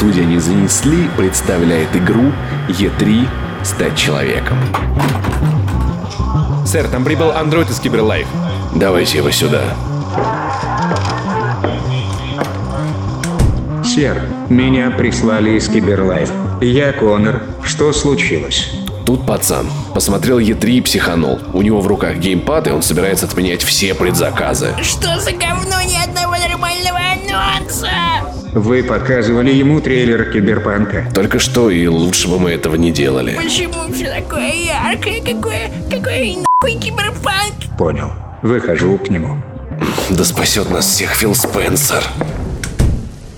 студия «Не занесли» представляет игру E3 «Стать человеком». Сэр, там прибыл андроид из CyberLife. Давайте его сюда. Сэр, меня прислали из CyberLife. Я Коннор. Что случилось? Тут пацан посмотрел E3 и психанул. У него в руках геймпад, и он собирается отменять все предзаказы. Что за говно ни одного нормального анонса? Вы показывали ему трейлер Киберпанка. Только что, и лучше бы мы этого не делали. Почему все такое яркое? Какое, какой нахуй киберпанк? Понял. Выхожу к нему. Да спасет нас всех Фил Спенсер.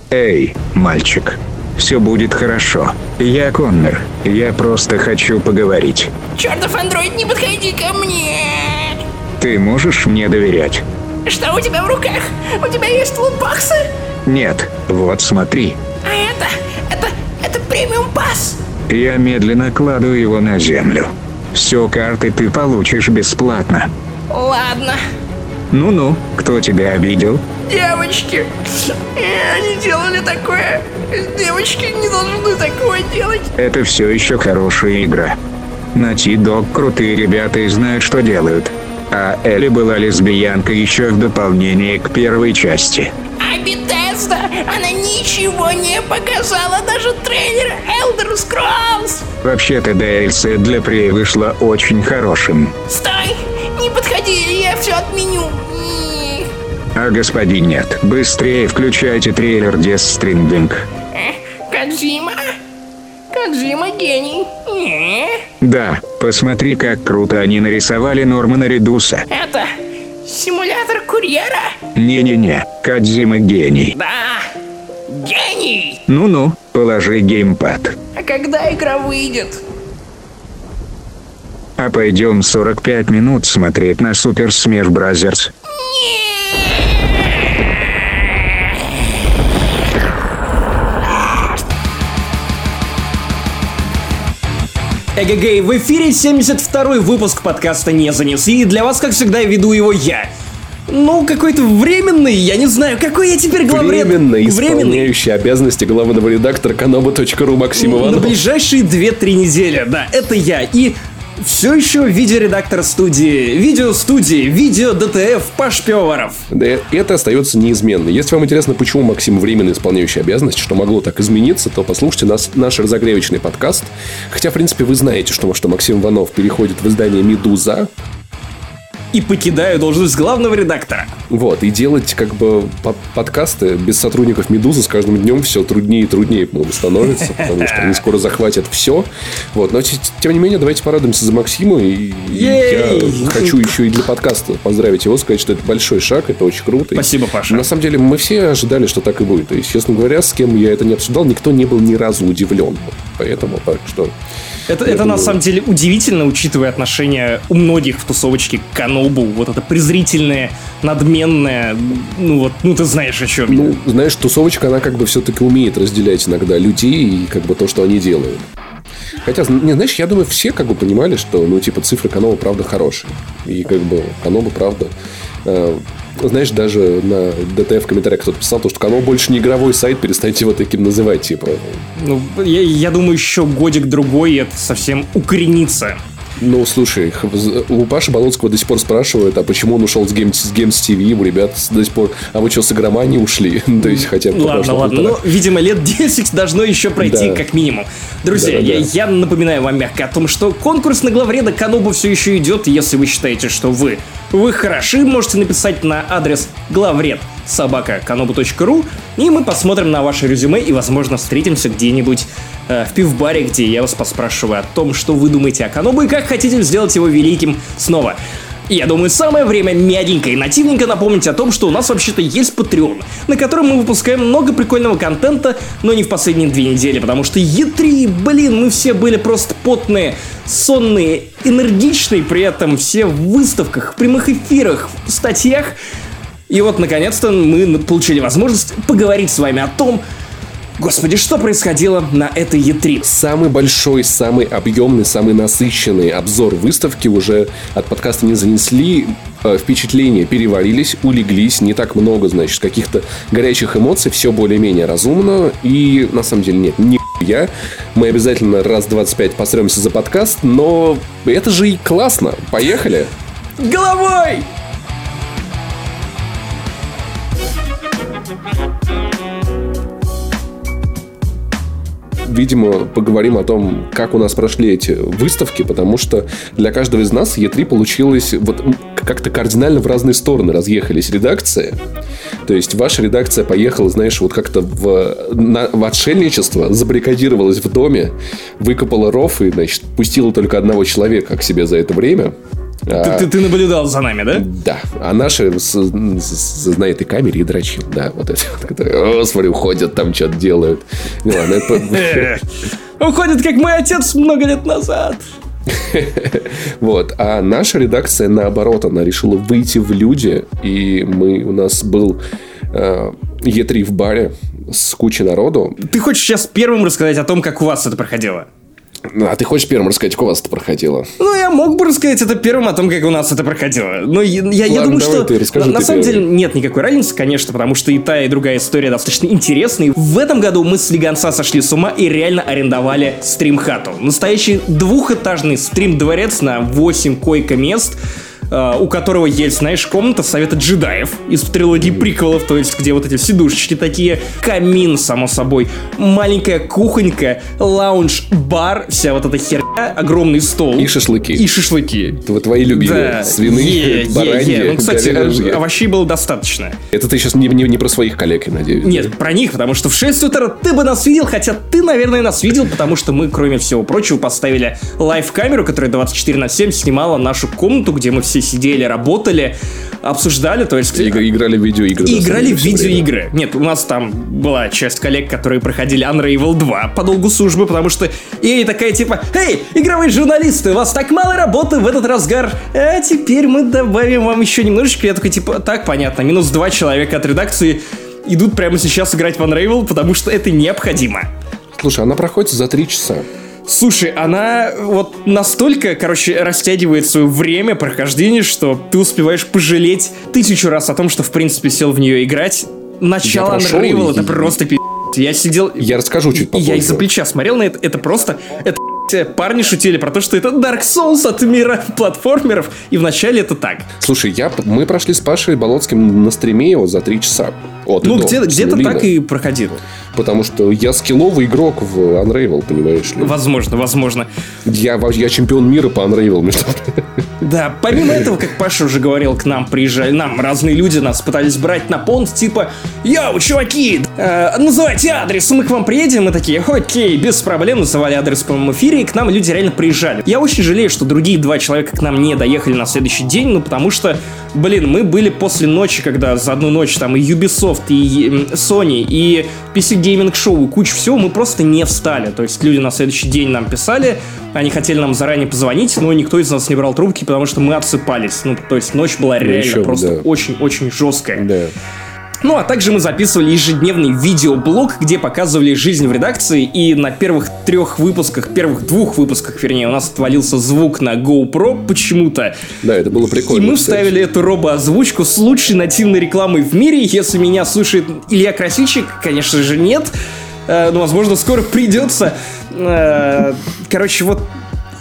Эй, мальчик. Все будет хорошо. Я Коннор. Я просто хочу поговорить. Чертов андроид, не подходи ко мне! Ты можешь мне доверять? Что у тебя в руках? У тебя есть лутбоксы? Нет. Вот смотри. А это, это, это премиум пас. Я медленно кладу его на землю. Все карты ты получишь бесплатно. Ладно. Ну-ну, кто тебя обидел? Девочки, они делали такое. Девочки не должны такое делать. Это все еще хорошая игра. На Ти-Дог крутые ребята и знают, что делают. А Элли была лесбиянка еще в дополнение к первой части. А Bethesda, она ничего не показала, даже трейлер Elder Scrolls. Вообще-то DLC для Prey вышло очень хорошим. Стой, не подходи, я все отменю. А господин нет. Быстрее включайте трейлер Death э, Кодзима? Кодзима гений. Э, Да, посмотри, как круто они нарисовали Нормана Ридуса. Это симулятор курьера? Не-не-не, Кодзима гений. Да, гений. Ну-ну, положи геймпад. А когда игра выйдет? А пойдем 45 минут смотреть на Super Smash Brothers. Эгегей, в эфире 72-й выпуск подкаста «Не занесли», и для вас, как всегда, веду его я. Ну, какой-то временный, я не знаю, какой я теперь главред. Временно Временный. исполняющий обязанности главного редактора каноба.ру Максим На Иванов. ближайшие 2-3 недели, да, это я. И все еще видеоредактор студии, видеостудии, видео ДТФ Паш Пивоваров. Да, это остается неизменно. Если вам интересно, почему Максим временно исполняющий обязанности, что могло так измениться, то послушайте нас, наш разогревочный подкаст. Хотя, в принципе, вы знаете, что, что Максим Иванов переходит в издание «Медуза», И покидаю должность главного редактора. Вот, и делать как бы по- подкасты без сотрудников «Медузы» с каждым днем все труднее и труднее, по-моему, становится, потому что они скоро захватят все. Вот, но тем не менее, давайте порадуемся за Максима. И, и я хочу еще и для подкаста поздравить его, сказать, что это большой шаг, это очень круто. И Спасибо, Паша. На самом деле, мы все ожидали, что так и будет. То есть, честно говоря, с кем я это не обсуждал, никто не был ни разу удивлен. Поэтому, так что... Это, это на думаю- самом деле удивительно, учитывая отношение у многих в тусовочке к Канобу. Вот это презрительное, надменное. Ну вот, ну ты знаешь о чем. Ну, знаешь, тусовочка, она как бы все-таки умеет разделять иногда людей и как бы то, что они делают. Хотя, не, знаешь, я думаю, все как бы понимали, что, ну, типа, цифры Канова правда хорошие. И как бы Канова правда... э, знаешь, даже на ДТФ в комментариях кто-то писал, то, что Канова больше не игровой сайт, перестаньте его таким называть, типа. Ну, я, я думаю, еще годик-другой и это совсем укоренится. Ну, слушай, у Паши Болонского до сих пор спрашивают, а почему он ушел с Games, с Games TV, у ребят до сих пор, а вы что, с игромании ушли? То есть, хотя бы Ладно, ладно. Ну, видимо, лет 10 должно еще пройти, Да. как минимум. Друзья, я, я напоминаю вам мягко о том, что конкурс на главреда Каноба все еще идет. Если вы считаете, что вы, вы хороши, можете написать на адрес главред собака канобу.ру и мы посмотрим на ваше резюме и, возможно, встретимся где-нибудь э, в пивбаре, где я вас поспрашиваю о том, что вы думаете о Канобу и как хотите сделать его великим снова. Я думаю, самое время мягенько и нативненько напомнить о том, что у нас вообще-то есть Patreon, на котором мы выпускаем много прикольного контента, но не в последние две недели, потому что E3, блин, мы все были просто потные, сонные, энергичные, при этом все в выставках, в прямых эфирах, в статьях. И вот, наконец-то, мы получили возможность поговорить с вами о том, Господи, что происходило на этой E3? Самый большой, самый объемный, самый насыщенный обзор выставки уже от подкаста не занесли. Э, Впечатления переварились, улеглись. Не так много, значит, каких-то горячих эмоций. Все более-менее разумно. И, на самом деле, нет, не я. Мы обязательно раз 25 посремся за подкаст. Но это же и классно. Поехали! Головой! Видимо, поговорим о том, как у нас прошли эти выставки, потому что для каждого из нас E3 получилось вот как-то кардинально в разные стороны разъехались редакции. То есть ваша редакция поехала, знаешь, вот как-то в, на, в отшельничество, забаррикадировалась в доме, выкопала ров и, значит, пустила только одного человека к себе за это время. Ты, ты, ты наблюдал за нами, да? Да. А наши с, с, на этой камере и дрочил. Да, вот эти вот, которые, о, смотри, уходят, там что-то делают. Не ладно, это... Уходит, как мой отец много лет назад. Вот. А наша редакция, наоборот, она решила выйти в люди. И мы, у нас был э, Е3 в баре с кучей народу. Ты хочешь сейчас первым рассказать о том, как у вас это проходило? Ну, а ты хочешь первым рассказать, как у вас это проходило? Ну, я мог бы рассказать это первым о том, как у нас это проходило. Но я, Ладно, я думаю, что ты расскажи на, на самом первый. деле нет никакой разницы, конечно, потому что и та, и другая история достаточно интересные. В этом году мы с Лиганса сошли с ума и реально арендовали стрим-хату. Настоящий двухэтажный стрим-дворец на 8 койко-мест у которого есть, знаешь, комната совета джедаев из трилогии приквелов, то есть где вот эти сидушечки такие, камин, само собой, маленькая кухонька, лаунж, бар, вся вот эта херня, огромный стол. И шашлыки. И шашлыки. Вот твои любимые. Да, Свиные, бараньи. Ну, кстати, говяжьи. э, овощей было достаточно. Это ты сейчас не, не, не про своих коллег, я надеюсь. Нет, про них, потому что в 6 утра ты бы нас видел, хотя ты, наверное, нас видел, потому что мы, кроме всего прочего, поставили лайв-камеру, которая 24 на 7 снимала нашу комнату, где мы все сидели, работали, обсуждали, то есть... И играли в видеоигры. И играли в всё время. видеоигры. Нет, у нас там была часть коллег, которые проходили Unravel 2 по долгу службы, потому что EA такая типа, «Эй, игровые журналисты, у вас так мало работы в этот разгар, а теперь мы добавим вам еще немножечко». Я такой типа, так, понятно, минус два человека от редакции идут прямо сейчас играть в Unravel, потому что это необходимо. Слушай, она проходит за три часа. Слушай, она вот настолько, короче, растягивает свое время прохождения, что ты успеваешь пожалеть тысячу раз о том, что, в принципе, сел в нее играть. Начало Unravel это и- просто пи***. Я сидел... Я расскажу чуть попозже. Я из-за плеча смотрел на это. Это просто... Это парни шутили про то, что это Dark Souls от мира платформеров. И вначале это так. Слушай, я, мы прошли с Пашей Болоцким на стриме его за три часа. От Ну, где, где-то нулина. так и проходило. Потому что я скилловый игрок в Unravel, понимаешь ли. Возможно, возможно. Я, я чемпион мира по Unravel, между. Да, помимо этого, как Паша уже говорил, к нам приезжали, нам разные люди нас пытались брать на понт, типа, йоу, чуваки, э, называйте адрес, мы к вам приедем, мы такие, окей, без проблем, называли адрес в прямом эфире, и к нам люди реально приезжали. Я очень жалею, что другие два человека к нам не доехали на следующий день, ну, потому что, блин, мы были после ночи, когда за одну ночь там и Ubisoft, и Sony, и PC Gaming Show, и куча всего, мы просто не встали. То есть люди на следующий день нам писали, они хотели нам заранее позвонить, но никто из нас не брал трубки, потому что мы отсыпались. Ну, то есть ночь была реально еще просто да. очень-очень жесткая. Да. Ну, а также мы записывали ежедневный видеоблог, где показывали жизнь в редакции, и на первых трех выпусках, первых двух выпусках, вернее, у нас отвалился звук на GoPro почему-то. Да, это было И прикольно. мы кстати. вставили эту робо-озвучку с лучшей нативной рекламой в мире. Если меня слушает Илья Красильщик, конечно же, нет. Э, Но, возможно, скоро придется. Э, Короче, вот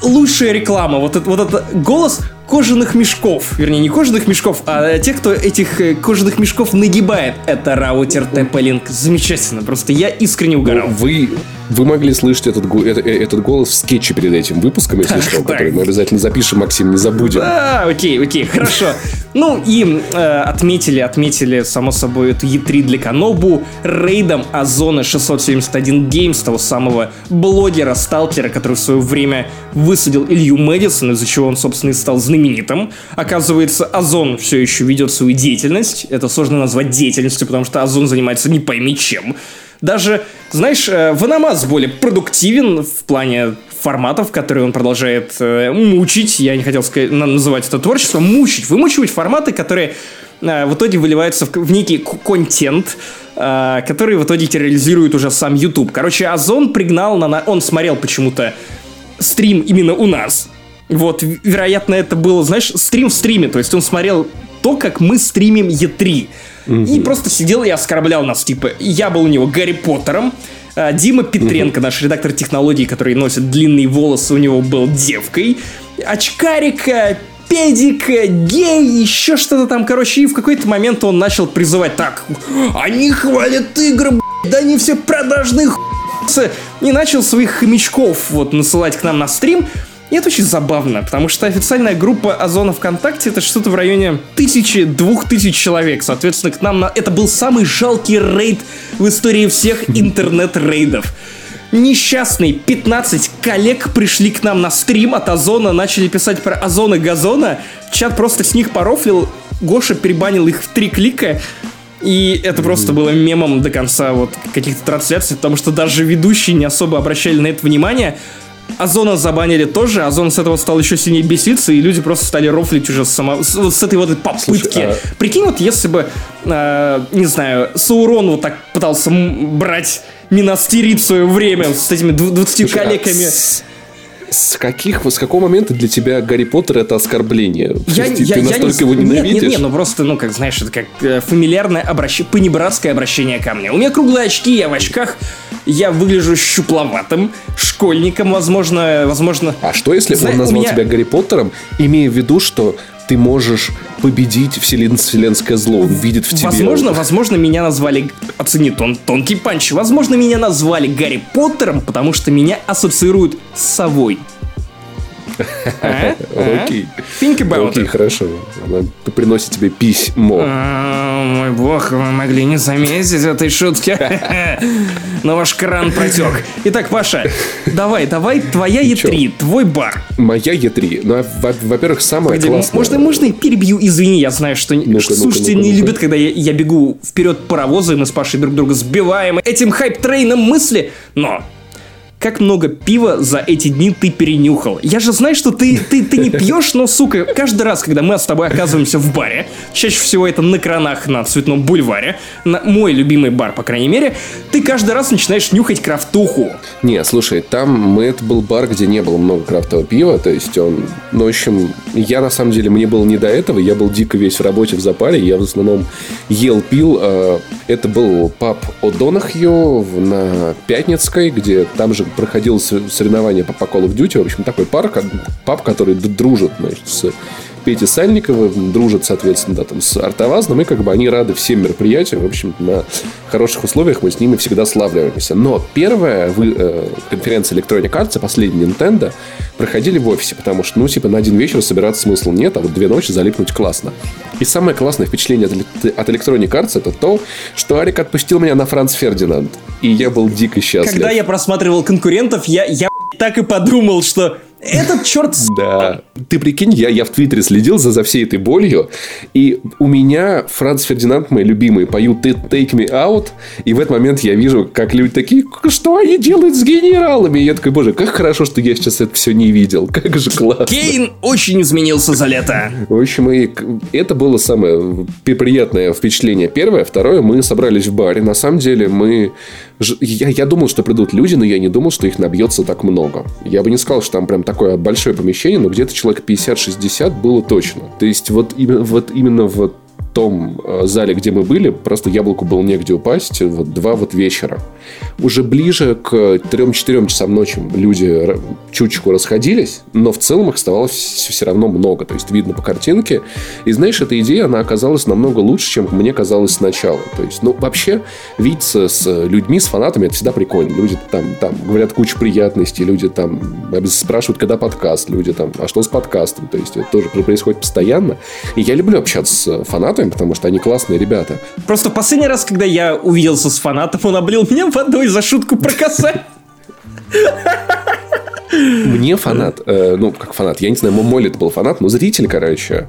лучшая реклама. Вот, это, вот это голос кожаных мешков. Вернее, не кожаных мешков, а тех, кто этих э, кожаных мешков нагибает. Это раутер TP-Link. Замечательно. Просто я искренне угорал. Вы, вы могли слышать этот, го- это- э, этот голос в скетче перед этим выпуском, если Так, что, так. который мы обязательно запишем, Максим, не забудем. А, окей, окей, хорошо. Ну и э, отметили, отметили, само собой, эту E3 для Канобу рейдом Озона 671 Games, того самого блогера, сталкера, который в свое время высадил Илью Мэдисона, из-за чего он, собственно, и стал знаменитым. Оказывается, Озон все еще ведет свою деятельность. Это сложно назвать деятельностью, потому что Озон занимается не пойми чем. Даже, знаешь, э, Ванамаз более продуктивен в плане форматов, которые он продолжает э, мучить. Я не хотел сказать, на- называть это творчеством. Мучить, вымучивать форматы, которые э, в итоге выливаются в, в некий контент. а, который в итоге терроризирует уже сам YouTube. Короче, Озон пригнал на... на- Он смотрел почему-то стрим именно у нас. Вот, вероятно, это был, знаешь, стрим в стриме. То есть он смотрел то, как мы стримим Е3. И просто сидел и оскорблял нас. Типа, я был у него Гарри Поттером, а, Дима Петренко, наш редактор технологий, который носит длинные волосы, у него был девкой. Очкарика, педика, гей, еще что-то там, короче, и в какой-то момент он начал призывать так, они хвалят игры, б***ь, да они все продажные хуйцы». и начал своих хомячков вот насылать к нам на стрим, и это очень забавно, потому что официальная группа Озона ВКонтакте это что-то в районе тысячи-двух тысяч человек. Соответственно, к нам на... это был самый жалкий рейд в истории всех интернет-рейдов. Несчастный 15 коллег пришли к нам на стрим от Озона, начали писать про Озона Газона. Чат просто с них порофлил. Гоша перебанил их в три клика. И это просто было мемом до конца вот каких-то трансляций, потому что даже ведущие не особо обращали на это внимание. Озона забанили тоже, Озон с этого стал еще сильнее беситься, и люди просто стали рофлить уже с, само- с, вот с этой вот попытки. Слушай, а- Прикинь, вот если бы, э, не знаю, Саурон вот так пытался брать Минастирит в свое время с этими дв- 20 Слушай, а коллегами. С, с каких, с какого момента для тебя Гарри Поттер это оскорбление? Я, есть я- ты я настолько не... его Нет, ненавидишь? нет, нет, ну просто, ну, как знаешь, это как э, фамильярное обращение, понебратское обращение ко мне. У меня круглые очки, я в очках, я выгляжу щупловатым, школьником, возможно, возможно... А что если Зна- он назвал меня- тебя Гарри Поттером, имея в виду, что ты можешь победить вселен- вселенское зло, он видит в тебе... Возможно, возможно, меня назвали, оцени тон, тонкий панч, возможно, меня назвали Гарри Поттером, потому что меня ассоциируют с совой. А? Окей. Think about Окей, хорошо. Она приносит тебе письмо. А, Мой бог, вы могли не заметить этой шутки. Но ваш кран протек. Итак, Паша, давай, давай, твоя E3, твой бар. Моя E3. Ну, а, во- во-первых, самое классное... можно, можно я перебью? Извини, я знаю, что слушатели не любят, когда я, я бегу вперед паровоза, и мы с Пашей друг друга сбиваем этим hype train ом мысли. Но как много пива за эти дни ты перенюхал. Я же знаю, что ты, ты, ты не пьешь, но, сука, каждый раз, когда мы с тобой оказываемся в баре, чаще всего это на кранах на Цветном бульваре, на мой любимый бар, по крайней мере, ты каждый раз начинаешь нюхать крафтуху. Не, слушай, там мы, это был бар, где не было много крафтового пива, то есть он, ну, в общем, я на самом деле, мне было не до этого, я был дико весь в работе в запаре, я в основном ел, пил, э, это был паб О'Донахью на Пятницкой, где там же проходило с- соревнование по, Call of Duty, в общем, такой парк, паб, который дружит, значит, с Петей Сальниковым, дружит, соответственно, да, там, с Артовазным, и как бы они рады всем мероприятиям, в общем, на хороших условиях мы с ними всегда славливаемся. Но первая вы- э, конференция Electronic Arts, последняя Nintendo, проходили в офисе, потому что, ну, типа, на один вечер собираться смысла нет, а вот две ночи залипнуть классно. И самое классное впечатление от, от Electronic Arts это то, что Арик отпустил меня на Франц Фердинанд, и я был дико счастлив. Когда я просматривал конкурентов, я, я так и подумал, что этот черт Да. Ты прикинь, я, я в Твиттере следил за, за всей этой болью, и у меня Франц Фердинанд, мои любимые, поют «Take take me out», и в этот момент я вижу, как люди такие, что они делают с генералами? И я такой, боже, как хорошо, что я сейчас это все не видел, как же классно. Кейн очень изменился за лето. В общем, и это было самое приятное впечатление. Первое. Второе, мы собрались в баре. На самом деле, мы... Я, я думал, что придут люди, но я не думал, что их набьется так много. Я бы не сказал, что там прям такое большое помещение, но где-то человек 50-60 было точно. То есть, вот, вот именно в том э, зале, где мы были, просто яблоку было негде упасть, вот два вот вечера. Уже ближе к 3-4 часам ночи люди чуточку расходились, но в целом их оставалось все равно много. То есть, видно по картинке. И знаешь, эта идея, она оказалась намного лучше, чем мне казалось сначала. То есть, ну, вообще, видеться с людьми, с фанатами, это всегда прикольно. Люди там, там говорят кучу приятностей, люди там спрашивают, когда подкаст, люди там, а что с подкастом? То есть, это тоже происходит постоянно. И я люблю общаться с фанатами, потому что они классные ребята. Просто в последний раз, когда я увиделся с фанатом, он облил меня водой за шутку про коса. Мне фанат, э, ну, как фанат, я не знаю, мой это был фанат, но зритель, короче,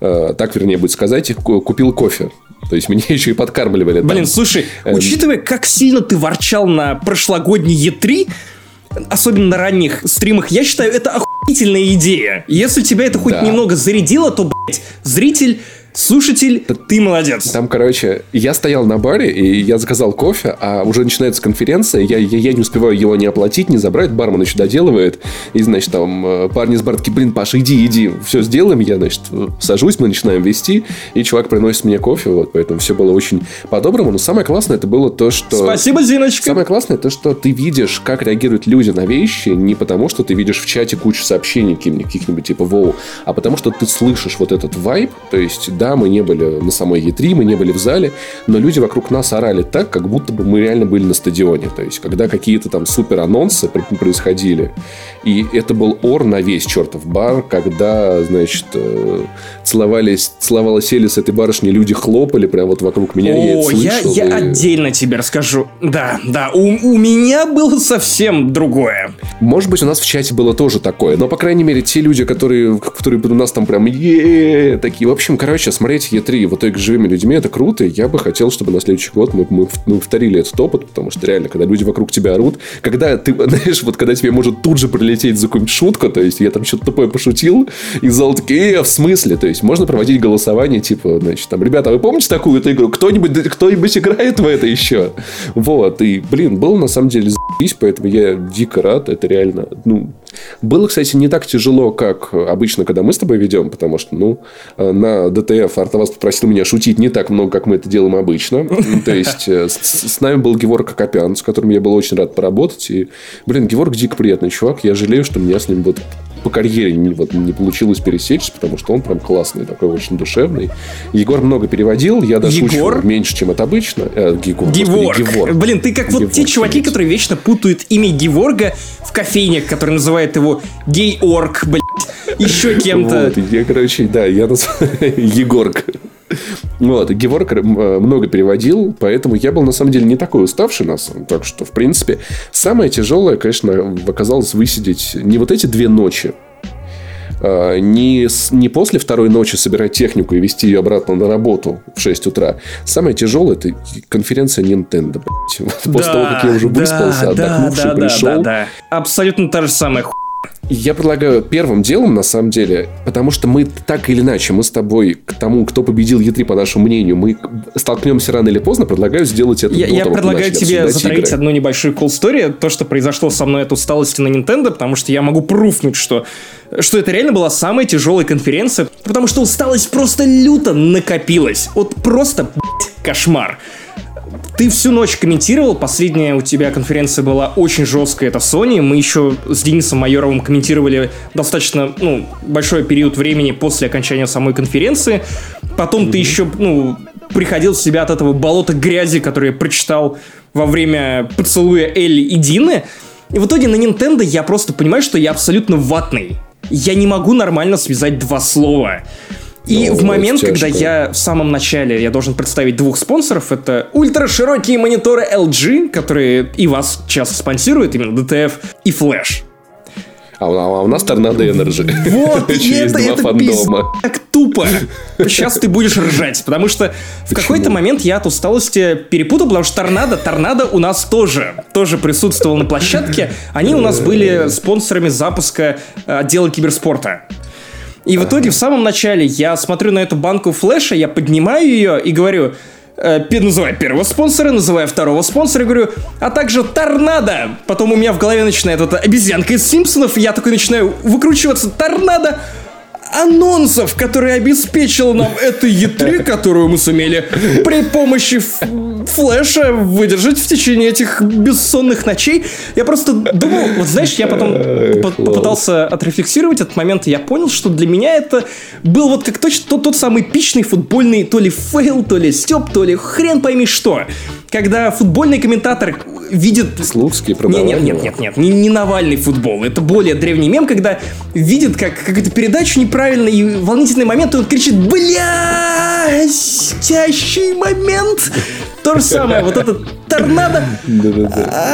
э, так, вернее, будет сказать, ку- купил кофе. То есть, меня еще и подкармливали. там. Блин, слушай, Эм. учитывая, как сильно ты ворчал на прошлогодний Е3, особенно на ранних стримах, я считаю, это охуительная идея. Если тебя это хоть Да. немного зарядило, то, блядь, зритель Слушатель, ты молодец. Там, короче, я стоял на баре, и я заказал кофе, а уже начинается конференция, я, я, я не успеваю его не оплатить, не забрать, бармен еще доделывает, и, значит, там э, парни с бара такие, блин, Паша, иди, иди, все сделаем, я, значит, сажусь, мы начинаем вести, и чувак приносит мне кофе, вот, поэтому все было очень по-доброму, но самое классное это было то, что... Спасибо, Зиночка. Самое классное то, что ты видишь, как реагируют люди на вещи, не потому, что ты видишь в чате кучу сообщений каких-нибудь типа «Воу», а потому, что ты слышишь вот этот вайб, то есть, да, мы не были на самой Е3, мы не были в зале, но люди вокруг нас орали так, как будто бы мы реально были на стадионе. То есть, когда какие-то там супер анонсы происходили, и это был ор на весь чертов бар, когда, значит, э, целовались, целовалась Эли с этой барышней, люди хлопали прямо вот вокруг меня, О, я это слышал. я, я и- отдельно тебе расскажу. Да, да, у, у меня было совсем другое. Может быть, у нас в чате было тоже такое, но, по крайней мере, те люди, которые, которые у нас там прям е такие. В общем, короче, смотреть Е3 в итоге живыми людьми, это круто. Я бы хотел, чтобы на следующий год мы, мы, мы повторили этот опыт, потому что реально, когда люди вокруг тебя орут, когда ты, знаешь, вот когда тебе может тут же прилететь за какую-нибудь шутку, то есть я там что-то тупое пошутил, и зал такие, э, в смысле? То есть можно проводить голосование, типа, значит, там, ребята, а вы помните такую-то игру? Кто-нибудь, кто-нибудь играет в это еще? Вот, и, блин, было на самом деле за***ись, поэтому я дико рад, это реально, ну, было, кстати, не так тяжело, как обычно, когда мы с тобой ведем, потому что, ну, э, на ДТФ Артовас попросил меня шутить не так много, как мы это делаем обычно. То есть, э, с, с нами был Геворг Акопян, с которым я был очень рад поработать. И, блин, Геворг дико приятный чувак. Я жалею, что меня с ним вот по карьере не, вот, не получилось пересечься, потому что он прям классный, такой очень душевный. Егор много переводил, я даже Егор? учу меньше, чем это обычно. Э, Егор, господи, Геворг. Геворг. Блин, ты как вот те Геворг, чуваки, извините. которые вечно путают имя Геворга в кофейнях, которые называют его гей-орг, блядь, еще кем-то. Вот, я, короче, да, я назвал Егорг. Вот, Геворг э, много переводил, поэтому я был, на самом деле, не такой уставший, на самом Так что, в принципе, самое тяжелое, конечно, оказалось высидеть не вот эти две ночи, а, не, не после второй ночи собирать технику и вести ее обратно на работу в 6 утра. Самое тяжелое – это конференция Nintendo, блядь. Вот После того, как я уже выспался, отдохнувший, да, пришел. Да, да, да. Абсолютно та же самая ху... Я предлагаю первым делом, на самом деле, потому что мы так или иначе, мы с тобой к тому, кто победил Е3, по нашему мнению, мы столкнемся рано или поздно, предлагаю сделать это Я, я того, предлагаю тебе затравить игры. одну небольшую cool story, то, что произошло со мной от усталости на Nintendo, потому что я могу пруфнуть, что, что это реально была самая тяжелая конференция, потому что усталость просто люто накопилась. Вот просто, блядь, кошмар. Ты всю ночь комментировал, последняя у тебя конференция была очень жесткая, это Sony. Мы еще с Денисом Майоровым комментировали достаточно ну, большой период времени после окончания самой конференции. Потом ты еще, ну, приходил в себя от этого болота грязи, которое я прочитал во время поцелуя Элли и Дины. И в итоге на Nintendo я просто понимаю, что я абсолютно ватный. Я не могу нормально связать два слова. И Ну, в момент, когда я в самом начале, я должен представить двух спонсоров, это ультраширокие мониторы LG, которые и вас часто спонсируют, именно DTF, и Flash. А у, а у нас Tornado Energy. Вот, и это, это фандома. так тупо. Сейчас ты будешь ржать, потому что в какой-то момент я от усталости перепутал, потому что Торнадо, Торнадо у нас тоже, тоже присутствовал на площадке. Они у нас были спонсорами запуска э, отдела киберспорта. И в итоге в самом начале я смотрю на эту банку флеша, я поднимаю ее и говорю, э, называю первого спонсора, называю второго спонсора, говорю, а также торнадо. Потом у меня в голове начинает эта обезьянка из Симпсонов, я такой начинаю выкручиваться, торнадо анонсов, которые обеспечил нам это E3, которую мы сумели при помощи ф- Flash а выдержать в течение этих бессонных ночей. Я просто думал, вот знаешь, я потом попытался отрефлексировать этот момент, и я понял, что для меня это был вот как точно тот, тот самый эпичный футбольный то ли fail, то ли степ, то ли хрен пойми что. Когда футбольный комментатор видит Слуцкий продавал. нет, нет, нет, нет, не, не Навальный футбол. Это более древний мем, когда видит как какую-то передачу неправильно и волнительный момент, и он кричит «Блядь, момент!» То же самое, вот этот торнадо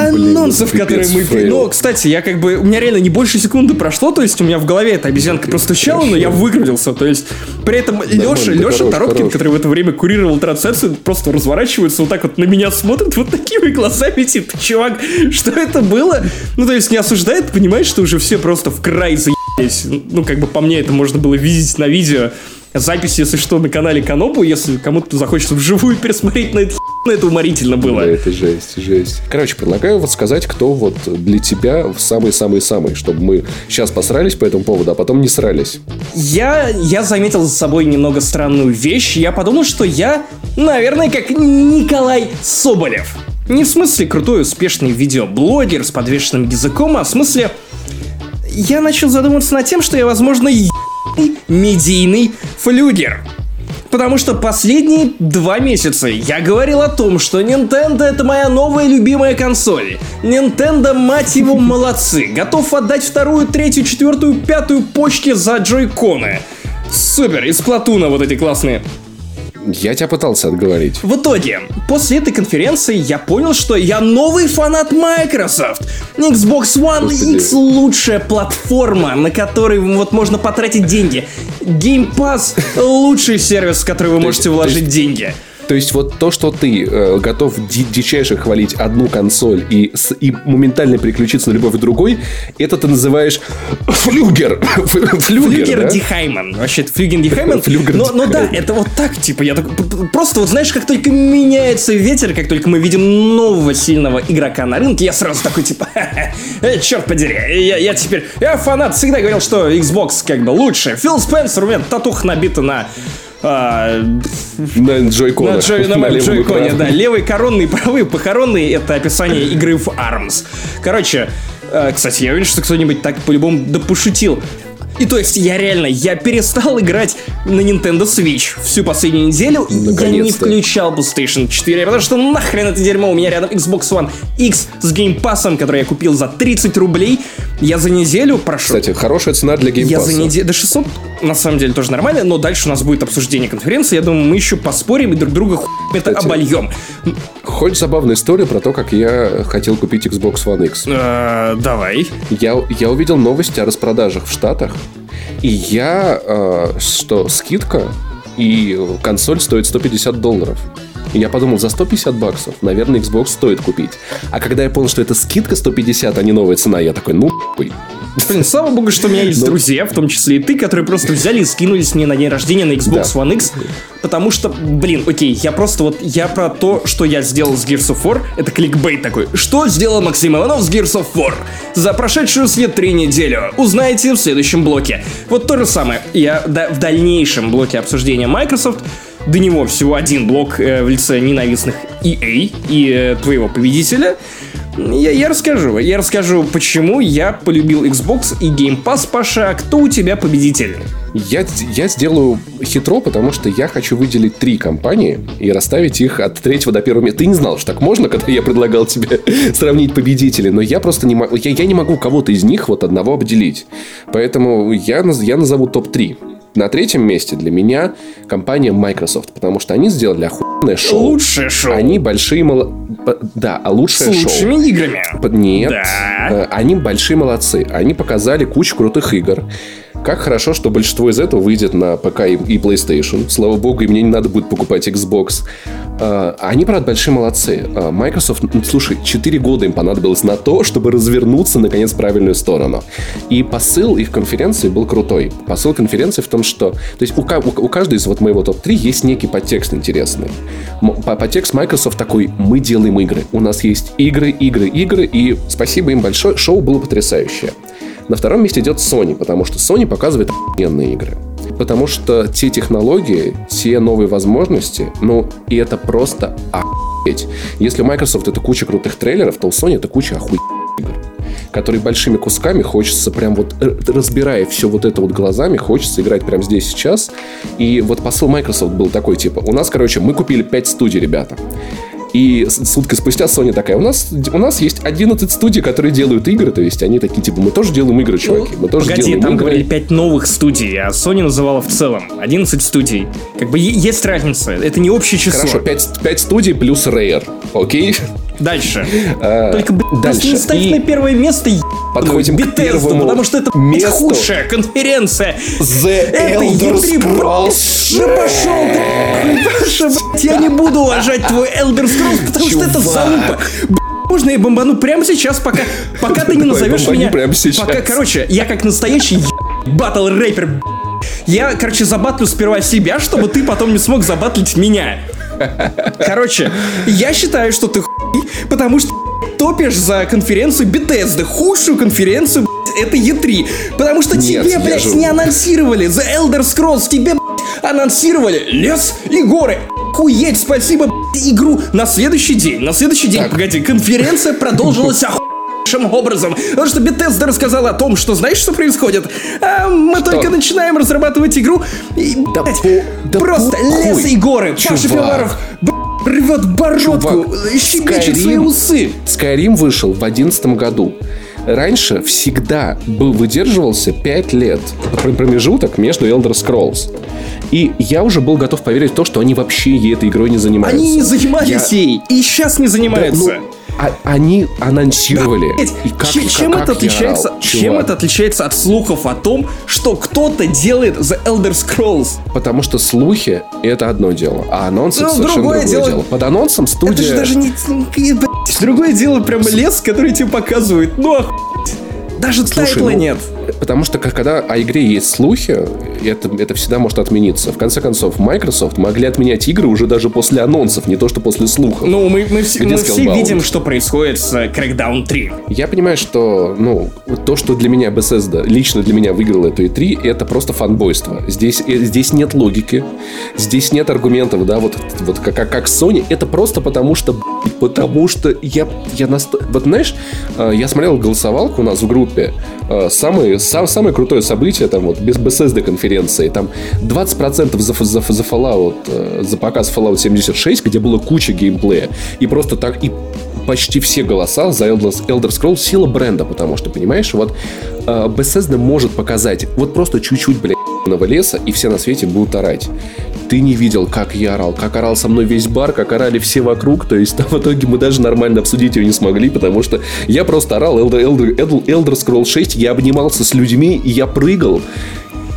анонсов, которые мы... fail. Ну, кстати, я как бы... У меня реально не больше секунды прошло, то есть у меня в голове эта обезьянка простучала, но я выгрузился. То есть при этом Леша, Леша Торопкин, который в это время курировал трансляцию, просто разворачивается, вот так вот на меня смотрит, вот такими глазами, типа, чувак, что это было? Ну, то есть не осуждает, понимаешь, что уже все просто в край заебались. Ну, как бы по мне это можно было видеть на видео. Запись, если что, на канале Канобу, если кому-то захочется вживую пересмотреть на это хи**, это уморительно было. Да, это жесть, жесть. Короче, предлагаю вот сказать, кто вот для тебя самый-самый-самый, чтобы мы сейчас посрались по этому поводу, а потом не срались. Я, я заметил за собой немного странную вещь. Я подумал, что я, наверное, как Николай Соболев. Не в смысле крутой, успешный видеоблогер с подвешенным языком, а в смысле... Я начал задумываться над тем, что я, возможно, медийный флюгер. Потому что последние два месяца я говорил о том, что Nintendo это моя новая любимая консоль. Nintendo, мать его, молодцы. Готов отдать вторую, третью, четвертую, пятую почки за джойконы. Супер, из Платуна вот эти классные. Я тебя пытался отговорить. В итоге, после этой конференции я понял, что я новый фанат Microsoft. Xbox One Господи. X лучшая платформа, на которой вот можно потратить деньги. Game Pass лучший сервис, в который вы можете вложить деньги. То есть вот то, что ты э, готов ди- дичайше хвалить одну консоль и, с- и моментально переключиться на любовь к другой, это ты называешь флюгер. Флюгер, Флюгер да? Дихайман. Вообще, Флюген Дихайман. Флюгер но, но да, это вот так, типа, я так, просто вот знаешь, как только меняется ветер, как только мы видим нового сильного игрока на рынке, я сразу такой, типа, «Э, черт подери, я, я теперь, я фанат, всегда говорил, что Xbox как бы лучше. Фил Спенсер, у меня татух набита на а, На джойконах. на, джой, на джойконе, да. Левый коронный, правый похоронный — это описание игры в ARMS. Короче, э, кстати, я уверен, что кто-нибудь так по-любому да пошутил. И то есть я реально, я перестал играть на Nintendo Switch всю последнюю неделю. Я не включал PlayStation 4, потому что нахрен это дерьмо. У меня рядом Xbox One X с Game Pass ом, который я купил за 30 рублей. Я за неделю прошел. Кстати, хорошая цена для Я Game Pass а. за неделю... До 600, на самом деле, тоже нормально, но дальше у нас будет обсуждение конференции. Я думаю, мы еще поспорим и друг друга хуй это Кстати. обольем. Хочешь забавную историю про то, как я хотел купить Xbox One X? Э, давай. Я, я увидел новости о распродажах в Штатах, и я, э, что скидка, и консоль стоит 150 долларов. И я подумал, за 150 баксов, наверное, Xbox стоит купить. А когда я понял, что это скидка 150, а не новая цена, я такой, ну, хуй. Блин, слава богу, что у меня есть друзья, в том числе и ты, которые просто взяли и скинулись мне на день рождения на Xbox. One X. Потому что, блин, окей, я просто вот, я про то, что я сделал с Gears of War, это кликбейт такой. Что сделал Максим Иванов с Gears of War? За прошедшую свет три неделю. Узнаете в следующем блоке. Вот то же самое. Я да- в дальнейшем блоке обсуждения Microsoft до него всего один блок э, в лице ненавистных EA и э, твоего победителя. Я, я расскажу. Я расскажу, почему я полюбил Xbox и Game Pass, Паша. А кто у тебя победитель? Я, я сделаю хитро, потому что я хочу выделить три компании и расставить их от третьего до первого места. Ты не знал, что так можно, когда я предлагал тебе сравнить победителей, но я просто не могу, я, я не могу кого-то из них вот одного обделить. Поэтому я, я назову топ-3. На третьем месте для меня компания Microsoft, потому что они сделали охуенное шоу. Лучшее шоу. Они большие мало... Да, а С лучшее шоу. лучшими играми. Нет. Да. Э, Они большие молодцы. Они показали кучу крутых игр. Как хорошо, что большинство из этого выйдет на ПК и PlayStation. Слава богу, и мне не надо будет покупать Xbox. Э, Они, правда, большие молодцы. Э, Microsoft, слушай, 4 года им понадобилось на то, чтобы развернуться, наконец, в правильную сторону. И посыл их конференции был крутой. Посыл конференции в том, что... То есть у, у- у каждой из вот моего топ-3 есть некий подтекст интересный. Подтекст Microsoft такой, мы делаем игры. У нас есть игры, игры, игры, и спасибо им большое, шоу было потрясающее. На втором месте идет Sony, потому что Sony показывает охуенные игры. Потому что те технологии, те новые возможности, ну, и это просто охуеть. Если Microsoft это куча крутых трейлеров, то у Sony это куча охуенных игр которые большими кусками хочется прям вот разбирая все вот это вот глазами, хочется играть прямо здесь сейчас. И вот посыл Microsoft был такой, типа, у нас, короче, мы купили 5 студий, ребята. И сутки спустя Sony такая, у нас, у нас есть 11 студий, которые делают игры, то есть они такие, типа, мы тоже делаем игры, чуваки, мы тоже Погоди, делаем там игры. говорили 5 новых студий, а Sony называла в целом 11 студий. Как бы есть разница, это не общее число. Хорошо, 5, студий плюс Rare, окей? Дальше. А, Только, блин, дальше. не ставь И на первое место Подходим к первому потому что это блядь, месту. худшая конференция. The Это Elder E3, Scrolls Да пошел ты, блядь, я не буду уважать твой Elder Scrolls, потому что это залупа. Можно я бомбану прямо сейчас, пока, пока ты не назовешь меня... прямо сейчас. Пока, короче, я как настоящий батл рэпер Я, короче, забатлю сперва себя, чтобы ты потом не смог забатлить меня. Короче, я считаю, что ты хуй, потому что топишь за конференцию Bethesda, худшую конференцию, блядь, это E3. Потому что Нет, тебе, блядь, же- не анонсировали The Elder Scrolls, тебе, блядь, анонсировали лес и горы. Хуеть, спасибо, блядь, игру на следующий день. На следующий день, погоди, конференция продолжилась охуеннейшим образом. Потому что Bethesda рассказала о том, что знаешь, что происходит? А мы только начинаем разрабатывать игру, и, Да блядь, по- да просто похуй, лес и горы. Паша б- рвет бородку, Чувак, щебечет Skyrim- свои усы. Skyrim вышел в 2011 году. Раньше всегда был, выдерживался 5 лет пр- промежуток между Elder Scrolls. И я уже был готов поверить в то, что они вообще этой игрой не занимаются. Они не занимались Я- ей, и сейчас не Да, занимаются. ну, а- они анонсировали. И как- чем, чем как это отличается? орал, чем чувак. это отличается от слухов о том, что кто-то делает The Elder Scrolls? Потому что слухи — это одно дело, а анонсы — Ну, совершенно другое другое дело- дело. Под анонсом студия... Это же даже не... Другое дело, прям лес, который тебе показывают. Ну, охуеть. Даже Слушай, тайтла ну, нет. Потому что когда о игре есть слухи, это, это всегда может отмениться. В конце концов, Microsoft могли отменять игры уже даже после анонсов, не то что после слухов. Ну, мы, мы все, Где мы все видим, что происходит с э, Crackdown 3. Я понимаю, что ну, то, что для меня Bethesda, лично для меня выиграла эту E3, это просто фанбойство. Здесь, э, здесь нет логики, здесь нет аргументов, да, вот, вот как, как, Sony. Это просто потому что, потому что я, я наста... Вот знаешь, э, я смотрел голосовалку у нас в группе, э, самое, сам, самое крутое событие, там вот, без Bethesda конференции, там 20% за, за, за Fallout, э, за показ Fallout 76, где было куча геймплея, и просто так, и почти все голоса за Elder, Elder Scrolls сила бренда, потому что, понимаешь, вот Bethesda может показать вот просто чуть-чуть, блядь, ебаного леса, и все на свете будут орать. Ты не видел, как я орал, как орал со мной весь бар, как орали все вокруг, то есть там, в итоге мы даже нормально обсудить ее не смогли, потому что я просто орал Elder, Elder, Elder, Elder Scrolls 6, я обнимался с людьми, и я прыгал.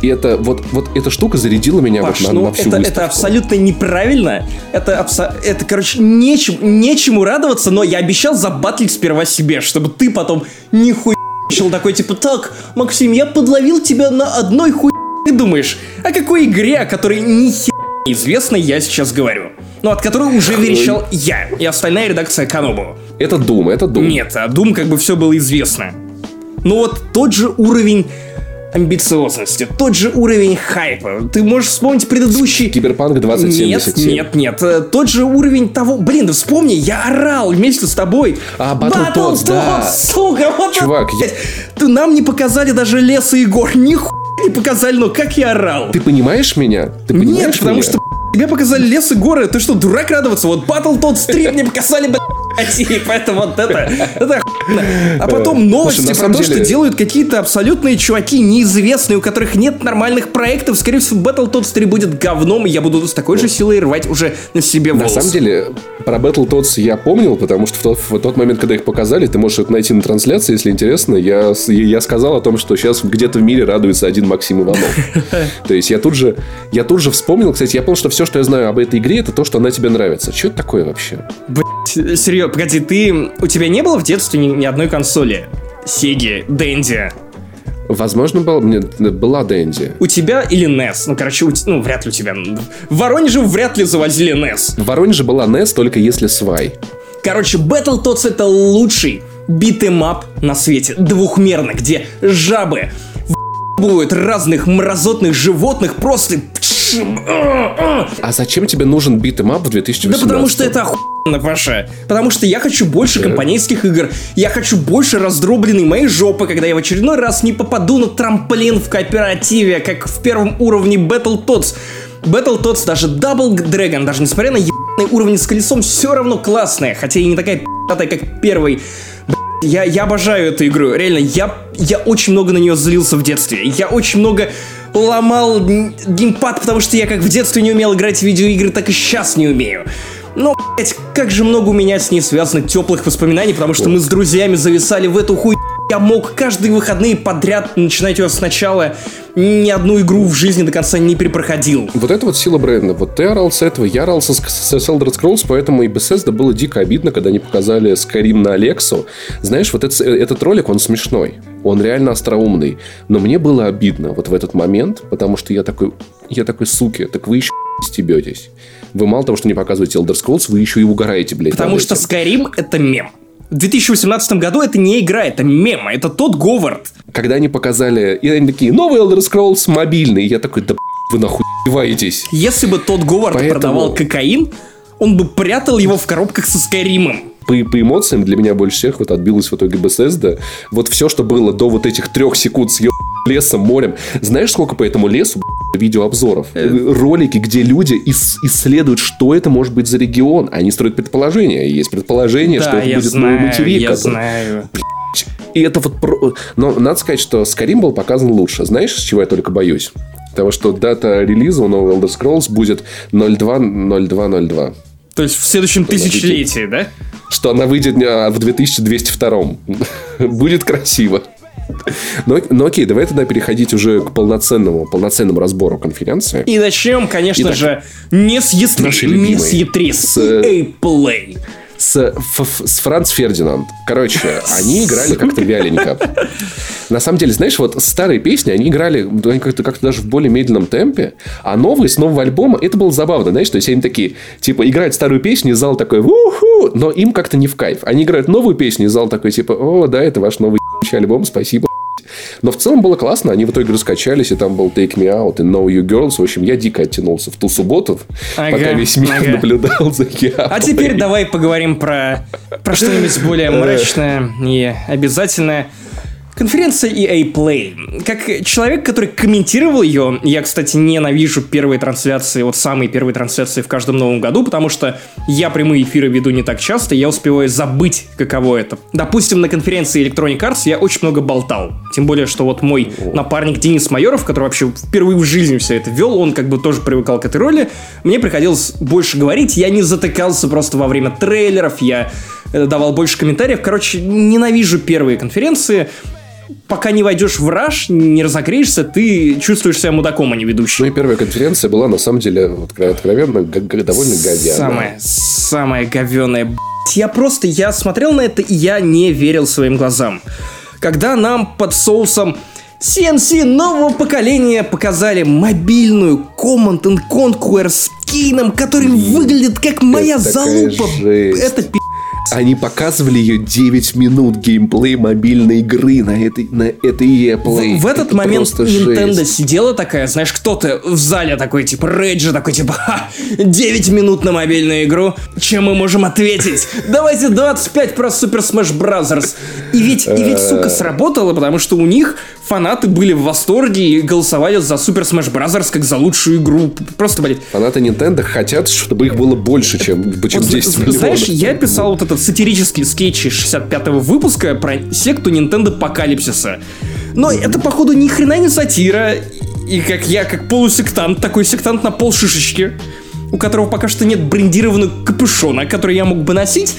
И это вот, вот эта штука зарядила меня Паш, вот на, ну на всю это, это абсолютно неправильно. Это, абсо- это короче, нечем, нечему радоваться, но я обещал забатлить сперва себе, чтобы ты потом нихуя начал такой, типа, так, Максим, я подловил тебя на одной хуй... Ты думаешь, о какой игре, о которой ни хера известно, я сейчас говорю? Ну, от которой уже верещал я и остальная редакция Канобу. Это Doom, это Doom. Нет, а Doom как бы все было известно. Ну вот тот же уровень амбициозности, тот же уровень хайпа. Ты можешь вспомнить предыдущий... Киберпанк Нет, 2077. нет, нет. э, Тот же уровень того... Блин, да вспомни, я орал вместе с тобой. А, Battletoads, да. сука, вот Чувак, я- нам не показали даже леса и гор. Нихуя не показали, но как я орал. Ты понимаешь меня? Ты понимаешь Нет, потому меня? что тебе показали лес и горы. Ты что, дурак радоваться? Вот Battletoads 3 мне показали, блядь, и поэтому вот это, это охуенно. А потом новости Слушай, на про то, что деле- делают какие-то абсолютные чуваки, неизвестные, у которых нет нормальных проектов. Скорее всего, Battletoads 3 будет говном, и я буду с такой же силой рвать уже на себе На волосы. самом деле, про Battletoads я помнил, потому что в тот, в тот момент, когда их показали, ты можешь это найти на трансляции, если интересно. Я, я сказал о том, что сейчас где-то в мире радуется один Максим Иванов. То есть я тут же, я тут же вспомнил, кстати, я понял, что все, что я знаю об этой игре, это то, что она тебе нравится. Что это такое вообще? Блядь, серьезно, погоди, ты... У тебя не было в детстве ни, ни одной консоли? Сеги, Дэнди. Возможно, был, мне, была Дэнди. У тебя или NES? Ну, короче, у ну, вряд ли у тебя. В Воронеже вряд ли завозили NES. В Воронеже была NES, только если свай. Короче, Battletoads это лучший beat 'em up на свете. Двухмерно, где жабы будут разных мразотных животных просто... А зачем тебе нужен beat 'em up в 2018? Да потому что это охуенно, Паша. Потому что я хочу больше компанейских игр. Я хочу больше раздробленной моей жопы, когда я в очередной раз не попаду на трамплин в кооперативе, как в первом уровне Battletoads. Battletoads, даже Double Dragon, даже несмотря на ебаные уровни с колесом, все равно классная, хотя и не такая пи***тая, как первый. Я, я обожаю эту игру, реально, я, я очень много на нее злился в детстве. Я очень много ломал геймпад, потому что я как в детстве не умел играть в видеоигры, так и сейчас не умею. Но, блять, как же много у меня с ней связано теплых воспоминаний, потому что мы с друзьями зависали в эту хуй. Я мог каждые выходные подряд начинать ее сначала. Ни одну игру в жизни до конца не перепроходил. Вот это вот сила бренда. Вот ты орал с этого, я орал с с Elder Scrolls, поэтому и Bethesda было дико обидно, когда они показали Skyrim на Алексу. Знаешь, вот этот, этот ролик, он смешной. Он реально остроумный. Но мне было обидно вот в этот момент, потому что я такой, я такой, суки, так вы еще стебетесь. Вы мало того, что не показываете Elder Scrolls, вы еще и угораете, блядь. Потому что. Skyrim — это мем. В 2018 году это не игра, это мем, это тот Говард. Когда они показали, и они такие, новый Elder Scrolls мобильный, я такой, да вы нахуй издеваетесь. Если бы тот Говард Поэтому- продавал кокаин, он бы прятал его в коробках со Скайримом. По, по эмоциям для меня больше всех вот отбилось в итоге Bethesda. Вот все, что было до вот этих трех секунд с ё- лесом, морем. Знаешь, сколько по этому лесу видеообзоров? Э. Ролики, где люди ис- исследуют, что это может быть за регион. Они строят предположения. Есть предположение, что это будет новый знаю, материк. я который- знаю. И это вот... про- Но надо сказать, что Skyrim был показан лучше. Знаешь, с чего я только боюсь? Потому что дата релиза у нового Elder Scrolls будет 02-02-02. То есть в следующем тысячелетии, да? Что она выйдет а, в 2202. Будет красиво. Но, но окей, давай тогда переходить уже к полноценному, полноценному разбору конференции. И начнем, конечно Итак, же, не с E3, наши не с E3, с Play. С, Ф- с Франц Фердинанд. Короче, они играли как-то вяленько. На самом деле, знаешь, вот старые песни, они играли как-то как даже в более медленном темпе, а новые с нового альбома, это было забавно, знаешь, то есть они такие, типа, играют старую песню, и зал такой, уху, но им как-то не в кайф. Они играют новую песню, и зал такой, типа, о, да, это ваш новый альбом, спасибо. Но в целом было классно, они в итоге раскачались, и там был Take Me Out и Know You Girls. В общем, я дико оттянулся в ту субботу, Ага, пока весь мир ага. наблюдал за Японией. А теперь давай поговорим про, про что-нибудь более мрачное и обязательное. Конференция EA Play. Как человек, который комментировал ее, я, кстати, ненавижу первые трансляции, вот самые первые трансляции в каждом новом году, потому что я прямые эфиры веду не так часто, я успеваю забыть, каково это. Допустим, на конференции Electronic Arts я очень много болтал. Тем более, что вот мой напарник Денис Майоров, который вообще впервые в жизни все это вел, он как бы тоже привыкал к этой роли. Мне приходилось больше говорить, я не затыкался просто во время трейлеров, я э, давал больше комментариев. Короче, ненавижу первые конференции. Пока не войдешь в раш, не разогреешься, ты чувствуешь себя мудаком, а не Ну ведущим. и первая конференция была, на самом деле, откровенно, довольно говяная. Самое говеное, б***ь. Я просто, я смотрел на это, и я не верил своим глазам. Когда нам под соусом CNC нового поколения показали мобильную Command and Conquer с Кейном, который выглядит как моя такая залупа. жесть. Это пи***. Они показывали ее 9 минут геймплей мобильной игры на этой, на этой Play. В, в этот Это момент Nintendo жесть. сидела такая, знаешь, кто-то в зале такой, типа, Реджи такой, типа, Ха, 9 минут на мобильную игру, чем мы можем ответить? Давайте 25 про Super Smash Bros. И ведь, и ведь, сука, сработало, потому что у них фанаты были в восторге и голосовали за Super Smash Bros. как за лучшую игру. Просто, блядь, Фанаты Nintendo хотят, чтобы их было больше, чем, чем вот, 10 з- миллионов. Знаешь, я писал вот этот сатирический скетч из 65-го выпуска про секту Nintendo Апокалипсиса. Но это, походу, ни хрена не сатира. И как я, как полусектант, такой сектант на пол шишечки, у которого пока что нет брендированного капюшона, который я мог бы носить,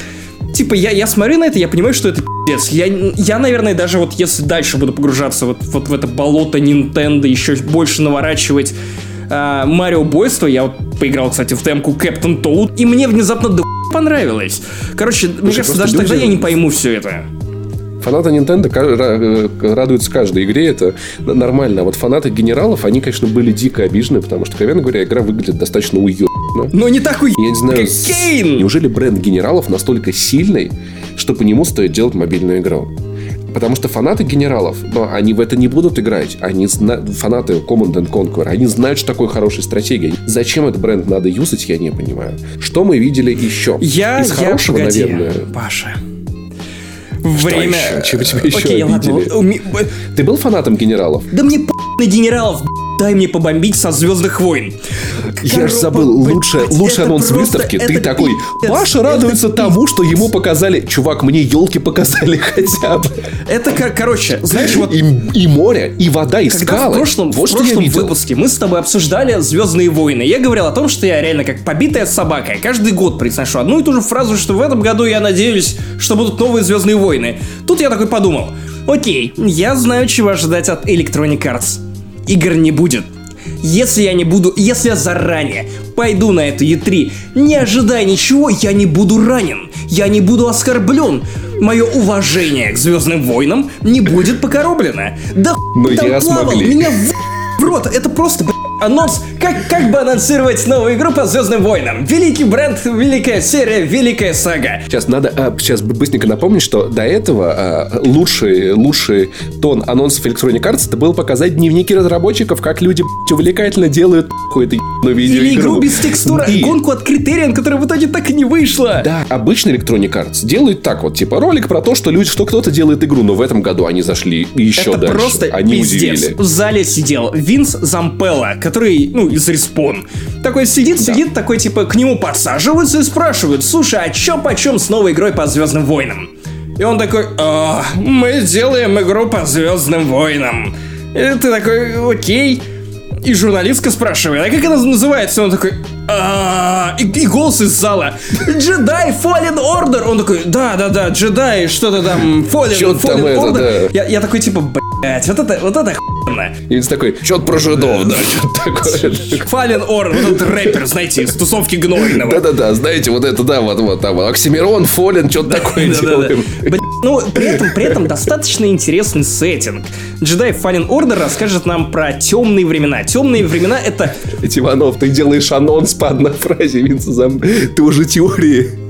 Типа, я, я смотрю на это, я понимаю, что это пиздец. Я, я, наверное, даже вот если дальше буду погружаться вот, вот в это болото Nintendo, еще больше наворачивать а, Марио Бойство, я вот поиграл, кстати, в темку Captain Toad, и мне внезапно до понравилось. Короче, мне кажется, даже тогда люди- я не пойму все это. Фанаты Nintendo э, радуются каждой игре, это нормально. А вот фанаты генералов, они, конечно, были дико обижены, потому что, откровенно говоря, игра выглядит достаточно уютно. Но не так уй... Я не знаю, Кейн! неужели бренд генералов настолько сильный, что по нему стоит делать мобильную игру? Потому что фанаты генералов, но они в это не будут играть. Они зна- фанаты Command and Conquer, они знают, что такое хорошая стратегия. Зачем этот бренд надо юзать, я не понимаю. Что мы видели еще? Я, Из я, хорошего, погоди, наверное. Паша. Время... еще? Чего тебя еще Окей, ладно. обидели? Ты был фанатом генералов? Да мне на генералов, дай мне побомбить со Звездных войн. Я же забыл, лучше, лучше анонс выставки. Ты такой, Паша радуется тому, что ему показали. Чувак, мне елки показали хотя бы. Это, короче, знаешь, вот И, и море, и вода, и Когда скалы. в прошлом, вот в прошлом выпуске мы с тобой обсуждали Звездные войны. Я говорил о том, что я реально как побитая собака. Я каждый год произношу одну и ту же фразу, что в этом году я надеюсь, что будут новые Звездные войны. Тут я такой подумал. Окей, я знаю, чего ожидать от Electronic Arts. Игр не будет. Если я не буду, если я заранее пойду на эту E3, не ожидая ничего, я не буду ранен, я не буду оскорблен. Мое уважение к Звездным войнам не будет покороблено. Да хуй там я плавал, смогли. меня в, в рот. Это просто, анонс. Как, как бы анонсировать новую игру по Звездным войнам? Великий бренд, великая серия, великая сага. Сейчас надо а, сейчас быстренько напомнить, что до этого а, лучший, лучший тон анонсов Electronic Arts это был показать дневники разработчиков, как люди увлекательно делают какую-то ебаную Или видеоигру. игру без текстура, И- гонку от Критериан, которая в итоге так и не вышла. Да, обычно Electronic Arts делает так вот, типа ролик про то, что люди, что кто-то делает игру, но в этом году они зашли еще Это дальше. просто они пиздец. удивили. В зале сидел Винс Зампелла, который, ну, из Респон. Такой сидит, сидит, такой, типа, к нему подсаживаются и спрашивают, слушай, а чё почем с новой игрой по Звездным войнам? И он такой, «А, мы делаем игру по Звездным войнам. И ты такой, окей. И журналистка спрашивает, а как она называется? И он такой, «А, и, и голос из зала. Джедай Fallen Order. Он такой, да, да, да, джедай, что-то там, Fallen, Fallen это, Order. да. Я, я такой, типа, блять, вот это, вот это охуенно. И Винс такой, что-то про жидов, да, что-то такое. Fallen Order, вот этот рэпер, знаете, из тусовки гнойного. Да-да-да, знаете, вот это, да, вот, вот там, Оксимирон, Фолин, что-то такое делаем. Ну, при этом, при этом достаточно интересный сеттинг. Джедай Fallen Order расскажет нам про темные времена. Темные времена — это Иванов, ты делаешь анонс по одной фразе, Винса Зам... Ты уже теории.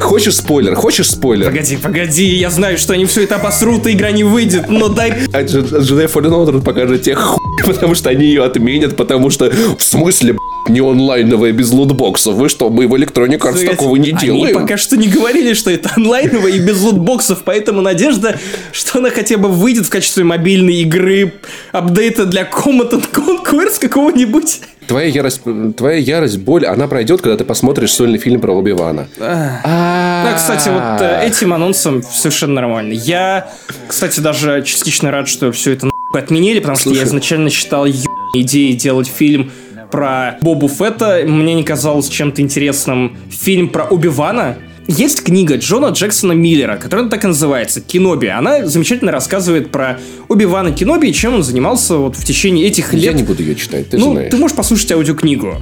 Хочешь спойлер? Хочешь спойлер? Погоди, погоди, я знаю, что они все это обосрут, и игра не выйдет, но дай... А Jedi Fallen Order покажет тебе хуй, потому что они ее отменят, потому что в смысле, не онлайновая без лутбоксов? Вы что, мы в Electronic Arts Ведь такого не Они делаем? пока что не говорили, что это онлайново и без лутбоксов, поэтому надежда, что она хотя бы выйдет в качестве мобильной игры, апдейта для Command and Conquers какого-нибудь. Твоя ярость, твоя ярость, боль, она пройдет, когда ты посмотришь сольный фильм про Оби-Вана. Да, кстати, вот э, этим анонсом совершенно нормально. Я, кстати, даже частично рад, что все это отменили, потому что я изначально считал идеей делать фильм про Бобу Фетта. Мне не казалось чем-то интересным фильм про Оби-Вана. Есть книга Джона Джексона Миллера, которая так и называется «Киноби». Она замечательно рассказывает про Оби-Вана Киноби и чем он занимался вот в течение этих лет. Я не буду ее читать, ты ну, знаешь. ты можешь послушать аудиокнигу.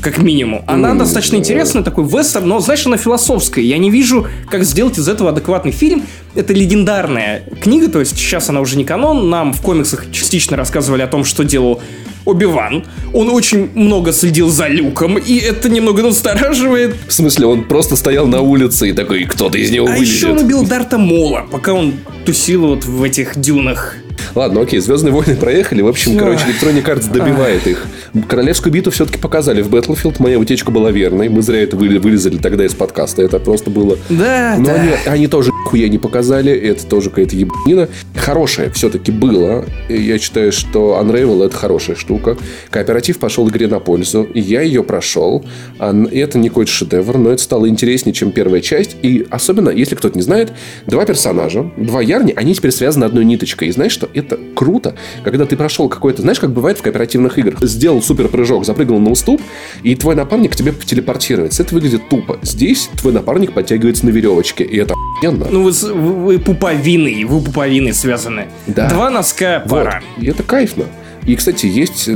Как минимум. Она Ну, достаточно интересная, такой вестерн, но, знаешь, она философская. Я не вижу, как сделать из этого адекватный фильм. Это легендарная книга, то есть сейчас она уже не канон. Нам в комиксах частично рассказывали о том, что делал Оби-Ван. Он очень много следил за Люком, и это немного настораживает. В смысле, он просто стоял на улице и такой, кто-то из него А еще он вылезет. убил Дарта Мола, пока он тусил вот в этих дюнах. Ладно, окей, Звездные войны проехали. В общем, короче, Electronic Arts добивает их. Королевскую битву все-таки показали в Battlefield. Моя утечка была верной. Мы зря это вылезали тогда из подкаста. Это просто было... Да, Но да. они, они тоже хуя не показали. Это тоже какая-то ебанина. Хорошее все-таки было. Я считаю, что Unravel это хорошая штука. Кооператив пошел игре на пользу. Я ее прошел. А Это не какой-то шедевр, но это стало интереснее, чем первая часть. И особенно, если кто-то не знает, два персонажа, два ярни, они теперь связаны одной ниточкой. И знаешь что? Это круто, когда ты прошел какой-то... Знаешь, как бывает в кооперативных играх? Сделал супер прыжок, запрыгнул на уступ, и твой напарник к тебе телепортируется. Это выглядит тупо. Здесь твой напарник подтягивается на веревочке, и это охуенно. Ну, вы, вы, пуповиной, вы пуповиной связаны. Да. Два носка Вот. пара. И это кайфно. И, кстати, есть,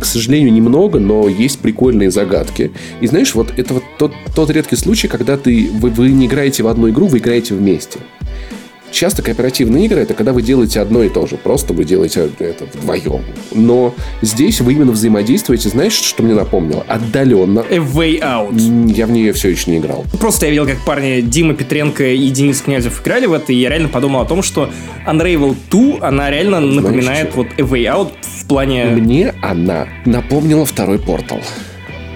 к сожалению, немного, но есть прикольные загадки. И знаешь, вот это вот тот, тот редкий случай, когда ты, вы, вы не играете в одну игру, вы играете вместе. Часто кооперативные игры это когда вы делаете одно и то же, просто вы делаете это вдвоем. Но здесь вы именно взаимодействуете, знаешь, что мне напомнило? Отдаленно. A Way Out. Я в нее все еще не играл. Просто я видел, как парни Дима Петренко и Денис Князев играли в это, и я реально подумал о том, что Unravel 2, она реально напоминает что? вот A Way Out в плане... Мне она напомнила второй портал.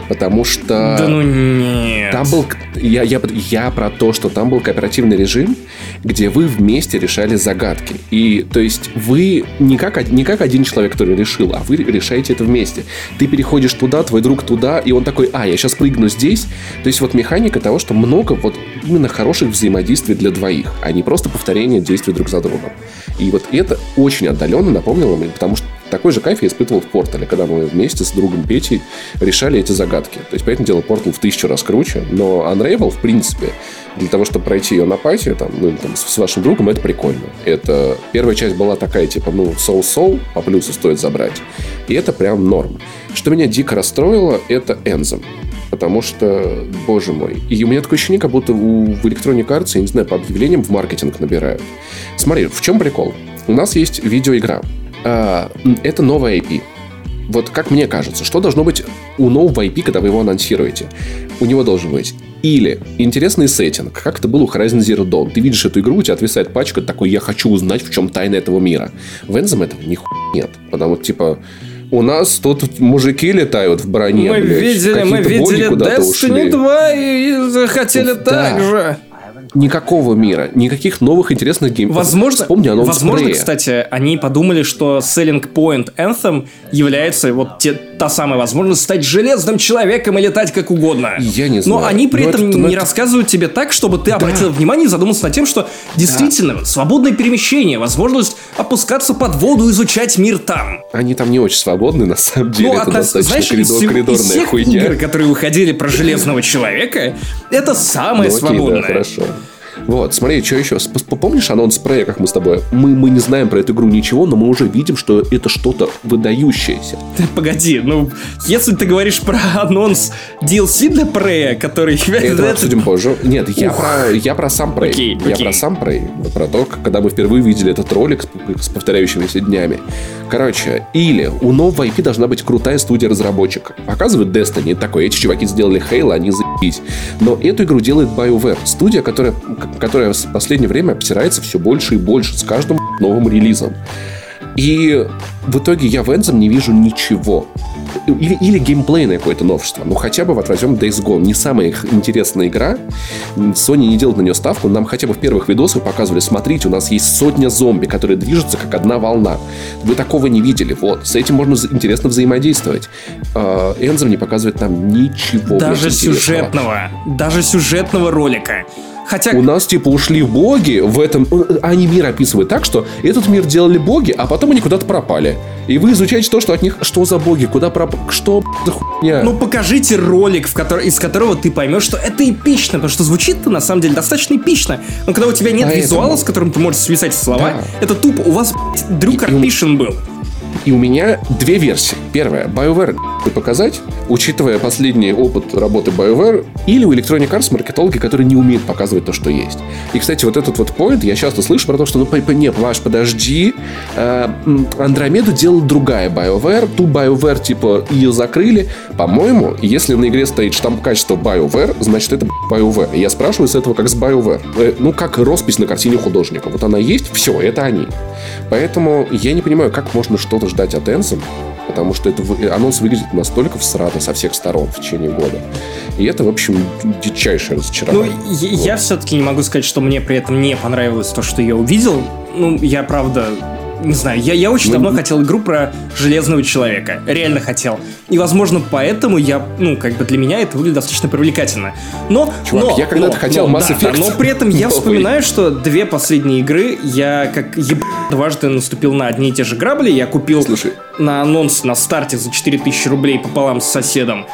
Потому что... Да ну нет. Там был... Я, я, я про то, что там был кооперативный режим, где вы вместе решали загадки. И, то есть, вы не как, не как один человек, который решил, а вы решаете это вместе. Ты переходишь туда, твой друг туда, и он такой, а, я сейчас прыгну здесь. То есть, вот механика того, что много вот именно хороших взаимодействий для двоих, а не просто повторение действий друг за другом. И вот это очень отдаленно напомнило мне, потому что такой же кайф я испытывал в Портале, когда мы вместе с другом Петей решали эти загадки. То есть, понятное дело, Портал в тысячу раз круче, но Unravel, в принципе, для того, чтобы пройти ее на пати, там, ну, там, с, вашим другом, это прикольно. Это первая часть была такая, типа, ну, соу-соу, по плюсу стоит забрать. И это прям норм. Что меня дико расстроило, это Энзом. Потому что, боже мой, и у меня такое ощущение, как будто у, в Electronic Arts, я не знаю, по объявлениям в маркетинг набирают. Смотри, в чем прикол? У нас есть видеоигра. А, это новая IP. Вот как мне кажется, что должно быть у нового IP, когда вы его анонсируете? У него должен быть или интересный сеттинг, как это было у Horizon Zero Dawn. Ты видишь эту игру, у тебя отвисает пачка, такой, я хочу узнать, в чем тайна этого мира. В Энзом этого ни нет. Потому что, типа, у нас тут мужики летают в броне. Мы блядь, видели, мы видели Destiny ушли. 2 и захотели Да. так же. Никакого мира, никаких новых интересных геймов. Возможно, Вспомни анонс возможно, Prey. кстати, они подумали, что selling point Anthem является вот те- та самая возможность стать железным человеком и летать как угодно. Я не Но знаю. они при Но этом это- но не это- рассказывают тебе так, чтобы ты обратил внимание и задумался над тем, что действительно свободное перемещение, возможность опускаться под воду, изучать мир там. Они там не очень свободны, на самом деле. Ну, это а та- достаточно знаешь, из, коридор- из коридорная всех хуйня. игр, которые выходили про железного человека, это самое Ну, окей, свободное. да, хорошо. Вот, смотри, что еще? Помнишь анонс Прея, как мы с тобой? Мы, мы не знаем про эту игру ничего, но мы уже видим, что это что-то выдающееся. Ты погоди, ну, если ты говоришь про анонс DLC для Прея, который... Это мы обсудим позже. Нет, я про, я про сам Prey. Окей, я окей. про сам Prey. Про то, когда мы впервые видели этот ролик с, с повторяющимися днями. Короче, или у нового IP должна быть крутая студия разработчика. Показывают Destiny, такой, эти чуваки сделали Halo, они заебись. Но эту игру делает BioWare. Студия, которая, которая в последнее время обтирается все больше и больше с каждым новым релизом. И в итоге я в Энзом не вижу ничего. Или, или геймплейное какое-то новшество. Ну, хотя бы вот возьмем Days Gone. Не самая интересная игра. Sony не делает на нее ставку. Нам хотя бы в первых видосах показывали, смотрите, у нас есть сотня зомби, которые движутся как одна волна. Вы такого не видели. Вот. С этим можно интересно взаимодействовать. А, Энзом не показывает нам ничего. Даже сюжетного, даже сюжетного ролика. Хотя, У нас, типа, ушли боги в этом... Они мир описывают так, что этот мир делали боги, а потом они куда-то пропали. И вы изучаете то, что от них... Что за боги? Куда пропали? Что за хуйня? ну покажите ролик, в который, из которого ты поймешь, что это эпично, потому что звучит-то на самом деле достаточно эпично. Но когда у тебя нет Поэтому- визуала, с которым ты можешь связать слова, Да. это тупо. У вас блядь, Дрю Карпишин был. И у меня две версии. Первая. BioWare показать, учитывая последний опыт работы BioWare, или у Electronic Arts маркетологи, которые не умеют показывать то, что есть. И, кстати, вот этот вот point я часто слышу про то, что, ну, не, Паш, подожди, э, Андромеду делала другая BioWare, ту BioWare, типа, ее закрыли. По-моему, если на игре стоит штамп качества BioWare, значит, это BioWare. Я спрашиваю с этого, как с BioWare. Э, ну, как роспись на картине художника. Вот она есть, все, это они. Поэтому я не понимаю, как можно что-то ждать от Энсом, потому что это, вы- анонс выглядит настолько всрато со всех сторон в течение года. И это, в общем, дичайшее Ну, разочарование. я, я все-таки не могу сказать, что мне при этом не понравилось то, что я увидел. Ну, я правда не знаю, я, я очень Ну, давно хотел игру про Железного Человека. Реально хотел. И, возможно, поэтому я, ну, как бы для меня это выглядит достаточно привлекательно. Но, Чувак, но, я когда-то хотел но, Mass да, да, Effect но при этом я вспоминаю, что две последние игры я как еб... дважды наступил на одни и те же грабли. Я купил Слушай. на анонс на старте за 4000 рублей пополам с соседом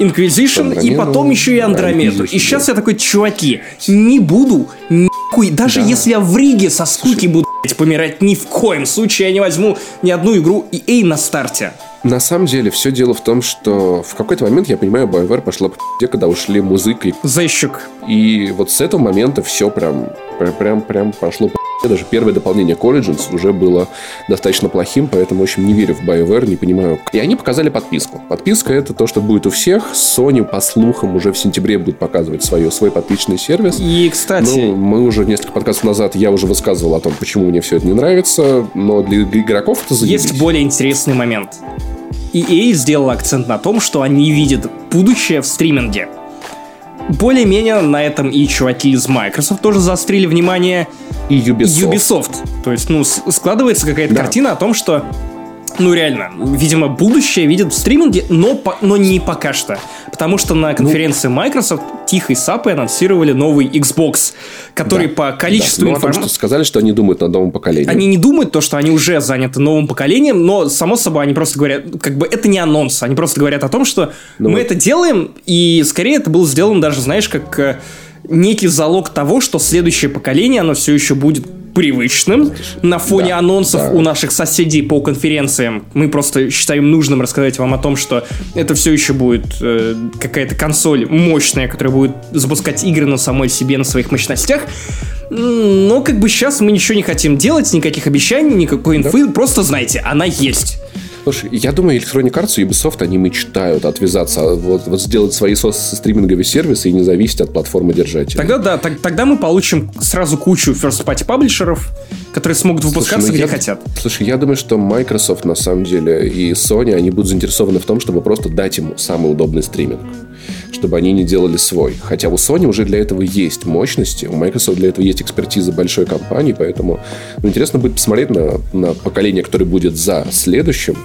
Inquisition и Андромеду, потом еще и Андромеду. И сейчас я такой, чуваки, не буду нихуй, даже Да. если я в Риге со скуки буду блядь, помирать, ни в коем случае я не возьму ни одну игру EA на старте. На самом деле, все дело в том, что в какой-то момент, я понимаю, BioWare пошла по пи***е, когда ушли музыка и Зайщик. И вот с этого момента все прям, прям, прям, прям пошло по. Даже первое дополнение к Origins уже было достаточно плохим, поэтому, в общем, не верю в BioWare, не понимаю. И они показали подписку. Подписка — это то, что будет у всех. Sony, по слухам, уже в сентябре будет показывать свое, свой подписочный сервис. И, кстати, Ну, мы уже несколько подкастов назад, я уже высказывал о том, почему мне все это не нравится, но для игроков это заебись. есть более интересный момент. EA сделал акцент на том, что они видят будущее в стриминге. Более-менее на этом и чуваки из Microsoft тоже заострили внимание И Ubisoft. Ubisoft. То есть, ну, складывается какая-то Да. картина о том, что ну реально, видимо, будущее видят в стриминге, но, по- но не пока что. Потому что на конференции Microsoft тихо и сапой анонсировали новый Xbox, который Да, по количеству Да. Ну, о том, информации... что сказали, что они думают над новым поколением. Они не думают то, что они уже заняты новым поколением, но, само собой, они просто говорят, как бы это не анонс, они просто говорят о том, что Ну мы это делаем, и скорее это было сделано даже, знаешь, как э, некий залог того, что следующее поколение, оно все еще будет привычным на фоне Да, анонсов да. у наших соседей по конференциям. Мы просто считаем нужным рассказать вам о том, что это все еще будет э, какая-то консоль мощная, которая будет запускать игры на самой себе, на своих мощностях. Но как бы сейчас мы ничего не хотим делать, никаких обещаний, никакой инфы. Просто знайте, она есть. Слушай, я думаю, Electronic Arts и Ubisoft, они мечтают отвязаться, вот, вот сделать свои стриминговые сервисы и не зависеть от платформы держателя. Тогда да, так- тогда мы получим сразу кучу first party паблишеров, которые смогут выпускаться ну где я- хотят. Слушай, я думаю, что Microsoft на самом деле и Sony, они будут заинтересованы в том, чтобы просто дать им самый удобный стриминг. Чтобы они не делали свой. Хотя у Sony уже для этого есть мощности, у Microsoft для этого есть экспертиза большой компании, поэтому ну, интересно будет посмотреть на, на поколение, которое будет за следующим.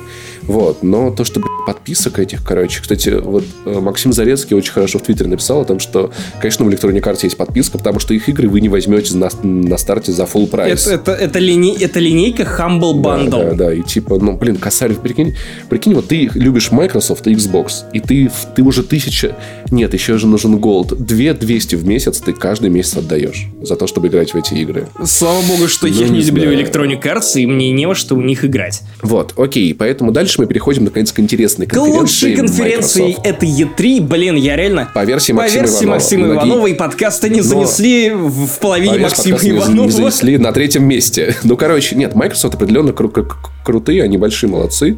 Вот. Но то, что подписок этих, короче, кстати, вот э, Максим Зарецкий очень хорошо в Твиттере написал о том, что, конечно, в Electronic Arts есть подписка, потому что их игры вы не возьмете на, на старте за full прайс. Это, это, это, лине- это линейка Humble Bundle. Да, да, да, и типа, ну, блин, Косарев, прикинь, прикинь, вот ты любишь Microsoft и Xbox, и ты, ты уже тысяча, нет, еще же нужен Gold, две 200 в месяц ты каждый месяц отдаешь за то, чтобы играть в эти игры. Слава богу, что Ну, я не не люблю. Electronic Arts, и мне не во что у них играть. Вот, окей, поэтому дальше мы переходим, наконец, к интересной К конференции лучшей конференции Microsoft. это E3, блин, я реально... По версии По Максима версии Иванова. Максима Многие- Иванова и подкаста не Но- занесли в, в половине Максима Иванова. Не занесли на третьем месте. Ну, короче, нет, Microsoft определенно кру- кру- крутые, они большие молодцы.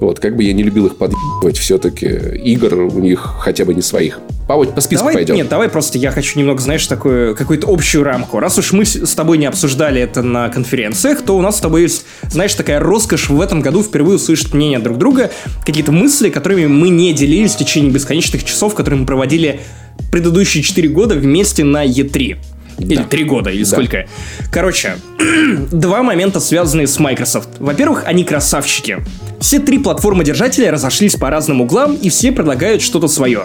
Вот, как бы я не любил их подъебывать, все-таки игр у них хотя бы не своих. По, по списку Давай, пойдем. нет, давай просто я хочу немного, знаешь, такую какую-то общую рамку. Раз уж мы с с тобой не обсуждали это на конференциях, то у нас с тобой есть, знаешь, такая роскошь в этом году впервые услышать мнение друг друга, какие-то мысли, которыми мы не делились в течение бесконечных часов, которые мы проводили предыдущие 4 года вместе на E3. Или три года, или сколько. Короче, два момента, связанные с Microsoft. Во-первых, они красавчики. Все три платформы-держателя разошлись по разным углам, и все предлагают что-то свое.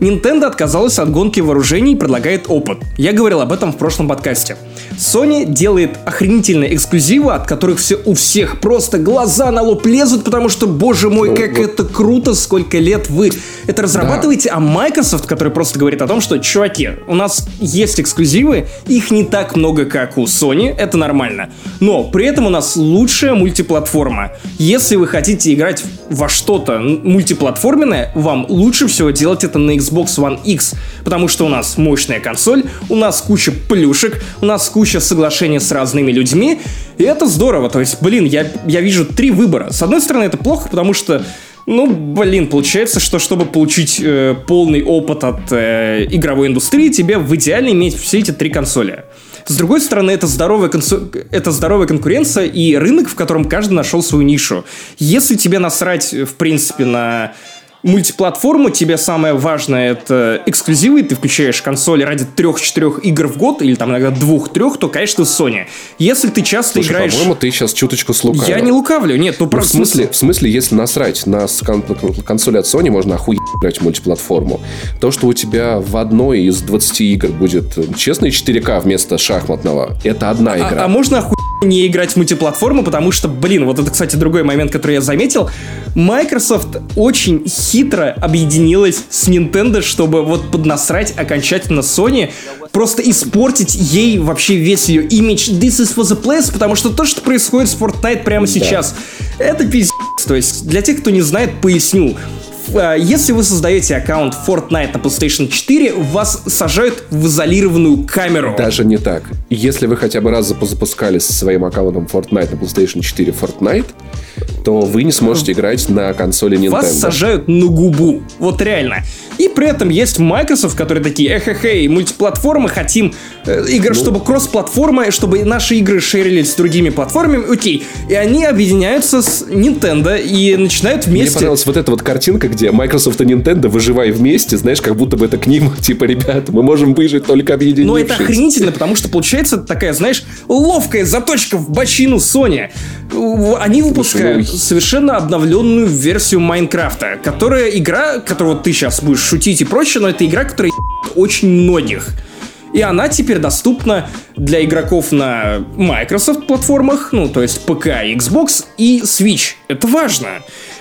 Nintendo отказалась от гонки вооружений и предлагает опыт. Я говорил об этом в прошлом подкасте. Sony делает охренительные эксклюзивы, от которых все у всех просто глаза на лоб лезут, потому что, боже мой, Ну, как вот. это круто, сколько лет вы это разрабатываете, а Microsoft, который просто говорит о том, что, чуваки, у нас есть эксклюзивы, их не так много, как у Sony, это нормально. Но при этом у нас лучшая мультиплатформа. Если вы хотите играть во что-то мультиплатформенное, вам лучше всего делать это на Xbox One X, потому что у нас мощная консоль, у нас куча плюшек, у нас куча соглашений с разными людьми, и это здорово. То есть, блин, я, я вижу три выбора. С одной стороны, это плохо, потому что ну, блин, получается, что чтобы получить э, полный опыт от э, игровой индустрии, тебе в идеале иметь все эти три консоли. С другой стороны, это здоровая, консо- это здоровая конкуренция и рынок, в котором каждый нашел свою нишу. Если тебе насрать, в принципе, на мультиплатформу, тебе самое важное это эксклюзивы, ты включаешь консоли ради трех-четырех игр в год, или там иногда двух-трех, то, конечно, Sony. Если ты часто Слушай, играешь... по-моему, ты сейчас чуточку слукавил. Я не лукавлю, нет, ну Ну, в смысле, в смысле, если насрать на кон- консоли от Sony, можно охуеть играть в мультиплатформу. То, что у тебя в одной из 20 игр будет э, честный 4К вместо шахматного, это одна игра. А, а можно охуенно не играть в мультиплатформу, потому что, блин, вот это, кстати, другой момент, который я заметил. Microsoft очень хитро объединилась с Nintendo, чтобы вот поднасрать окончательно Sony, просто испортить ей вообще весь ее имидж This is for the place, потому что то, что происходит с Fortnite прямо сейчас, это пиздец. То есть, для тех, кто не знает, поясню. А, Если вы создаете аккаунт Fortnite на PlayStation 4, вас сажают в изолированную камеру. Даже не так. Если вы хотя бы раз запу- запускали со своим аккаунтом Fortnite на PlayStation 4 Fortnite, то вы не сможете играть на консоли Nintendo. Вас сажают на губу. Вот реально. И при этом есть Microsoft, которые такие, эхе-хей, мультиплатформы, хотим э, игр, Ну. чтобы кросс-платформа, чтобы наши игры шерились с другими платформами, окей. И они объединяются с Nintendo и начинают Мне вместе... понравилась вот эта вот картинка, где Microsoft и Nintendo выживай вместе, знаешь, как будто бы это к ним, типа, ребята, мы можем выжить только объединившись. Но это охренительно, потому что получается такая, знаешь, ловкая заточка в бочину Sony. Они Ну, выпускают... совершенно обновленную версию Майнкрафта, которая игра, которую ты сейчас будешь шутить и прочее, но это игра, которая очень многих. И она теперь доступна для игроков на Microsoft платформах, ну, то есть ПК, Xbox и Switch. Это важно.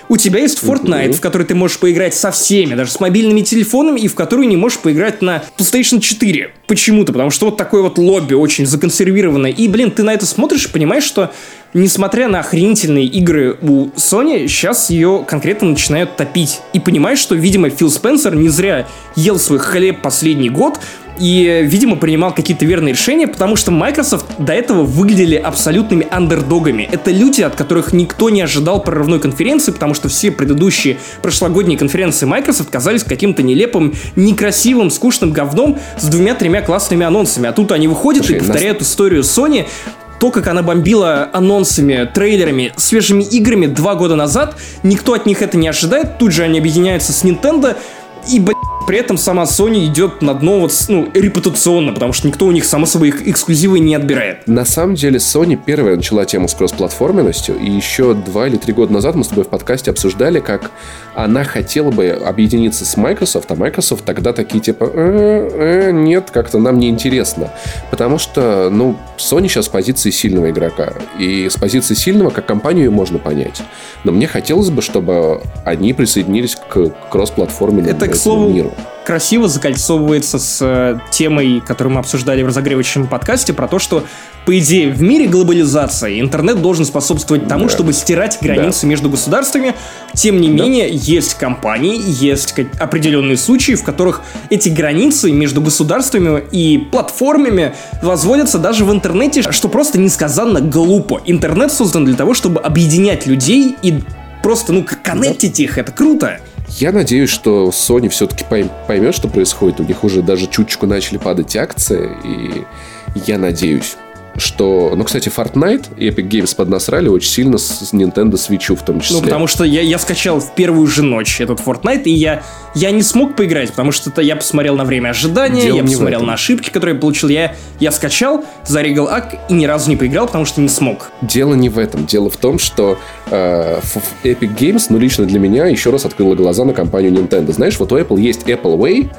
У тебя есть Fortnite, в который ты можешь поиграть со всеми, даже с мобильными телефонами, и в которую не можешь поиграть на PlayStation 4. Почему-то, потому что вот такое вот лобби очень законсервированное. И, блин, ты на это смотришь и понимаешь, что несмотря на охренительные игры у Sony, сейчас ее конкретно начинают топить. И понимаешь, что, видимо, Фил Спенсер не зря ел свой хлеб последний год, и, видимо, принимал какие-то верные решения, потому что Microsoft до этого выглядели абсолютными андердогами. Это люди, от которых никто не ожидал прорывной конференции, потому что все предыдущие прошлогодние конференции Microsoft казались каким-то нелепым, некрасивым, скучным говном с двумя-тремя классными анонсами. А тут они выходят Слушай, и повторяют нас... историю Sony, то, как она бомбила анонсами, трейлерами, свежими играми два года назад, никто от них это не ожидает, тут же они объединяются с Nintendo, и, блядь, при этом сама Sony идет на дно вот, ну, репутационно, потому что никто у них, само собой, их эксклюзивы не отбирает. На самом деле, Sony первая начала тему с кроссплатформенностью, и еще два или три года назад мы с тобой в подкасте обсуждали, как она хотела бы объединиться с Microsoft, а Microsoft тогда такие типа, э, э, нет, как-то нам не интересно. Потому что, ну, Sony сейчас в позиции сильного игрока. И с позиции сильного, как компанию, можно понять. Но мне хотелось бы, чтобы они присоединились к кроссплатформенному Это, к слову, миру красиво закольцовывается с э, темой, которую мы обсуждали в разогревочном подкасте, про то, что, по идее, в мире глобализации интернет должен способствовать тому, да. чтобы стирать границы да. между государствами. Тем не да. менее, есть компании, есть определенные случаи, в которых эти границы между государствами и платформами возводятся даже в интернете, что просто несказанно глупо. Интернет создан для того, чтобы объединять людей и просто, ну, коннектить их. Это круто. Я надеюсь, что Sony все-таки поймет, что происходит. У них уже даже чуточку начали падать акции. И я надеюсь, что... Ну, кстати, Fortnite и Epic Games поднасрали очень сильно с Nintendo Switch в том числе. Ну, потому что я, я скачал в первую же ночь этот Fortnite, и я, я не смог поиграть, потому что это я посмотрел на время ожидания, Дело я посмотрел на ошибки, которые я получил. Я, я скачал, зарегал ак и ни разу не поиграл, потому что не смог. Дело не в этом. Дело в том, что э, Epic Games, ну, лично для меня, еще раз открыла глаза на компанию Nintendo. Знаешь, вот у Apple есть Apple Way,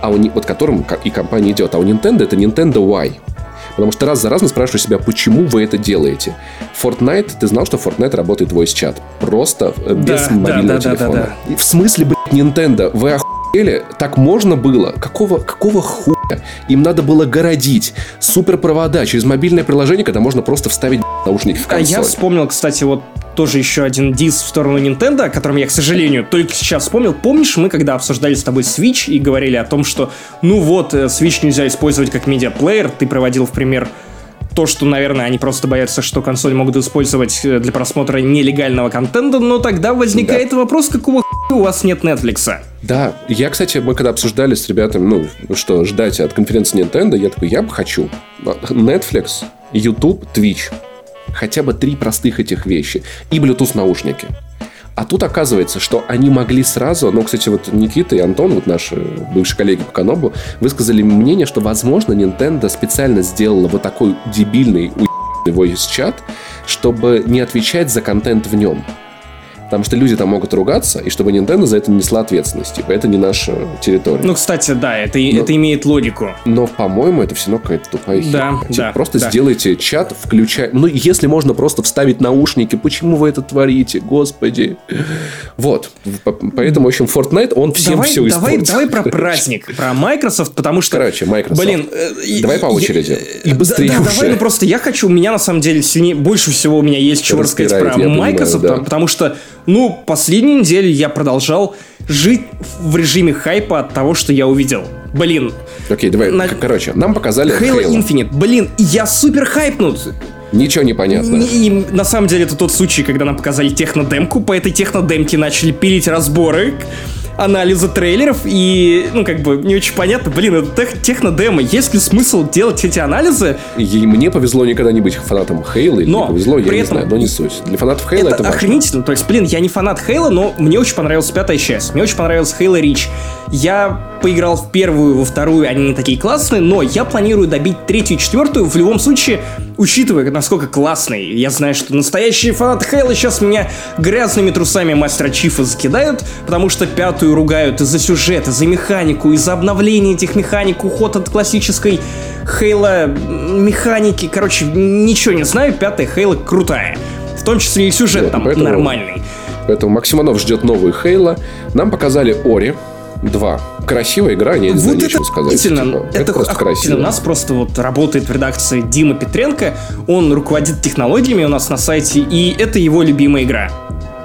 а у, вот которым и компания идет, а у Nintendo это Nintendo Y. Потому что раз за разом спрашиваю себя, почему вы это делаете. Fortnite, ты знал, что Fortnite работает voice чат? Просто э, без да, мобильного да, да, телефона. Да, да, да. В смысле, блядь, Nintendo? Вы охуели? Так можно было? Какого, какого хуя? Им надо было городить суперпровода через мобильное приложение, когда можно просто вставить наушники в консоль. А я вспомнил, кстати, вот тоже еще один дис в сторону Nintendo, о котором я, к сожалению, только сейчас вспомнил. Помнишь, мы когда обсуждали с тобой Switch и говорили о том, что, ну вот, э, Switch нельзя использовать как медиаплеер, ты проводил в пример то, что, наверное, они просто боятся, что консоль могут использовать э, для просмотра нелегального контента, но тогда возникает да. вопрос, какого у вас нет Netflix? Да, я, кстати, мы когда обсуждали с ребятами, ну, что ждать от конференции Nintendo, я такой, я бы хочу Netflix, YouTube, Twitch хотя бы три простых этих вещи. И Bluetooth наушники. А тут оказывается, что они могли сразу, ну, кстати, вот Никита и Антон, вот наши бывшие коллеги по Канобу, высказали мнение, что, возможно, Nintendo специально сделала вот такой дебильный voice чат, чтобы не отвечать за контент в нем. Потому что люди там могут ругаться, и чтобы Nintendo за это несла ответственность. Типа, это не наша территория. Ну, кстати, да, это, но, это имеет логику. Но, по-моему, это все равно какая-то тупая да, херня. Типа, да, просто да. сделайте чат, включай... Ну, если можно просто вставить наушники, почему вы это творите? Господи. Вот. Поэтому, в общем, Fortnite, он всем давай, все давай, испортит. Давай про праздник, про Microsoft, потому что... Короче, Microsoft. Блин... Э, давай по очереди. И быстрее да, уже. Давай, ну просто я хочу... У меня, на самом деле, сильнее... Больше всего у меня есть чего рассказать про Microsoft, понимаю, да. потому что ну, последнюю неделю я продолжал жить в режиме хайпа от того, что я увидел. Блин. Окей, давай, на... короче, нам показали Halo, Halo Infinite. Блин, я супер хайпнут. Ничего не понятно. И, на самом деле это тот случай, когда нам показали технодемку, по этой технодемке начали пилить разборы анализа трейлеров, и, ну, как бы, не очень понятно, блин, это тех, техно-демо, есть ли смысл делать эти анализы? И мне повезло никогда не быть фанатом Хейла, но повезло, я не знаю, но не суть. Для фанатов Хейла это, это охренительно, то есть, блин, я не фанат Хейла, но мне очень понравилась пятая часть, мне очень понравился Хейла Рич. Я поиграл в первую, во вторую, они не такие классные, но я планирую добить третью и четвертую в любом случае, учитывая, насколько классные. Я знаю, что настоящие фанаты Хейла сейчас меня грязными трусами Мастера Чифа закидают, потому что пятую ругают из-за сюжета, за механику, из-за обновления этих механик, уход от классической Хейла механики. Короче, ничего не знаю, пятая Хейла крутая. В том числе и сюжет Вот, там поэтому- нормальный. Поэтому Максиманов ждет новую Хейла. Нам показали Ори 2. Красивая игра, я не знаю, Вот это нечего сказать. типа. Это, Это просто красиво. У нас просто вот работает в редакции Дима Петренко. Он руководит технологиями у нас на сайте, и это его любимая игра.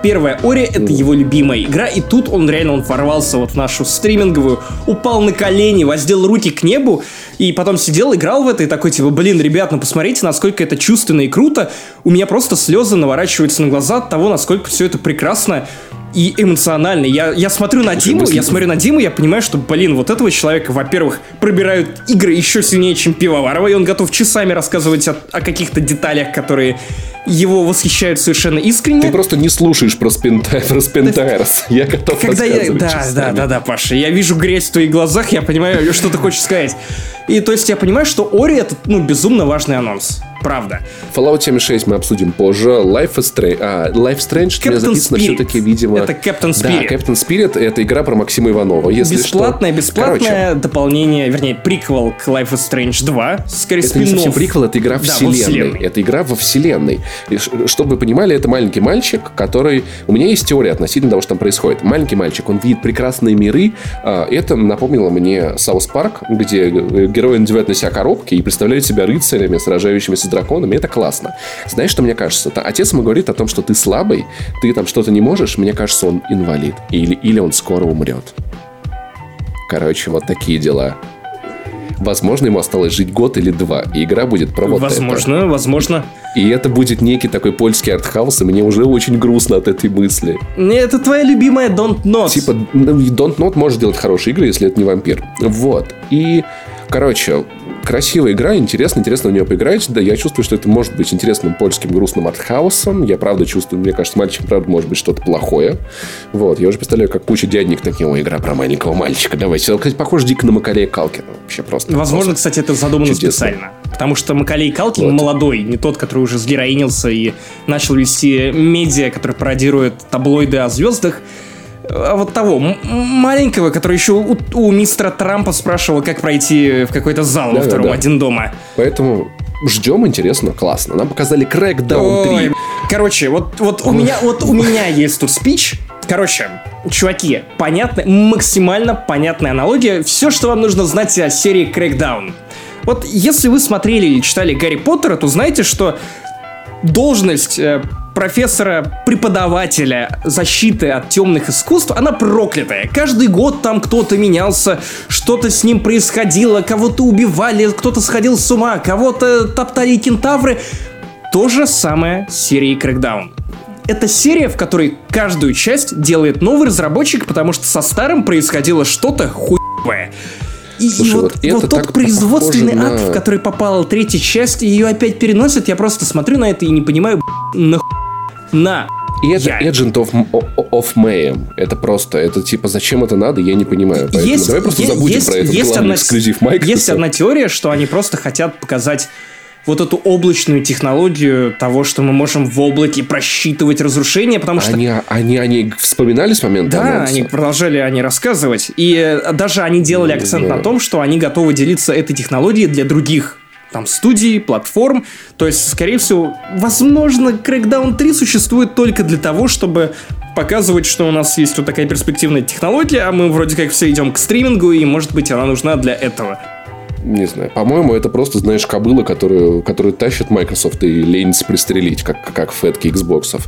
Первая Ори — это его любимая игра, и тут он реально он ворвался вот в нашу стриминговую, упал на колени, воздел руки к небу, и потом сидел, играл в это, и такой типа, блин, ребят, ну посмотрите, насколько это чувственно и круто. У меня просто слезы наворачиваются на глаза от того, насколько все это прекрасно и эмоционально. Я, я смотрю на Диму, я смотрю на Диму, я понимаю, что, блин, вот этого человека, во-первых, пробирают игры еще сильнее, чем Пивоварова, и он готов часами рассказывать о, о каких-то деталях, которые его восхищают совершенно искренне. Ты просто не слушаешь про, спинта... про Спинтайрс. Я готов Когда я... Да, часами. да, да, да, Паша, я вижу грязь в твоих глазах, я понимаю, что ты хочешь сказать. И то есть я понимаю, что Ори это, ну, безумно важный анонс. Правда. Fallout 76 мы обсудим позже. Life is Strange. А, Life Strange у меня Captain записано Spirit. все-таки, видимо... Это Captain Да, Spirit. Captain Spirit — это игра про Максима Иванова. Если бесплатное, что. бесплатное дополнение, вернее, приквел к Life is Strange 2. Скорее, Это не совсем спин-офф. приквел, это игра Да, вселенной. вселенной. Это игра во вселенной. И чтобы вы понимали, это маленький мальчик, который... У меня есть теория относительно того, что там происходит. Маленький мальчик, он видит прекрасные миры. А, Это напомнило мне South Park, где э, герои надевают на себя коробки и представляют себя рыцарями, сражающимися драконами. Это классно. Знаешь, что мне кажется? Та- Отец ему говорит о том, что ты слабый, ты там что-то не можешь. Мне кажется, он инвалид. Или, или он скоро умрет. Короче, вот такие дела. Возможно, ему осталось жить год или два, и игра будет про вот это. Возможно, возможно. И это будет некий такой польский артхаус, и мне уже очень грустно от этой мысли. Не, Это твоя любимая Dontnod. Типа, Dontnod может делать хорошие игры, если это не вампир. Вот. И, короче, красивая игра, интересно, интересно в нее поиграть. Да, я чувствую, что это может быть интересным польским грустным артхаусом. Я правда чувствую, мне кажется, мальчик, правда, может быть что-то плохое. Вот. Я уже представляю, как куча дядник такие, о, игра про маленького мальчика. Давайте. Это, кстати, похоже дико на Макалея Калкина. Вообще просто. Возможно, просто. кстати, это задумано чудесно. специально. Потому что Макалей Калкин Вот. молодой, не тот, который уже сгероинился и начал вести медиа, который пародирует таблоиды о звездах. А вот того, маленького, который еще у, у мистера Трампа спрашивал, как пройти в какой-то зал во Да-да-да. втором один дома. Поэтому ждем, интересно, классно. Нам показали Crackdown 3. Ой, Короче, вот, вот у меня, вот у меня есть тут спич. Короче, чуваки, понятно, максимально понятная аналогия. Все, что вам нужно знать о серии Crackdown. Вот если вы смотрели или читали Гарри Поттера, то знаете, что должность э, профессора, преподавателя защиты от темных искусств, она проклятая. Каждый год там кто-то менялся, что-то с ним происходило, кого-то убивали, кто-то сходил с ума, кого-то топтали кентавры. То же самое с серией Crackdown. Это серия, в которой каждую часть делает новый разработчик, потому что со старым происходило что-то хуевое. И, и Слушай, вот, вот это вот тот производственный ад, на- в который попала третья часть, и ее опять переносят, я просто смотрю на это и не понимаю, на на И это я. Agent of, of Mayhem. Это просто, это типа, зачем это надо, я не понимаю. Поэтому Есть, давай просто е- забудем есть- про этот есть главный одна- эксклюзив Microsoft. Есть одна теория, что они просто хотят показать вот эту облачную технологию того, что мы можем в облаке просчитывать разрушения, потому что Они, они, они вспоминали с момента Да, анонса? они продолжали они рассказывать. И даже они делали акцент на том, что они готовы делиться этой технологией для других там студий, платформ. То есть, скорее всего, возможно, Crackdown 3 существует только для того, чтобы показывать, что у нас есть вот такая перспективная технология, а мы вроде как все идем к стримингу, и, может быть, она нужна для этого. Не знаю. По-моему, это просто, знаешь, кобыла, которую, которую тащит Microsoft и ленится пристрелить, как, как фетки Xbox.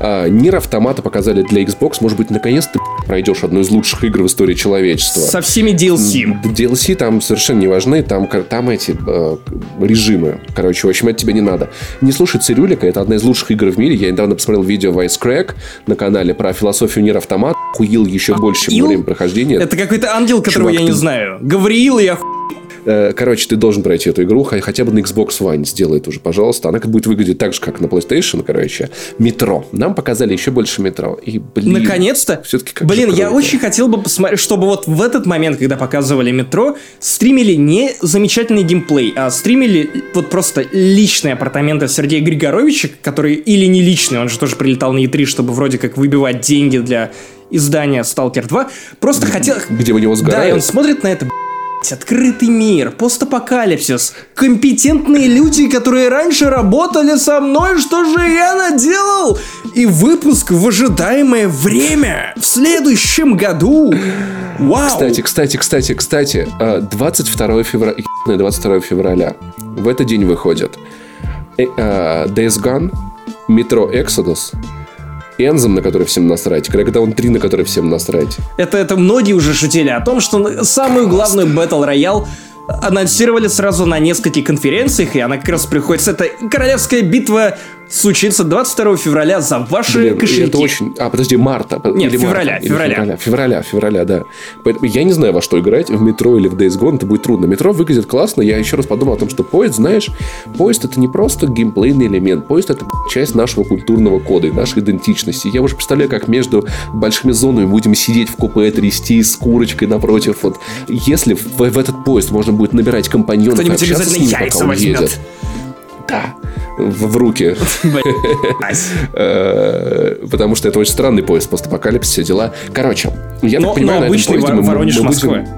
А, Нир автомата показали для Xbox. Может быть, наконец-то пройдешь одну из лучших игр в истории человечества. Со всеми DLC. DLC там совершенно не важны, там, там эти э, режимы. Короче, в общем, это тебе не надо. Не слушай Цирюлика, это одна из лучших игр в мире. Я недавно посмотрел видео Vice Crack на канале про философию Нир Автомат. Хуил еще больше, чем Ил? во время прохождения. Это какой-то ангел, которого Чувак, я не ты- знаю. Гавриил, я. Э, короче, ты должен пройти эту игру, хотя бы на Xbox One сделай это уже, пожалуйста. Она как будет выглядеть так же, как на PlayStation, короче. Метро. Нам показали еще больше метро. И, блин, Наконец-то. Все-таки как Блин, я очень хотел бы посмотреть, чтобы вот в этот момент, когда показывали метро, стримили не замечательный геймплей, а стримили вот просто личные апартаменты Сергея Григоровича, который или не личный, он же тоже прилетал на E3, чтобы вроде как выбивать деньги для издания Stalker 2. Просто хотел... Где у него Да, и сгорает. он смотрит на это, блядь, открытый мир, постапокалипсис, компетентные люди, которые раньше работали со мной, что же я наделал? И выпуск в ожидаемое время в следующем году. Вау! Кстати, кстати, кстати, кстати, э, 22 февраля, 22 февраля, в этот день выходят э, э, Days Gone, Metro Exodus, Энзом, на который всем насрать, Crackdown 3, на который всем насрать. Это, это многие уже шутили о том, что самую главную Battle Royale анонсировали сразу на нескольких конференциях, и она как раз приходится. Это королевская битва случится 22 февраля за ваши Блин, кошельки. это очень... А, подожди, марта. Нет, или марта, февраля, или февраля. февраля. Февраля, февраля, да. Поэтому я не знаю, во что играть, в метро или в Days Gone, это будет трудно. Метро выглядит классно, я еще раз подумал о том, что поезд, знаешь, поезд это не просто геймплейный элемент, поезд это часть нашего культурного кода и нашей идентичности. Я уже представляю, как между большими зонами будем сидеть в купе, трясти с курочкой напротив. Вот если в, в этот поезд можно будет набирать компаньонов и Кто-нибудь общаться с ним, пока он возьмет. едет. Да, в, в руки. Э, Потому что это очень странный поезд, постапокалипсис, все дела. Короче, я так понимаю, на этом поезде мы- будем-.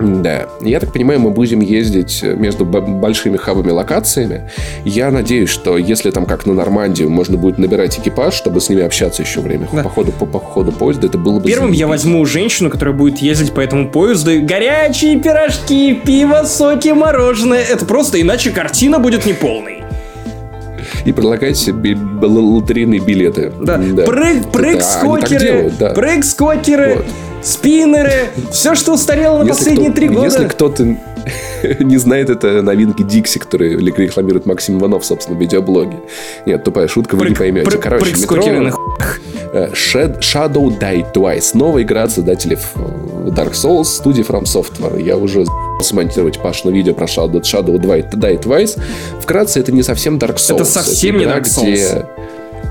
Да. Я так понимаю, мы будем ездить между большими хабами локациями. Я надеюсь, что если там как на Нормандию можно будет набирать экипаж, чтобы с ними общаться еще время Да. по, ходу, по, по ходу поезда, это было бы Первым я возьму женщину, которая будет ездить по этому поезду. Горячие пирожки, пиво, соки, мороженое. Это просто иначе картина будет неполной. И предлагать себе лотерейные билеты. Да. Прыг, прыг, Да, они так скокеры, да. прыг, скокеры, Вот. Спиннеры. Все, что устарело на Если последние кто- три года. Если кто-то не знает, это новинки Дикси, которые рекламирует Максим Иванов, собственно, в видеоблоге. Нет, тупая шутка, вы не Прыг- поймете. прыг- Короче, прыг, метро, э, Shed- Shadow Die Twice. Новая игра от создателей э, Dark Souls, студии From Software. Я уже смонтировать Пашину видео про Shadow, Shadow Die, Die Twice. Вкратце, это не совсем Dark Souls. Это совсем не игра, Dark Souls. где-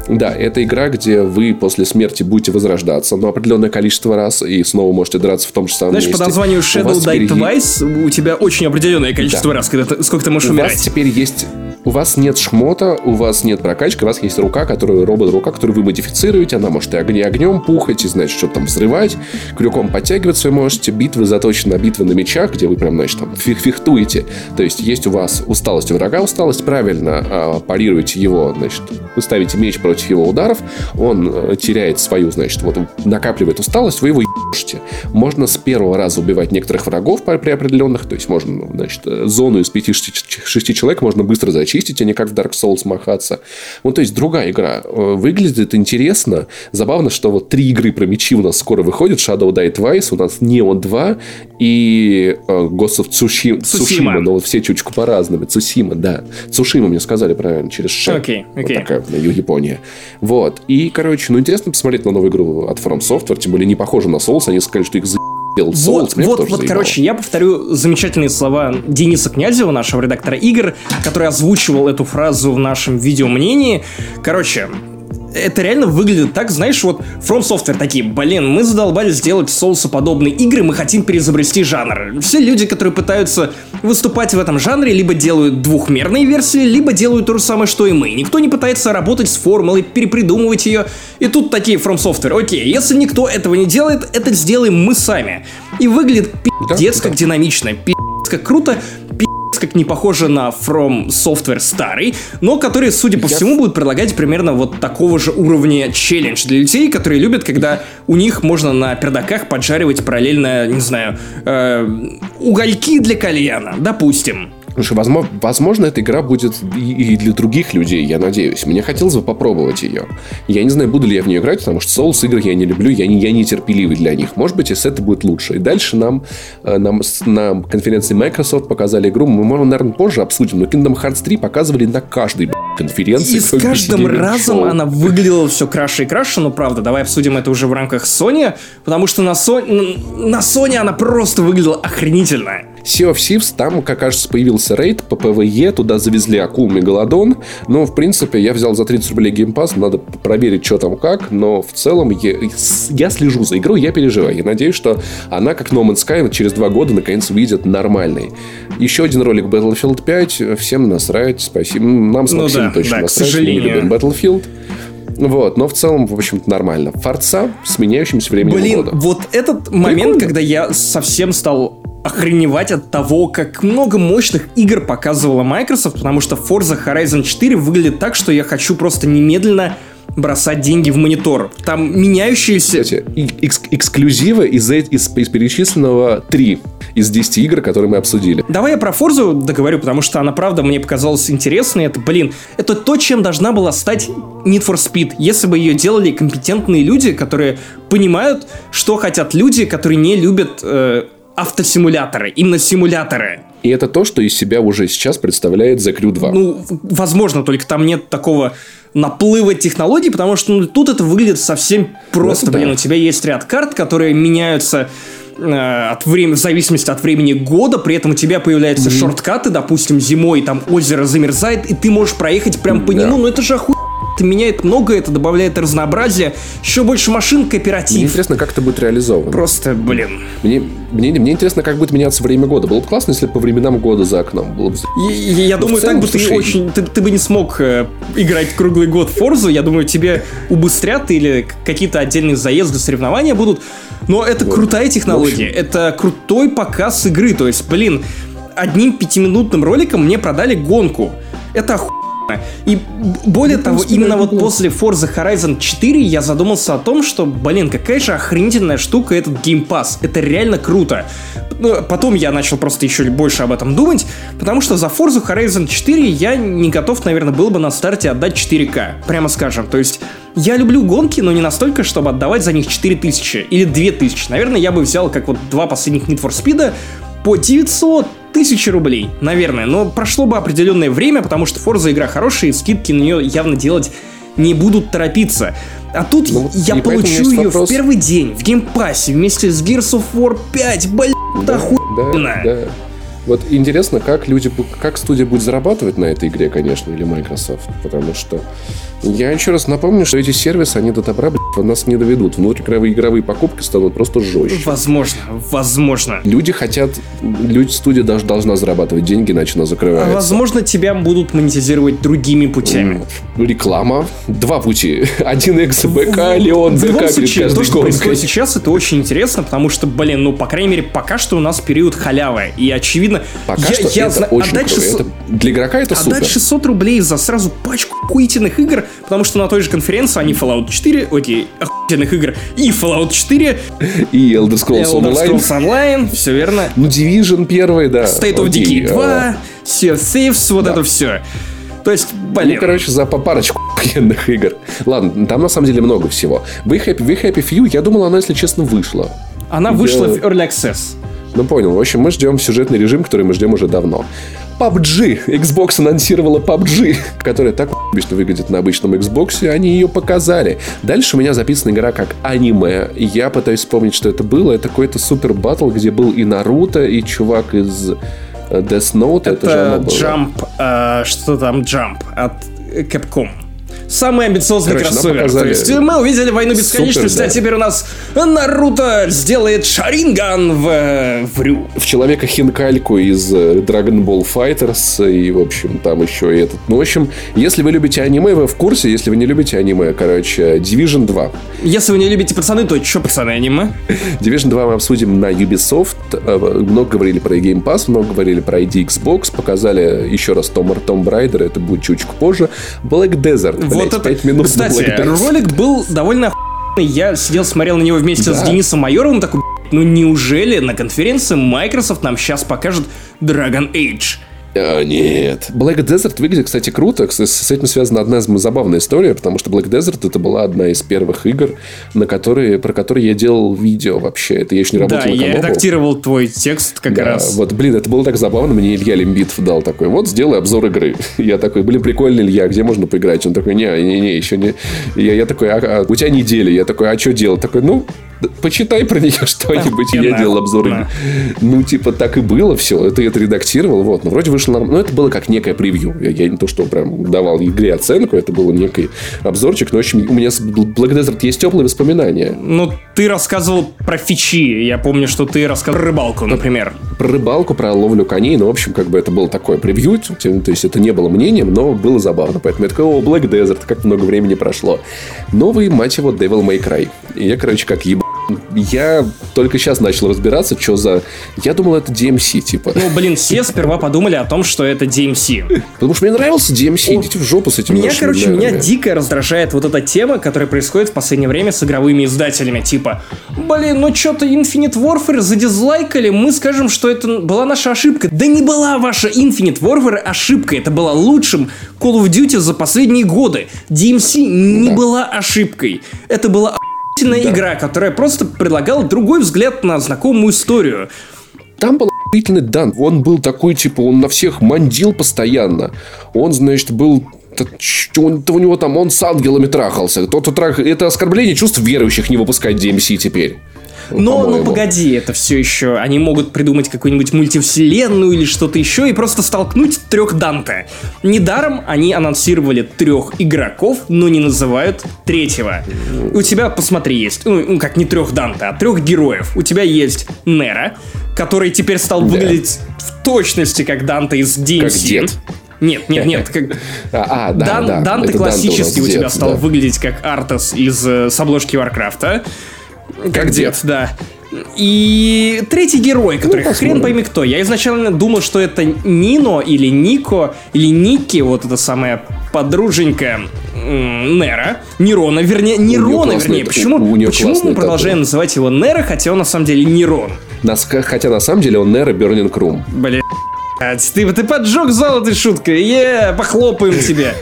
да, это игра, где вы после смерти будете возрождаться, но определенное количество раз, и снова можете драться в том же самом Знаешь, месте. по названию У Shadow вас Die теперь Twice у тебя очень определенное количество раз, когда ты, сколько ты можешь у вас умирать. теперь есть... У вас нет шмота, у вас нет прокачки, у вас есть рука, которую робот-рука, которую вы модифицируете. Она может и огне огнем пухать, и, значит, что-то там взрывать. Крюком подтягиваться вы можете. Битвы заточены на битвы на мечах, где вы прям, значит, там фих- фехтуете. То есть есть у вас усталость у врага, усталость. Правильно а, парируете его, значит, вы ставите меч против его ударов. Он э, теряет свою, значит, вот накапливает усталость, вы его ебашите. Можно с первого раза убивать некоторых врагов при при определенных. То есть можно, ну, значит, э, зону из 5-6 человек можно быстро зачистить, а не как в Dark Souls махаться. Ну, то есть другая игра. Э, Выглядит интересно. Забавно, что вот три игры про мечи у нас скоро выходят. Shadow Die Twice, у нас Neon 2 и э, Ghost of. Tsushima. Но вот все чуть по-разному. Цусима, да. Цушима мне сказали правильно, через Ш. Окей, Вот окей. такая вот, Ю- Япония. Вот. И, короче, ну, интересно посмотреть на новую игру от From Software. Тем более не похоже на Souls. Они сказали, что их за Souls. Вот, вот, вот, заебало. короче, я повторю замечательные слова Дениса Князева, нашего редактора игр, который озвучивал эту фразу в нашем видео мнении. Короче, это реально выглядит так, знаешь, вот From Software такие, блин, мы задолбались делать соусоподобные игры, мы хотим переизобрести жанр. Все люди, которые пытаются выступать в этом жанре, либо делают двухмерные версии, либо делают то же самое, что и мы. Никто не пытается работать с формулой, перепридумывать ее. И тут такие From Software, окей, если никто этого не делает, это сделаем мы сами. И выглядит пиздец да. как динамично, пиздец как круто, как не похоже на From Software старый, но который, судя по всему, будет предлагать примерно вот такого же уровня челлендж для людей, которые любят, когда у них можно на пердаках поджаривать параллельно, не знаю, э, угольки для кальяна, допустим. Слушай, возможно, возможно, эта игра будет и, и для других людей, я надеюсь. Мне хотелось бы попробовать ее. Я не знаю, буду ли я в нее играть, потому что Souls игр я не люблю, я не, я не терпеливый для них. Может быть, если это будет лучше. И дальше нам, э, нам на конференции Microsoft показали игру. Мы, можем, наверное, позже обсудим, но Kingdom Hearts 3 показывали на каждой конференции. И с каждым разом шоу. она выглядела все краше и краше, но правда, давай обсудим это уже в рамках Sony, потому что на Sony, на Sony она просто выглядела охренительно. Sea of Thieves, там, как кажется, появился рейд по PvE, туда завезли акул Мегалодон. Но, в принципе, я взял за 30 рублей Game Pass, надо проверить, что там как, но в целом я, я слежу за игрой, я переживаю. Я надеюсь, что она, как No Man's Sky, через два года наконец выйдет нормальной. Еще один ролик Battlefield 5. Всем насрать. Спасибо. Нам с Ну Максимом да, точно да, к насрать. Мы сожалению. любим Battlefield. Вот, но в целом, в общем-то, нормально. Форца с меняющимся временем Блин, года. вот этот момент, Прикольно. когда я совсем стал охреневать от того, как много мощных игр показывала Microsoft, потому что Forza Horizon 4 выглядит так, что я хочу просто немедленно бросать деньги в монитор. Там меняющиеся... Кстати, экс- эксклюзивы из, э- из, из перечисленного 3 из 10 игр, которые мы обсудили. Давай я про Форзу договорю, потому что она, правда, мне показалась интересной. Это, блин, это то, чем должна была стать Need for Speed, если бы ее делали компетентные люди, которые понимают, что хотят люди, которые не любят э, автосимуляторы, именно симуляторы. И это то, что из себя уже сейчас представляет The Crew 2. Ну, возможно, только там нет такого наплыва технологий, потому что ну, тут это выглядит совсем просто. да. Блин, у тебя есть ряд карт, которые меняются э, от времени, в зависимости от времени года, при этом у тебя появляются шорткаты, допустим, зимой там озеро замерзает, и ты можешь проехать прям по Да. нему, но это же оху... Это меняет много, это добавляет разнообразия, еще больше машин, Мне кооператив. интересно, как это будет реализовано. Просто, блин. Мне, мне, мне интересно, как будет меняться время года. Было бы классно, если бы по временам года за окном. Было бы... Я, я- Ну, думаю, целом, так бы ты слушай, очень. Ты, ты бы не смог э, играть круглый год в Форзу. Я думаю, тебе убыстрят или какие-то отдельные заезды, соревнования будут. Но это крутая технология. Это крутой показ игры. То есть, блин, одним пятиминутным роликом мне продали гонку. Это охуенно. И более того, именно вот после Forza Horizon 4 я задумался о том, что, блин, какая же охренительная штука этот Game Pass. Это реально круто. Ну, Потом я начал просто еще больше об этом думать, потому что за Forza Horizon 4 я не готов, наверное, был бы на старте отдать 4К, прямо скажем. То есть я люблю гонки, но не настолько, чтобы отдавать за них 4000 или 2000. Наверное, я бы взял, как вот два последних Need for Speed по 900 тысяч рублей, наверное. Но прошло бы определенное время, потому что Forza игра хорошая, и скидки на нее явно делать не будут торопиться. А тут Ну, я получу ее вопрос. в первый день в Game Pass'е вместе с Gears of War 5. Блин, это охуенно. Да, да. Вот интересно, как люди, как студия будет зарабатывать на этой игре, конечно, или Microsoft, потому что я еще раз напомню, что эти сервисы, они до добра, блядь, нас не доведут. Внутриигровые игровые покупки станут просто жестче. Возможно, возможно. Люди хотят, люди, студия даже должна зарабатывать деньги, иначе она А закрывается. возможно, тебя будут монетизировать другими путями. Реклама. Два пути. Один экс-БК, Леон В любом случае, то, что происходит сейчас, это очень интересно, потому что, блин, ну, по крайней мере, пока что у нас период халявы. И, очевидно, Пока я, что я это зна- очень отдать круто. 600 Это- для игрока это супер. Отдать 600 рублей за сразу пачку охуительных игр, потому что на той же конференции они Fallout 4, окей, охуительных игр, и Fallout 4, И Elder Scrolls Elder Online. Scrolls Online, все верно, Ну, Division первый, да. State of Окей, Decay а, 2, Sea of Thieves, вот это все. То есть, блин, Ну, короче, за по парочку охуенных игр. Ладно, там на самом деле много всего. We Happy, We Happy Few, я думал, она, если честно, вышла. она вышла в Early Access. Ну, понял. В общем, мы ждем сюжетный режим, который мы ждем уже давно. PUBG. Xbox анонсировала PUBG, которая так обычно выглядит на обычном Xbox, и они ее показали. Дальше у меня записана игра как аниме. Я пытаюсь вспомнить, что это было. Это какой-то супер батл, где был и Наруто, и чувак из э, Death Note. Это, же Это было. Jump, э, что там Jump от Capcom. Самый амбициозный Короче, кроссовер. показали То есть мы увидели войну супер, бесконечности, да. а теперь у нас Наруто сделает Шаринган в, э, в Рю. в человека Хинкальку из э, Dragon Ball Fighters, и, в общем, там еще и этот. Ну, в общем, если вы любите аниме, вы в курсе. Если вы не любите аниме, короче, Division 2. Если вы не любите пацаны, то что пацаны аниме? Division 2 мы обсудим на Ubisoft. Э, Много говорили про Game Pass, много говорили про ID Xbox. Показали еще раз Том, Том Брайдер, это будет чуточку позже. Black Desert. Вот это... 5 минут Кстати, ролик был довольно охуенный. Я сидел, смотрел на него вместе с Да. Денисом Майоровым, такой, «Блядь, ну неужели на конференции Microsoft нам сейчас покажет Dragon Age? А, нет. Black Desert выглядит, кстати, круто. С этим связана одна забавная история, потому что Black Desert это была одна из первых игр, на которые, про которые я делал видео вообще. Это я еще не работал Да, на я Канобу. редактировал твой текст как Да, раз. вот, блин, это было так забавно. Мне Илья Лимбитов дал такой, вот, сделай обзор игры. Я такой, блин, прикольно, Илья, где можно поиграть? Он такой, не, не, не, еще не. Я, я такой, а, а, у тебя неделя. Я такой, а что делать? Такой, ну, почитай про нее что-нибудь. Я делал обзоры. да. Ну, типа, так и было все. Ты это редактировал. Вот. Ну, вроде вышло нормально. Но это было как некое превью. Я, я не то, что прям давал игре оценку. Это был некий обзорчик. Но, в общем, у меня с Black Desert есть теплые воспоминания. Ну, ты рассказывал про фичи. Я помню, что ты рассказывал про рыбалку, например. Про рыбалку, про ловлю коней. Ну, в общем, как бы это было такое превью. То есть, это не было мнением, но было забавно. Поэтому я такой, о, Black Desert, как много времени прошло. Новый, мать его, Devil May Cry. И я, короче, как еб... Я только сейчас начал разбираться, что за... Я думал, это DMC, типа. Ну, блин, все сперва подумали о том, что это DMC. Потому что мне нравился DMC. Идите в жопу с этим Меня, короче, меня нервами. дико раздражает вот эта тема, которая происходит в последнее время с игровыми издателями. Типа, блин, ну что-то Infinite Warfare задизлайкали, мы скажем, что это была наша ошибка. Да не была ваша Infinite Warfare ошибкой, это была лучшим Call of Duty за последние годы. DMC не Да. была ошибкой. Это была Да. игра, которая просто предлагала другой взгляд на знакомую историю. Там был охуительный Дан. Он был такой, типа, он на всех мандил постоянно. Он, значит, был... Он, у него там, он с ангелами трахался. Тот, кто трах... Это оскорбление чувств верующих не выпускать DMC теперь. Но, ну погоди, это все еще. Они могут придумать какую-нибудь мультивселенную или что-то еще и просто столкнуть трех Данте. Недаром они анонсировали трех игроков, но не называют третьего. У тебя, посмотри, есть, ну, ну, как не трех Данте, а трех героев. У тебя есть Нера, который теперь стал выглядеть в точности как Данте из DMC. Как дед. Нет, нет, нет, как А, а, да, Дан- да. Данте Это классический у у тебя дед, стал да. выглядеть как Артас из э, с обложки Warcraft'а. Как, дед, дед. да. И третий герой, который хрен посмотрим. пойми кто. Я изначально думал, что это Нино или Нико, или Ники, вот эта самая подруженька Нера. Нерона, вернее, Нерона, вернее. Почему, у почему мы продолжаем тату. называть его Нера, хотя он на самом деле Нерон? Хотя на самом деле он Нера Burning Room. Бля, ты, ты поджег зал этой шуткой. Е, похлопаем тебе.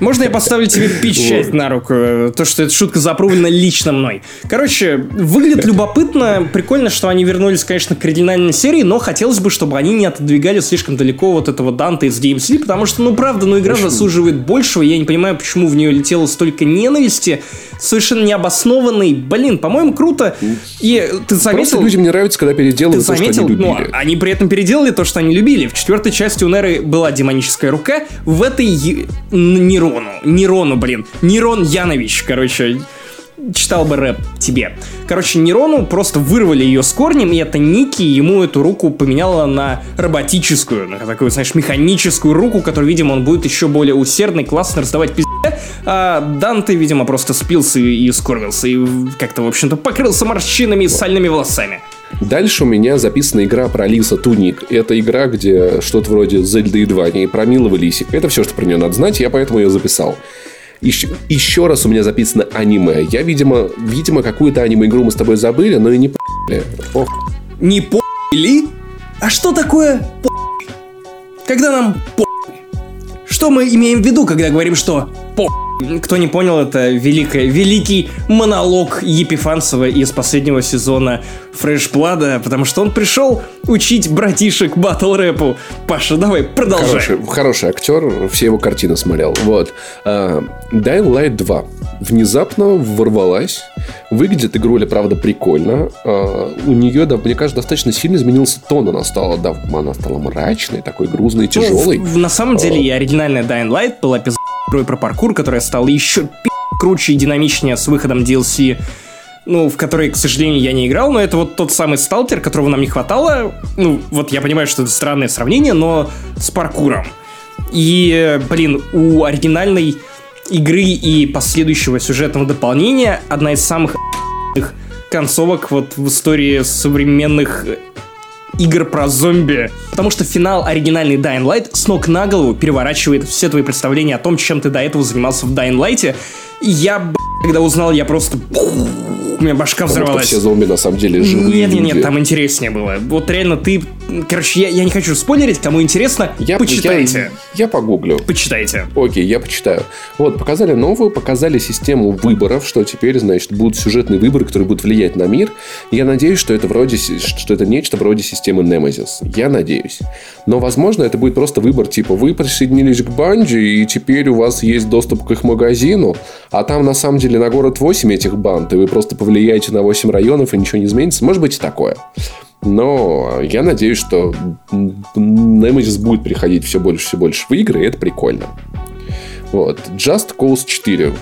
Можно я поставлю тебе печать на руку? То, что эта шутка запрувлена лично мной. Короче, выглядит любопытно. Прикольно, что они вернулись, конечно, к оригинальной серии, но хотелось бы, чтобы они не отодвигали слишком далеко вот этого Данта из DMC, потому что, ну, правда, ну, игра заслуживает большего. Я не понимаю, почему в нее летело столько ненависти, совершенно необоснованной. Блин, по-моему, круто. И ты Просто заметил... людям не нравится, когда Ты переделывают то, что заметил, они ну, любили. они при этом переделали то, что они любили. В четвертой части у Неры была демоническая рука, в этой Нерону, Нерону, блин, Нерон Янович, короче, читал бы рэп тебе. Короче, Нерону просто вырвали ее с корнем, и это Ники ему эту руку поменяла на роботическую, на такую, знаешь, механическую руку, которую, видимо, он будет еще более усердный, классно раздавать пизде. А Данте, видимо, просто спился и, и скорбился, и как-то, в общем-то, покрылся морщинами и сальными волосами. Дальше у меня записана игра про Лиса Туник. Это игра, где что-то вроде Зельды 2, не про милого лисика. Это все, что про нее надо знать, я поэтому ее записал. Еще, еще раз у меня записано аниме. Я, видимо, видимо какую-то аниме-игру мы с тобой забыли, но и не п***ли. Ох, Не по***ли? А что такое по***? Когда нам по***? Что мы имеем в виду, когда говорим, что по***? Кто не понял, это великое, великий монолог Епифанцева из последнего сезона Фрешблада, потому что он пришел учить братишек батл рэпу. Паша, давай, продолжай. Хороший, хороший актер, все его картины смотрел. Вот. А, Dying Light 2 внезапно ворвалась. Выглядит игруля, правда, прикольно. А, у нее, да, мне кажется, достаточно сильно изменился тон. Она стала, да, она стала мрачной, такой грузной, Ну, тяжелой. в- на самом деле, и оригинальная Dying Light была пиз... игрой про паркур, которая стала еще круче и динамичнее с выходом DLC ну, в которой, к сожалению, я не играл, но это вот тот самый сталкер, которого нам не хватало. Ну, вот я понимаю, что это странное сравнение, но с паркуром. И, блин, у оригинальной игры и последующего сюжетного дополнения одна из самых концовок вот в истории современных игр про зомби. Потому что финал оригинальной Dying Light с ног на голову переворачивает все твои представления о том, чем ты до этого занимался в Dying Light. И я, когда узнал, я просто... У меня башка взорвалась. все зомби на самом деле живые Нет, нет, нет, люди. там интереснее было. Вот реально ты... Короче, я, я не хочу спойлерить, кому интересно, Я, почитайте. Я, я погуглю. Почитайте. Окей, я почитаю. Вот, показали новую, показали систему выборов, что теперь, значит, будут сюжетные выборы, которые будут влиять на мир. Я надеюсь, что это вроде, что это нечто вроде системы Nemesis. Я надеюсь. Но, возможно, это будет просто выбор, типа, вы присоединились к банде, и теперь у вас есть доступ к их магазину, а там, на самом деле, на город 8 этих банд, и вы просто повлияете на 8 районов, и ничего не изменится. Может быть и такое. Но я надеюсь, что Nemesis будет приходить все больше и больше в игры, и это прикольно. Вот. Just Cause 4.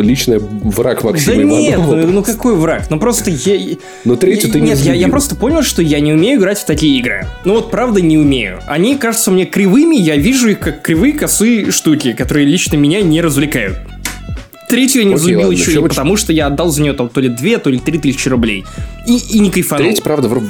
Личный враг Максима да Иванова. нет, ну, ну какой враг? Ну просто я... Но третий ты не Нет, я, я просто понял, что я не умею играть в такие игры. Ну вот правда не умею. Они кажутся мне кривыми, я вижу их как кривые косые штуки, которые лично меня не развлекают. Третью я не Окей, взлюбил ладно, еще чё и потому, что я отдал за нее там то ли 2, то ли 3 тысячи рублей. И, и не кайфанул. Третья, правда, вр-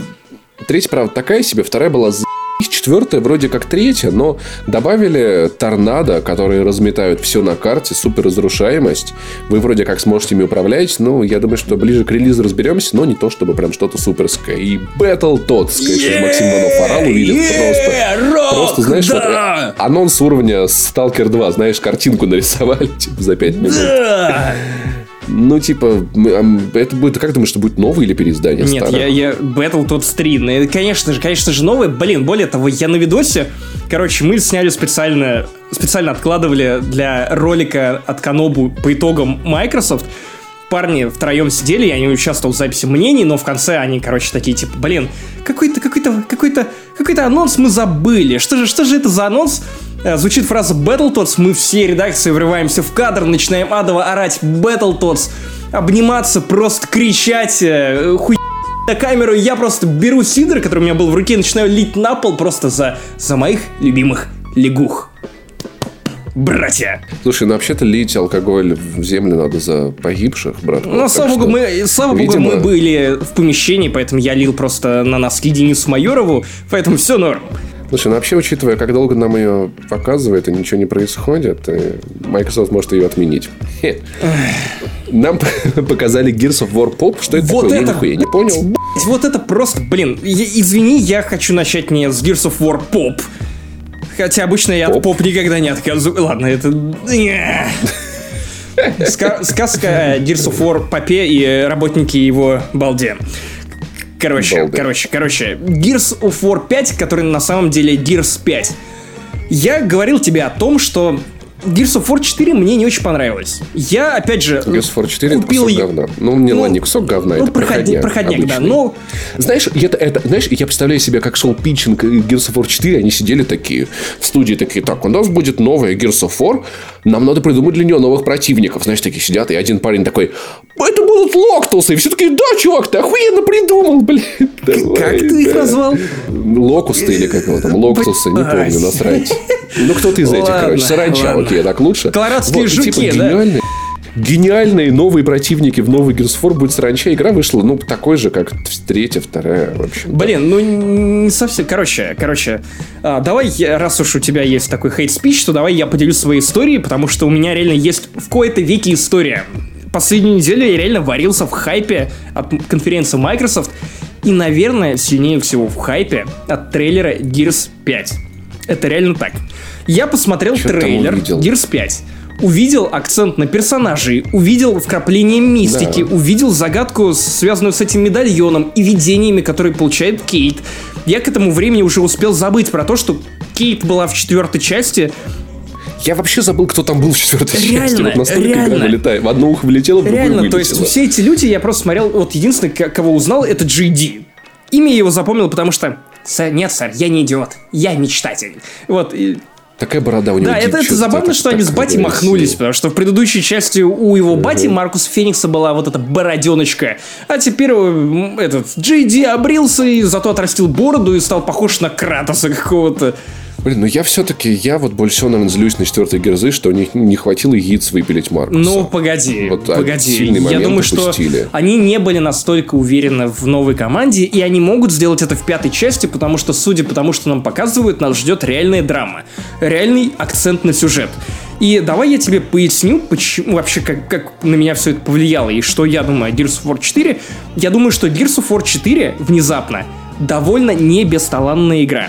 третья, правда, такая себе, вторая была за Четвертая вроде как третья, но добавили торнадо, которые разметают все на карте, супер разрушаемость. Вы вроде как сможете ими управлять. Ну, я думаю, что ближе к релизу разберемся, но не то, чтобы прям что-то суперское. И Battle Tots, конечно, Максим Иванов орал, увидел просто. Просто, знаешь, вот, э, анонс уровня Stalker 2, знаешь, картинку нарисовали типа, за 5 минут. Ну, типа, это будет, как думаешь, что будет новый или переиздание Нет, старого? я, я Battletoads 3, ну, конечно же, конечно же, новый. Блин, более того, я на видосе, короче, мы сняли специально, специально откладывали для ролика от Канобу по итогам Microsoft. Парни втроем сидели, я не участвовал в записи мнений, но в конце они, короче, такие, типа, блин, какой-то, какой-то, какой-то, какой-то анонс мы забыли. Что же, что же это за анонс? Э, Звучит фраза Battletoads, мы все редакции врываемся в кадр, начинаем адово орать Battletoads, обниматься, просто кричать, э, хуй на камеру, я просто беру сидр, который у меня был в руке, и начинаю лить на пол просто за, за моих любимых лягух. Братья. Слушай, ну вообще-то лить алкоголь в землю надо за погибших, брат. Ну, слава богу, мы, слава богу, видимо- мы были в помещении, поэтому я лил просто на носки Денису Майорову, поэтому все норм. Слушай, ну вообще, учитывая, как долго нам ее показывает, и ничего не происходит, Microsoft может ее отменить. Нам показали Gears of War Pop. Что это Вот такое? Я это, нихуя не понял. Блядь, Вот это просто, блин, я- извини, я хочу начать не с Gears of War Pop. Хотя обычно я от Поп. поп никогда не отказываю. Ладно, это... Ска- Сказка Gears of War Попе и работники его балде. Короче, Балды. короче, короче. Gears of War 5, который на самом деле Gears 5. Я говорил тебе о том, что Gears of War 4 мне не очень понравилось. Я, опять же, Gears of War 4 это купил кусок её- говна. Ну, не, Ну, ладно, не кусок говна, ну, это проходняк, проходняк. да. Но Знаешь, это, это, знаешь, я представляю себе, как шел питчинг Gears of War 4, они сидели такие в студии, такие, так, у нас будет новая Gears of War, нам надо придумать для нее новых противников. Знаешь, такие сидят, и один парень такой, это будут Локтусы. И все такие, да, чувак, ты охуенно придумал, блин. как ты их назвал? Локусты или как его там, Локтусы, не помню, насрать. Ну, кто-то из этих, Ладно, короче, саранча, ладно. окей, так лучше. Колорадские Вот, и, типа, жуки, да? гениальные, новые противники в новый Gears of War будет саранча. Игра вышла, ну, такой же, как третья, вторая, в общем. Блин, ну не совсем. Короче, короче, а, давай, раз уж у тебя есть такой хейт-спич, то давай я поделюсь своей историей, потому что у меня реально есть в кои-то веке история. Последнюю неделю я реально варился в хайпе от конференции Microsoft. И, наверное, сильнее всего в хайпе от трейлера Gears 5. Это реально так. Я посмотрел Чё трейлер? Gears 5. Увидел акцент на персонажей, увидел вкрапление мистики, Да. увидел загадку, связанную с этим медальоном и видениями, которые получает Кейт. Я к этому времени уже успел забыть про то, что Кейт была в четвертой части. Я вообще забыл, кто там был в четвертой части. Реально, Вот настолько реально. игра вылетает. В одно ухо влетело, в другое Реально, то есть вылетело. все эти люди, я просто смотрел, вот единственный, кого узнал, это GD. Имя его запомнил, потому что... «Сэр, нет, сэр, я не идиот, я мечтатель. Вот, Такая борода у него. Да, это, это забавно, что они с Бати махнулись, потому что в предыдущей части у его Бати Маркуса Феникса была вот эта бороденочка, а теперь этот Джей обрился и зато отрастил бороду и стал похож на Кратоса какого-то. Блин, ну я все-таки, я вот больше всего, наверное, злюсь на четвертой герзы, что у них не хватило яиц выпилить Маркуса. Ну, погоди, Вот, погоди. сильный Я момент думаю, что упустили. они не были настолько уверены в новой команде, и они могут сделать это в пятой части, потому что, судя по тому, что нам показывают, нас ждет реальная драма. Реальный акцент на сюжет. И давай я тебе поясню, почему вообще, как, как на меня все это повлияло, и что я думаю о Gears of War 4. Я думаю, что Gears of War 4 внезапно довольно не бесталанная игра.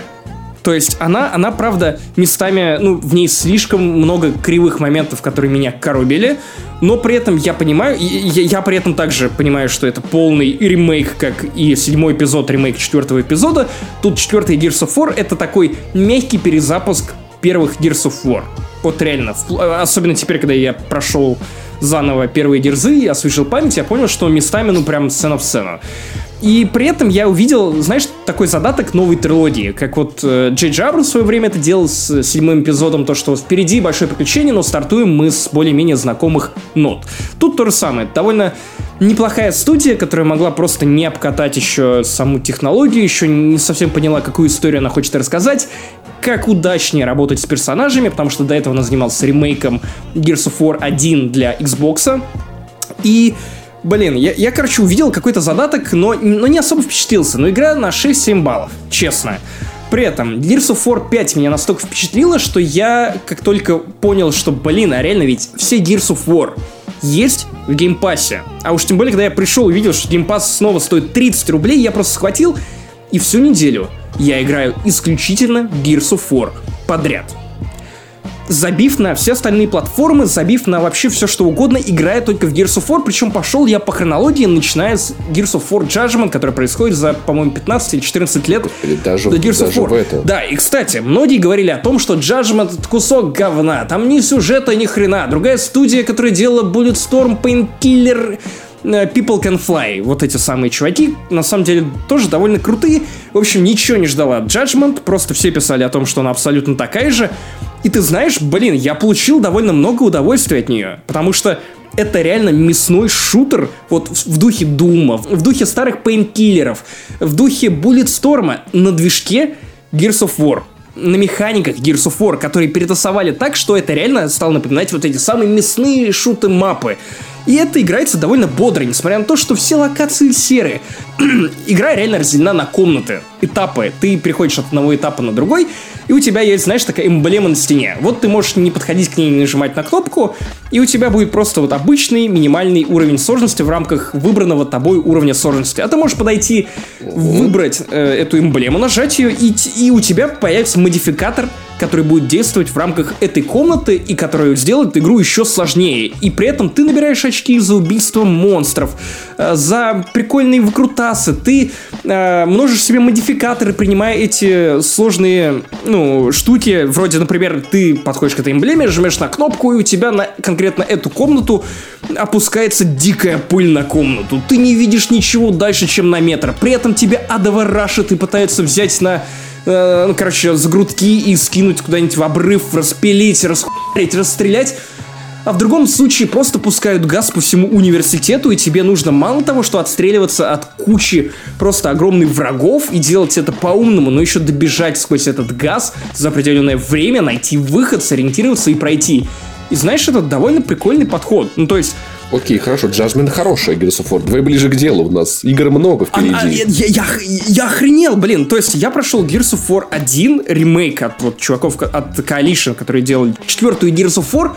То есть она, она, правда, местами, ну, в ней слишком много кривых моментов, которые меня коробили, но при этом я понимаю, и- и я, я при этом также понимаю, что это полный ремейк, как и седьмой эпизод, ремейк четвертого эпизода. Тут четвертый Gears of War это такой мягкий перезапуск первых Gears of War. Вот реально, впл- особенно теперь, когда я прошел заново первые дерзы, освежил память, я понял, что местами, ну, прям сцена в сцену. И при этом я увидел, знаешь, такой задаток новой трилогии, как вот э, Джей Джабр в свое время это делал с седьмым эпизодом, то, что впереди большое приключение, но стартуем мы с более-менее знакомых нот. Тут то же самое, довольно неплохая студия, которая могла просто не обкатать еще саму технологию, еще не совсем поняла, какую историю она хочет рассказать, как удачнее работать с персонажами, потому что до этого она занималась ремейком Gears of War 1 для Xbox. И Блин, я, я, короче, увидел какой-то задаток, но, но не особо впечатлился. Но игра на 6-7 баллов, честно. При этом Gears of War 5 меня настолько впечатлило, что я как только понял, что, блин, а реально ведь все Gears of War есть в Game Pass'е. А уж тем более, когда я пришел и увидел, что Game Pass снова стоит 30 рублей, я просто схватил и всю неделю я играю исключительно Gears of War подряд забив на все остальные платформы, забив на вообще все что угодно, играя только в Gears of War, причем пошел я по хронологии, начиная с Gears of War Judgment, который происходит за, по-моему, 15 или 14 лет Или даже, до Gears даже of War. в этом. Да, и, кстати, многие говорили о том, что Judgment это кусок говна, там ни сюжета, ни хрена. Другая студия, которая делала Bulletstorm, Painkiller, People Can Fly, вот эти самые чуваки, на самом деле тоже довольно крутые. В общем, ничего не ждала от Judgment, просто все писали о том, что она абсолютно такая же. И ты знаешь, блин, я получил довольно много удовольствия от нее, потому что это реально мясной шутер вот в, духе Дума, в духе старых пейнкиллеров, в духе Bulletstorm на движке Gears of War на механиках Gears of War, которые перетасовали так, что это реально стало напоминать вот эти самые мясные шуты-мапы. И это играется довольно бодро, несмотря на то, что все локации серые. Игра реально разделена на комнаты, этапы. Ты приходишь от одного этапа на другой, и у тебя есть, знаешь, такая эмблема на стене. Вот ты можешь не подходить к ней, не нажимать на кнопку, и у тебя будет просто вот обычный минимальный уровень сложности в рамках выбранного тобой уровня сложности. А ты можешь подойти, выбрать э, эту эмблему, нажать ее, и, и у тебя появится модификатор который будет действовать в рамках этой комнаты и который сделает игру еще сложнее. И при этом ты набираешь очки за убийство монстров, э, за прикольные выкрутасы, ты э, множишь себе модификаторы, принимая эти сложные ну, штуки, вроде, например, ты подходишь к этой эмблеме, жмешь на кнопку, и у тебя на конкретно эту комнату опускается дикая пыль на комнату. Ты не видишь ничего дальше, чем на метр. При этом тебя адово рашит и пытаются взять на э, ну, короче, с грудки и скинуть куда-нибудь в обрыв, распилить, расхуярить, расстрелять. А в другом случае просто пускают газ по всему университету, и тебе нужно мало того, что отстреливаться от кучи просто огромных врагов и делать это по-умному, но еще добежать сквозь этот газ за определенное время, найти выход, сориентироваться и пройти. И знаешь, это довольно прикольный подход. Ну, то есть, Окей, хорошо, Джазмин хорошая Gears of War. Давай ближе к делу, у нас игр много А, а, впереди. я, я, я охренел, блин. То есть я прошел Gears of War 1, ремейк от вот чуваков ко- от Coalition, которые делали четвертую Gears of War,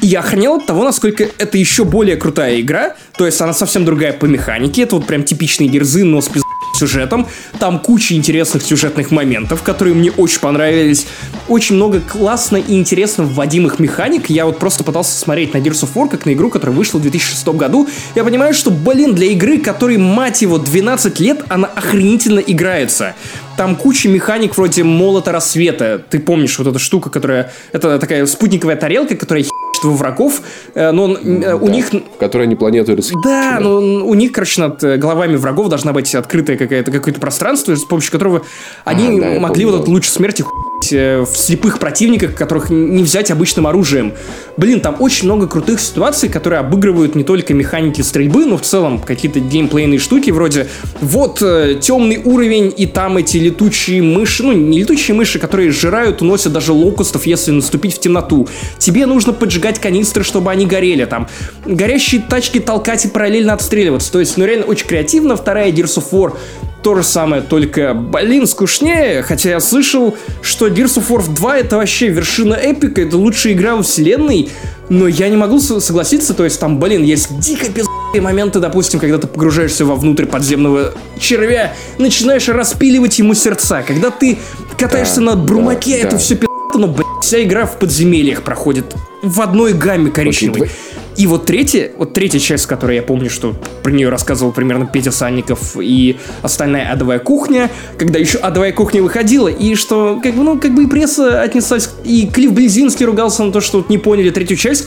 и я охренел от того, насколько это еще более крутая игра. То есть она совсем другая по механике. Это вот прям типичные герзы, но с пиз- сюжетом. Там куча интересных сюжетных моментов, которые мне очень понравились. Очень много классно и интересно вводимых механик. Я вот просто пытался смотреть на Gears of War как на игру, которая вышла в 2006 году. Я понимаю, что, блин, для игры, которой, мать его, 12 лет, она охренительно играется. Там куча механик вроде молота рассвета. Ты помнишь вот эта штука, которая... Это такая спутниковая тарелка, которая херчит во врагов. Э, Но э, у Да, них В которой они планету да, но у них, короче, над э, головами врагов должна быть открытое какое-то какое-то пространство, с помощью которого они да, я могли помню. вот этот луч смерти в слепых противниках, которых не взять обычным оружием. Блин, там очень много крутых ситуаций, которые обыгрывают не только механики стрельбы, но в целом какие-то геймплейные штуки, вроде вот э, темный уровень, и там эти летучие мыши, ну, не летучие мыши, которые сжирают, уносят даже локустов, если наступить в темноту. Тебе нужно поджигать канистры, чтобы они горели там. Горящие тачки толкать и параллельно отстреливаться. То есть, ну, реально очень креативно. Вторая Gears of War то же самое, только, блин, скучнее. Хотя я слышал, что Gears of War 2 это вообще вершина эпика, это лучшая игра во вселенной. Но я не могу со- согласиться, то есть там, блин, есть дико пиздатые моменты, допустим, когда ты погружаешься вовнутрь подземного червя, начинаешь распиливать ему сердца. Когда ты катаешься Да, на брумаке, да, это да. все пиздато, но, блин, вся игра в подземельях проходит в одной гамме коричневой. давай- И вот третья, вот третья часть, которой я помню, что про нее рассказывал примерно Петя Санников и остальная адовая кухня, когда еще адовая кухня выходила, и что, как бы, ну, как бы и пресса отнеслась, и Клифф Близинский ругался на то, что вот не поняли третью часть.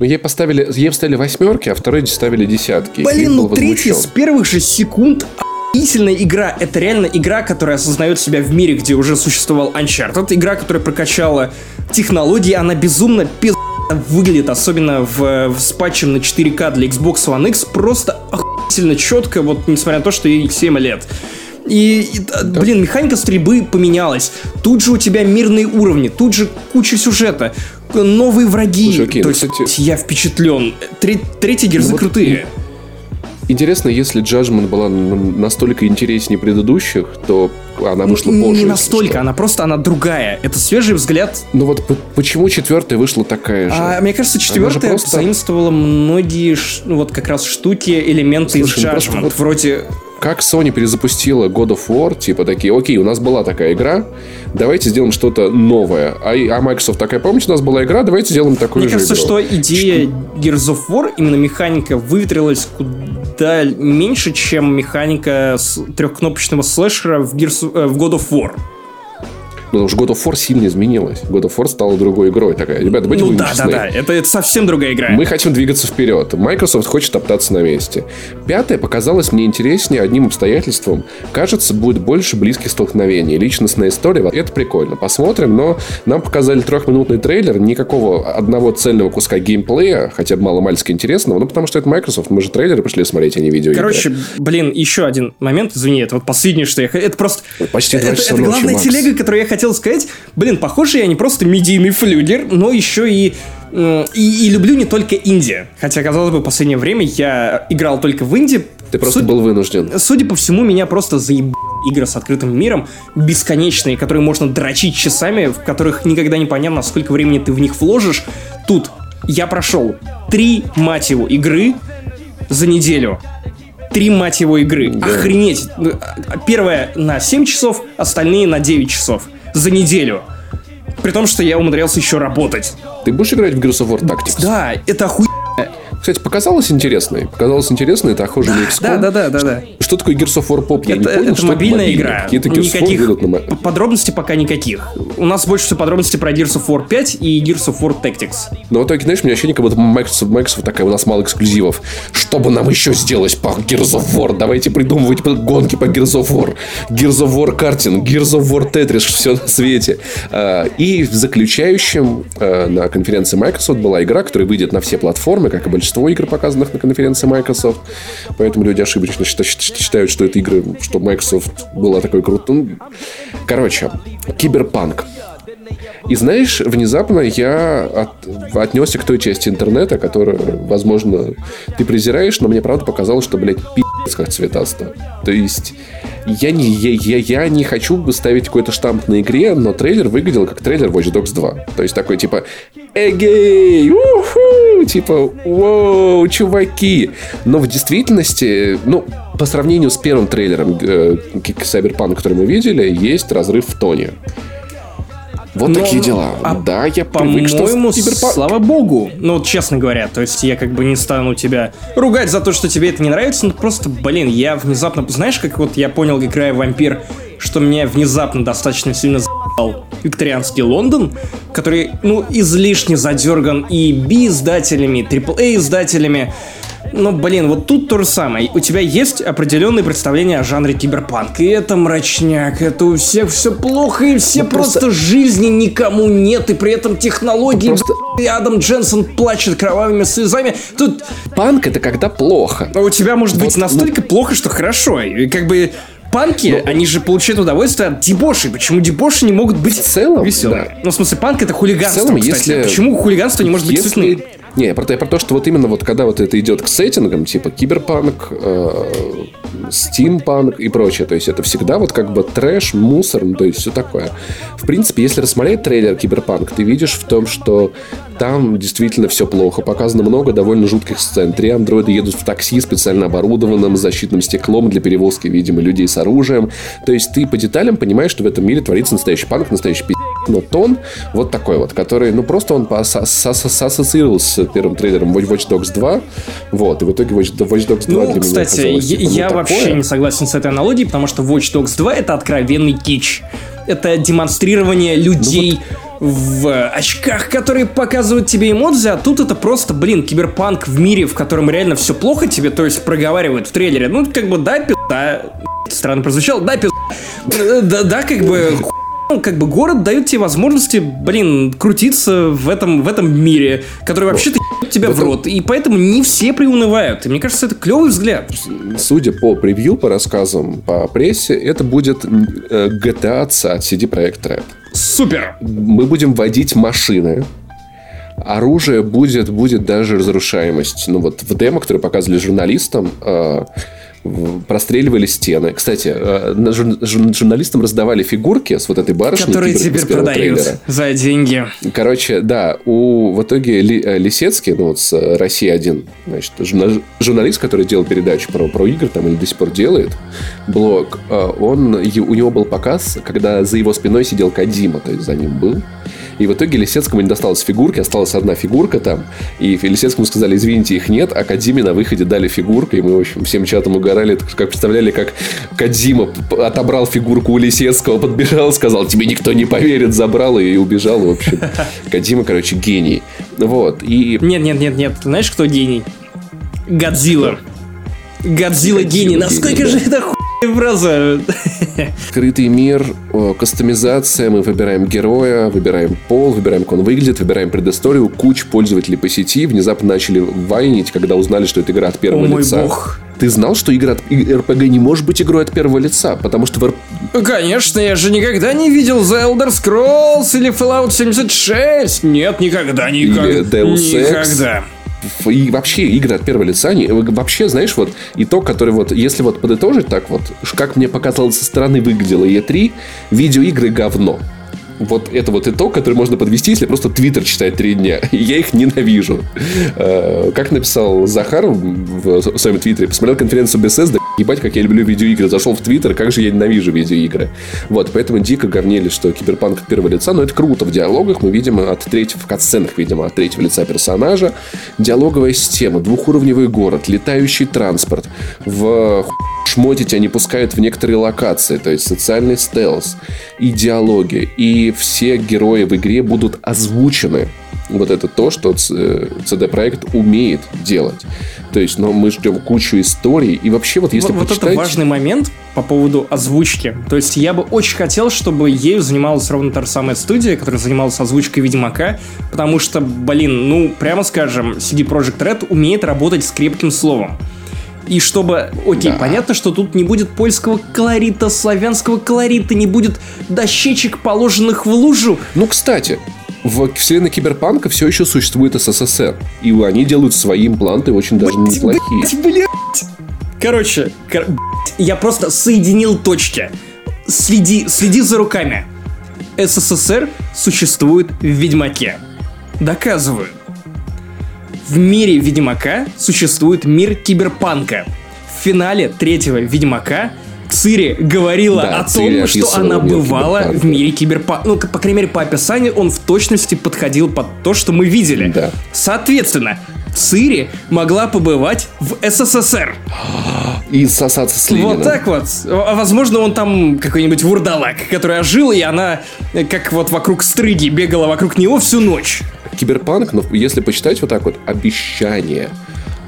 Ну, ей поставили, ей поставили восьмерки, а второй ставили десятки. Блин, ну возмущен. с первых же секунд охуительная игра. Это реально игра, которая осознает себя в мире, где уже существовал Uncharted. Игра, которая прокачала технологии. Она безумно пиз выглядит, особенно в, в с патчем на 4К для Xbox One X, просто охуительно четко, вот несмотря на то, что ей 7 лет. И, и, да, блин, механика стрельбы поменялась. Тут же у тебя мирные уровни, тут же куча сюжета, новые враги. Слушай, окей, То ну, есть кстати- я впечатлен. Тре- третьи герзы Ну вот крутые. Интересно, если Judgment была настолько интереснее предыдущих, то она вышла Не- позже. Не настолько, что. она просто она другая. Это свежий взгляд. Ну вот почему четвертая вышла такая же? А, мне кажется, четвертая просто- заимствовала многие, ну, вот как раз штуки, элементы Слушай, из ну просто Judgment. вот- Вроде Как Sony перезапустила God of War, типа такие, окей, у нас была такая игра, давайте сделаем что-то новое. А, а Microsoft такая, помните, у нас была игра, давайте сделаем такую Мне же кажется, игру. что идея Gears of War, именно механика, выветрилась куда меньше, чем механика трехкнопочного слэшера в, Gears, э, в God of War. Потому что God of War сильно изменилась. God of War стала другой игрой такая. Ребята, будьте Ну да, да, честны. да, это, это совсем другая игра. Мы хотим двигаться вперед. Microsoft хочет топтаться на месте. Пятое показалось мне интереснее одним обстоятельством. Кажется, будет больше близких столкновений. Личностная история. Это прикольно. Посмотрим. Но нам показали трехминутный трейлер. Никакого одного цельного куска геймплея, хотя бы мало-мальски интересного. Ну, потому что это Microsoft. Мы же трейлеры пришли смотреть, а не видео. Короче, блин, еще один момент, извини, это вот последнее, что я. Это просто... Почти два это, часа это ночи, главная Макс. телега, которую я хотел сказать. Блин, похоже, я не просто медийный флюгер, но еще и, м, и, и люблю не только инди. Хотя, казалось бы, в последнее время я играл только в инди. Ты просто Судя- был вынужден. Судя по всему, меня просто заеб игры с открытым миром, бесконечные, которые можно дрочить часами, в которых никогда не понятно, сколько времени ты в них вложишь. Тут я прошел три, мать его, игры за неделю. Три, мать его, игры. Охренеть. Ну, а- Первая на 7 часов, остальные на 9 часов. За неделю. При том, что я умудрялся еще работать. Ты будешь играть в Gears of War Tactics? Да, это охуенно. Кстати, показалось интересной. Показалось интересной. Это охоже на XCOM. Да, да, да, да, да. Что такое Gears of War Pop? Я не Это, понял, это что мобильная мобильный. игра. Какие-то Gears of War Никаких на подробностей пока никаких. У нас больше всего подробностей про Gears of War 5 и Gears of War Tactics. Но в итоге, знаешь, у меня ощущение, как будто Microsoft, Microsoft такая, у нас мало эксклюзивов. Что бы нам еще сделать по Gears of War? Давайте придумывать гонки по Gears of War. Gears of War картинг, Gears of War Tetris, все на свете. А, И в заключающем а, на конференции Microsoft была игра, которая выйдет на все платформы, как и большинство игр, показанных на конференции Microsoft. Поэтому люди ошибочно счита- счита- считают, что это игры, что Microsoft была такой крутой. Короче, Киберпанк. И знаешь, внезапно я от- отнесся к той части интернета, которую, возможно, ты презираешь, но мне правда показалось, что, блядь, пи***ц как цветасто. То есть, я не, я, я, я не хочу ставить какой-то штамп на игре, но трейлер выглядел как трейлер Watch Dogs 2. То есть, такой типа, эгей, уху, типа, воу, чуваки. Но в действительности, ну, по сравнению с первым трейлером э, Cyberpunk, который мы видели, есть разрыв в тоне. Вот Но- такие дела. а да, я привык, что По-моему, Cyberpunk- слава богу. Ну, вот честно говоря, то есть я как бы не стану тебя ругать за то, что тебе это не нравится, но просто, блин, я внезапно, знаешь, как вот я понял, играя в вампир, что меня внезапно достаточно сильно за***л викторианский Лондон, который, ну, излишне задерган и B-издателями, и AAA-издателями. Ну, блин, вот тут то же самое. У тебя есть определенные представления о жанре киберпанк. И это мрачняк, это у всех все плохо, и все Ну, просто- просто... жизни никому нет, и при этом технологии, Просто- б***ь, и Адам Дженсон плачет кровавыми слезами. Тут Панк это когда плохо. у тебя может быть Вот, ну- настолько плохо, что хорошо. И как бы панки, они же получают удовольствие от дебошей. Почему дебоши не могут быть В целом, веселыми? да. Ну, в смысле, панк это хулиганство, В целом, кстати. если- Почему хулиганство не может быть Если- цветным? Не, я про, я про то, что вот именно вот когда вот это идет к сеттингам, типа киберпанк, э, стимпанк и прочее, то есть это всегда вот как бы трэш, мусор, ну, то есть все такое. В принципе, если рассмотреть трейлер киберпанк, ты видишь в том, что там действительно все плохо. Показано много довольно жутких сцен. Три андроида едут в такси, специально оборудованном, с защитным стеклом для перевозки, видимо, людей с оружием. То есть ты по деталям понимаешь, что в этом мире творится настоящий панк, настоящий пи***. Но тон вот такой вот, который, ну, просто он соассоциировался с первым трейлером Watch Dogs 2. Вот, и в итоге Watch, Watch Dogs 2 для Ну, меня кстати, оказалось, я, типа, ну, я такое. вообще не согласен с этой аналогией, потому что Watch Dogs 2 это откровенный кич. Это демонстрирование людей в очках, которые показывают тебе эмодзи, а тут это просто, блин, киберпанк в мире, в котором реально все плохо тебе, то есть проговаривают в трейлере. Ну, как бы, да, пизда. Странно прозвучало, да, пизда. Да, да, как бы, ну, как бы город дает тебе возможности, блин, крутиться в этом, в этом мире, который вообще-то ебет тебя в рот. И поэтому не все приунывают. И мне кажется, это клевый взгляд. Судя по превью, по рассказам, по прессе, это будет э, GTA от CD Projekt Red. Супер! Мы будем водить машины, оружие будет, будет даже разрушаемость. Ну вот в демо, который показывали журналистам, э, простреливали стены. Кстати, э, на жур- жур- журналистам раздавали фигурки с вот этой барышней. Которые теперь продают трейлера. за деньги. Короче, да, у в итоге э, Лисецкий, ну вот с э, России один, значит, журна- журналист, который делал передачу про, про игры, там или до сих пор делает, блог, он, у него был показ, когда за его спиной сидел Кадима, то есть за ним был. И в итоге Лисецкому не досталось фигурки, осталась одна фигурка там. И Лисецкому сказали, извините, их нет, а Кадиме на выходе дали фигурку. И мы, в общем, всем чатом угорали, как представляли, как Кадима п- отобрал фигурку у Лисецкого, подбежал, сказал, тебе никто не поверит, забрал и убежал. В общем, Кадима, короче, гений. Вот. И Нет, нет, нет, нет. Знаешь, кто гений? Годзилла. Годзилла гений. Насколько же это хуйная фраза? открытый мир, кастомизация, мы выбираем героя, выбираем пол, выбираем, как он выглядит, выбираем предысторию. Куча пользователей по сети внезапно начали вайнить, когда узнали, что это игра от первого О мой лица. бог. Ты знал, что игра от и- RPG не может быть игрой от первого лица, потому что в р- Конечно, я же никогда не видел The Elder Scrolls или Fallout 76. Нет, никогда, никогда. Или Deus Ex. Никогда. И вообще игры от первого лица, они- вообще, знаешь, вот итог, который вот, если вот подытожить так вот, как мне показалось со стороны выглядело E3, видеоигры говно. Вот это вот итог, который можно подвести, если просто Твиттер читать три дня. Я их ненавижу. Э, Как написал Захар в своем Твиттере, посмотрел конференцию Bethesda, ебать, как я люблю видеоигры. Зашел в Твиттер, как же я ненавижу видеоигры. Вот, поэтому дико говнили, что киберпанк от первого лица, но это круто. В диалогах мы видим от третьего, в катсценах, видимо, от третьего лица персонажа. Диалоговая система, двухуровневый город, летающий транспорт. В тебя не пускают в некоторые локации, то есть социальный стелс и диалоги. И все герои в игре будут озвучены. Вот это то, что CD Projekt умеет делать. То есть, но мы ждем кучу историй. И вообще, вот если вот, вот почитать... это важный момент по поводу озвучки. То есть я бы очень хотел, чтобы ею занималась ровно та же самая студия, которая занималась озвучкой Ведьмака, потому что, блин, ну, прямо скажем, CD Projekt Red умеет работать с крепким словом. И чтобы, окей, Да. понятно, что тут не будет польского колорита, славянского колорита, не будет дощечек, положенных в лужу. Ну, кстати, в вселенной Киберпанка все еще существует СССР. И они делают свои импланты очень даже Блядь, неплохие. блядь, блядь. Короче, кор- я просто соединил точки. Следи, следи за руками. СССР существует в Ведьмаке. Доказываю. В мире Ведьмака существует мир киберпанка. В финале третьего Ведьмака Цири говорила Да, о том, Цири что она бывала в мире киберпанка. Ну, по крайней мере, по описанию он в точности подходил под то, что мы видели. Да. Соответственно, Цири могла побывать в СССР. И сосаться с Лениным. Вот так вот. А возможно, он там какой-нибудь вурдалак, который ожил, и она, э, как вот вокруг стрыги, бегала вокруг него всю ночь. Киберпанк, но если почитать вот так вот, обещание,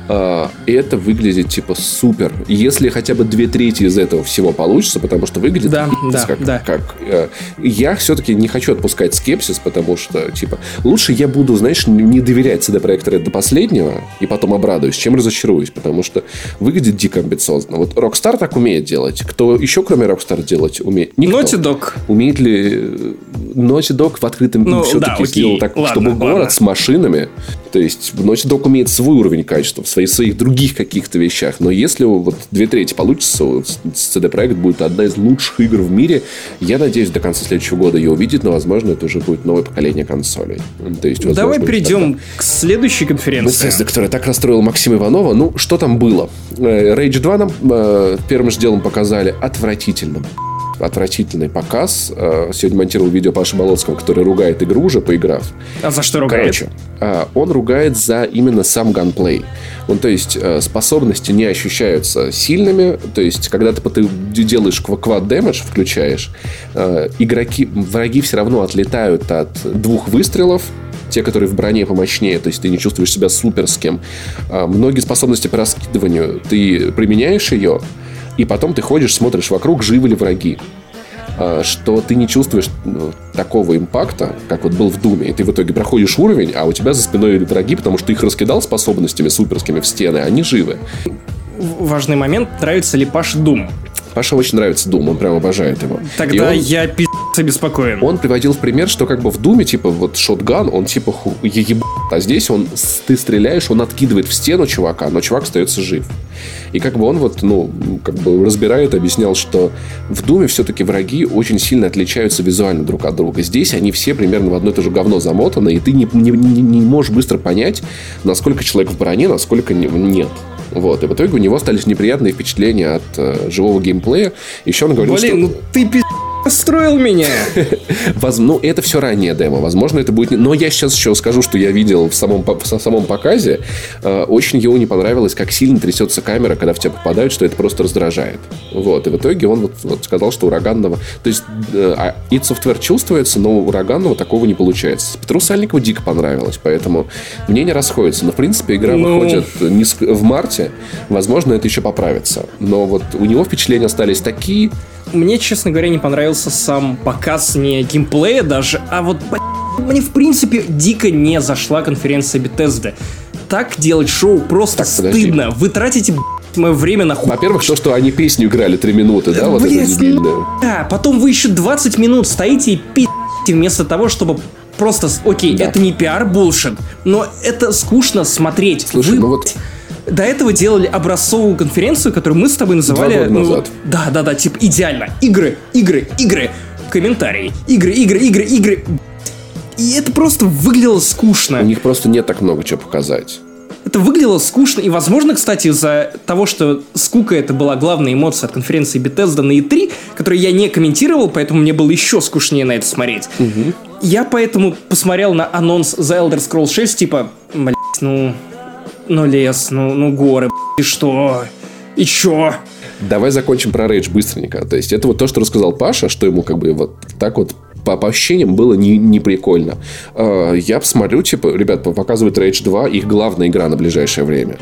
а, это выглядит типа супер. Если хотя бы две трети из этого всего получится, потому что выглядит Да, да, как, да. как, э, я все-таки не хочу отпускать скепсис, потому что типа лучше я буду, знаешь, не- доверять CD Projekt Red до последнего и потом обрадуюсь, чем разочаруюсь, потому что выглядит дико амбициозно. Вот Rockstar так умеет делать. Кто еще кроме Rockstar делать умеет? Никто. Naughty Dog. Умеет ли э, Naughty Dog в открытом Ну, все-таки да, окей. сделал так, Ладно, чтобы город ладно. с машинами. То есть Naughty Dog умеет свой уровень качества в своих, своих других каких-то вещах. Но если вот две трети получится, вот CD Projekt будет одна из лучших игр в мире. Я надеюсь, до конца следующего года ее увидеть, но, возможно, это уже будет новое поколение консолей. То есть, возможно, Давай перейдем к следующей конференции. Bethesda, которая так расстроила Максима Иванова. Ну, что там было? Э, Rage 2 нам э, первым же делом показали отвратительно. Отвратительный показ. Э, Сегодня монтировал видео Паши Болоцкого, который ругает игру уже, поиграв. А за что ругает? Короче, э, он ругает за именно сам ганплей. Он, то есть, э, способности не ощущаются сильными. То есть, когда ты, ты делаешь квад дэмэдж, включаешь, игроки, враги все равно отлетают от двух выстрелов, те, которые в броне помощнее, то есть ты не чувствуешь себя суперским. Многие способности по раскидыванию, ты применяешь ее, и потом ты ходишь, смотришь вокруг, живы ли враги. А, Что ты не чувствуешь ну, такого импакта, как вот был в Думе, и ты в итоге проходишь уровень, а у тебя за спиной враги, потому что ты их раскидал способностями суперскими в стены, они живы. Важный момент, нравится ли Паше Дум. Паша очень нравится Дум, он прям обожает его. Тогда он- я пи***ц обеспокоен. Он приводил в пример, что как бы в Думе, типа, вот шотган, он типа ху- еб... А здесь он, ты стреляешь, он откидывает в стену чувака, но чувак остается жив. И как бы он вот, ну, как бы разбирает, объяснял, что в Думе все-таки враги очень сильно отличаются визуально друг от друга. Здесь они все примерно в одно и то же говно замотаны, и ты не, не, не- не можешь быстро понять, насколько человек в броне, насколько не- нет. Вот. И в итоге у него остались неприятные впечатления от э, живого геймплея. Еще он говорил, Блин, что... ну ты пи*** расстроил меня. Ну, это все раннее демо. Возможно, это будет... Но я сейчас еще скажу, что я видел в самом, в самом показе. Э, Очень ему не понравилось, как сильно трясется камера, когда в тебя попадают, что это просто раздражает. Вот. И в итоге он вот, вот сказал, что ураганного... То есть, э, а id Software чувствуется, но ураганного такого не получается. Петру Сальникову дико понравилось, поэтому мнения расходятся. Но, в принципе, игра Ну. выходит не в марте. Возможно, это еще поправится. Но вот у него впечатления остались такие, Мне, честно говоря, не понравился сам показ не геймплея даже, а вот мне в принципе дико не зашла конференция Bethesda. Так делать шоу просто Так, подожди. стыдно. Вы тратите мое время на хуй. Во-первых, то, что они песню играли три минуты, да, вот это Блядь, дебильное. Да, потом вы еще 20 минут стоите и пи***те вместо того, чтобы просто... Окей, Да. это не пиар булшит, но это скучно смотреть. Слушай, Вы, ну вот- До этого делали образцовую конференцию, которую мы с тобой называли... года ну, назад. Да, да, да, типа идеально. Игры, игры, игры. Комментарии. Игры, игры, игры, игры. И это просто выглядело У скучно. них просто нет так много чего показать. Это выглядело скучно. И, возможно, кстати, из-за того, что скука это была главная эмоция от конференции Bethesda на E3, которую я не комментировал, поэтому мне было еще скучнее на это смотреть. Я поэтому посмотрел на анонс The Elder Scrolls 6, типа, блять, ну, ну лес, ну, ну горы, и что? И чё? Давай закончим про Рейдж быстренько. То есть, это вот то, что рассказал Паша, что ему как бы вот так вот по, ощущениям было не, не прикольно. Э, Я посмотрю, типа, ребят, показывают Rage 2, их главная игра на ближайшее время.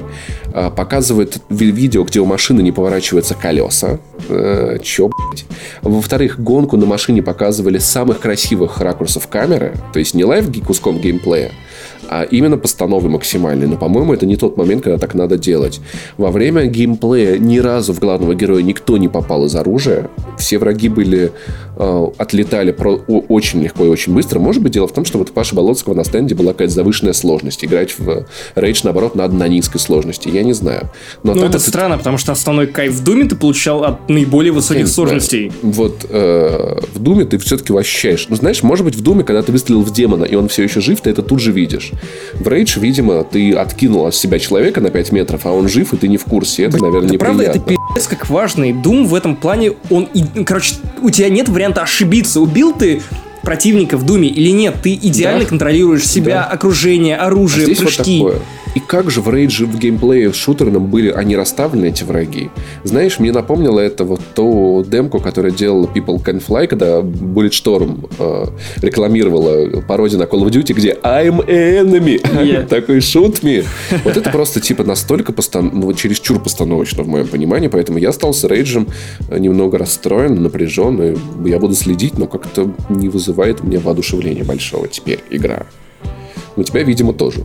Показывают ви- видео, где у машины не поворачиваются колеса. Э, Чё, блядь? Во-вторых, гонку на машине показывали самых красивых ракурсов камеры. То есть, не live куском геймплея, а именно постановы максимальные. Но, по-моему, это не тот момент, когда так надо делать. Во время геймплея ни разу в главного героя никто не попал из оружия. Все враги были э, отлетали про- очень легко и очень быстро. Может быть, дело в том, что вот у Паши Болоцкого на стенде была какая-то завышенная сложность. Играть в Рейдж, наоборот, надо на низкой сложности. Я не знаю. Но Ну, это это- странно, потому что основной кайф в Думе ты получал от наиболее я высоких не знаю. сложностей. Вот э, в Думе ты все-таки ощущаешь. Ну, знаешь, может быть, в Думе, когда ты выстрелил в демона, и он все еще жив, ты это тут же видишь. В Рейдж, видимо, ты откинул от себя человека на 5 метров, а он жив, и ты не в курсе. Это, наверное, Да правда, это пиздец как важно. И Doom в этом плане, он... и- Короче, у тебя нет варианта ошибиться. Убил ты противника в Думе или нет? Ты идеально Да. контролируешь себя, Да. окружение, А оружие, здесь прыжки. вот такое. И как же в рейдже в геймплее с шутерном были они расставлены, эти враги? Знаешь, мне напомнило это вот ту демку, которую делала People Can Fly, когда Bulletstorm э, рекламировала пародию на Call of Duty, где I'm enemy. Yeah. Такой shoot me. Вот это просто типа настолько постан... ну, чересчур постановочно в моем понимании, поэтому я стал с рейджем э, немного расстроен, напряжен, и я буду следить, но как-то не вызывает меня воодушевления большого теперь игра. У тебя, видимо, тоже.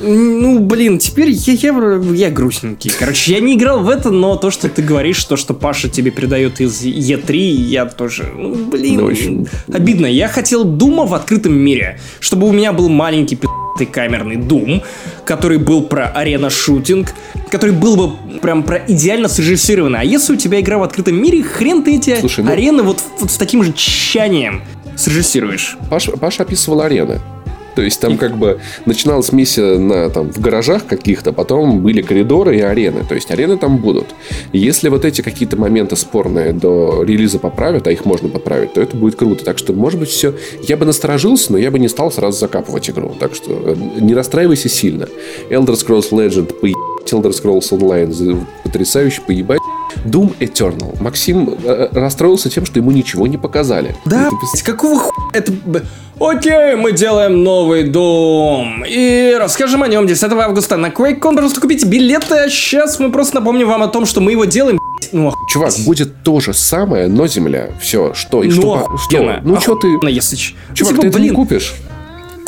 Ну, блин, теперь я, я, я грустненький. Короче, я не играл в это, но то, что ты говоришь, то, что Паша тебе передает из Е3, я тоже... Ну, блин, Ну, очень- обидно. Я хотел Дума в открытом мире, чтобы у меня был маленький пи***ый камерный Дум, который был про арена-шутинг, который был бы прям про идеально срежиссированный. А если у тебя игра в открытом мире, хрен ты эти Слушай, ну- арены вот, вот с таким же тщанием срежиссируешь. Паш- Паша описывал арены. То есть там как бы начиналась миссия на, там, в гаражах каких-то, потом были коридоры и арены. То есть арены там будут. Если вот эти какие-то моменты спорные до релиза поправят, а их можно поправить, то это будет круто. Так что, может быть, все... Я бы насторожился, но я бы не стал сразу закапывать игру. Так что э, не расстраивайся сильно. Elder Scrolls Legend поебать, Elder Scrolls Online потрясающе поебать. Doom Eternal. Максим э, расстроился тем, что ему ничего не показали. Да, Это без- блядь, какого ху... Это... Окей, мы делаем новый дом. И расскажем о нем 10 августа на QuakeCon. Просто купите билеты. А сейчас мы просто напомним вам о том, что мы его делаем. Ну, ох- Чувак, будет то же самое, но земля. Все, что? И ну, что? по- охуенно. что? Ну, что ты... Если Чувак, Типа, ты это не купишь?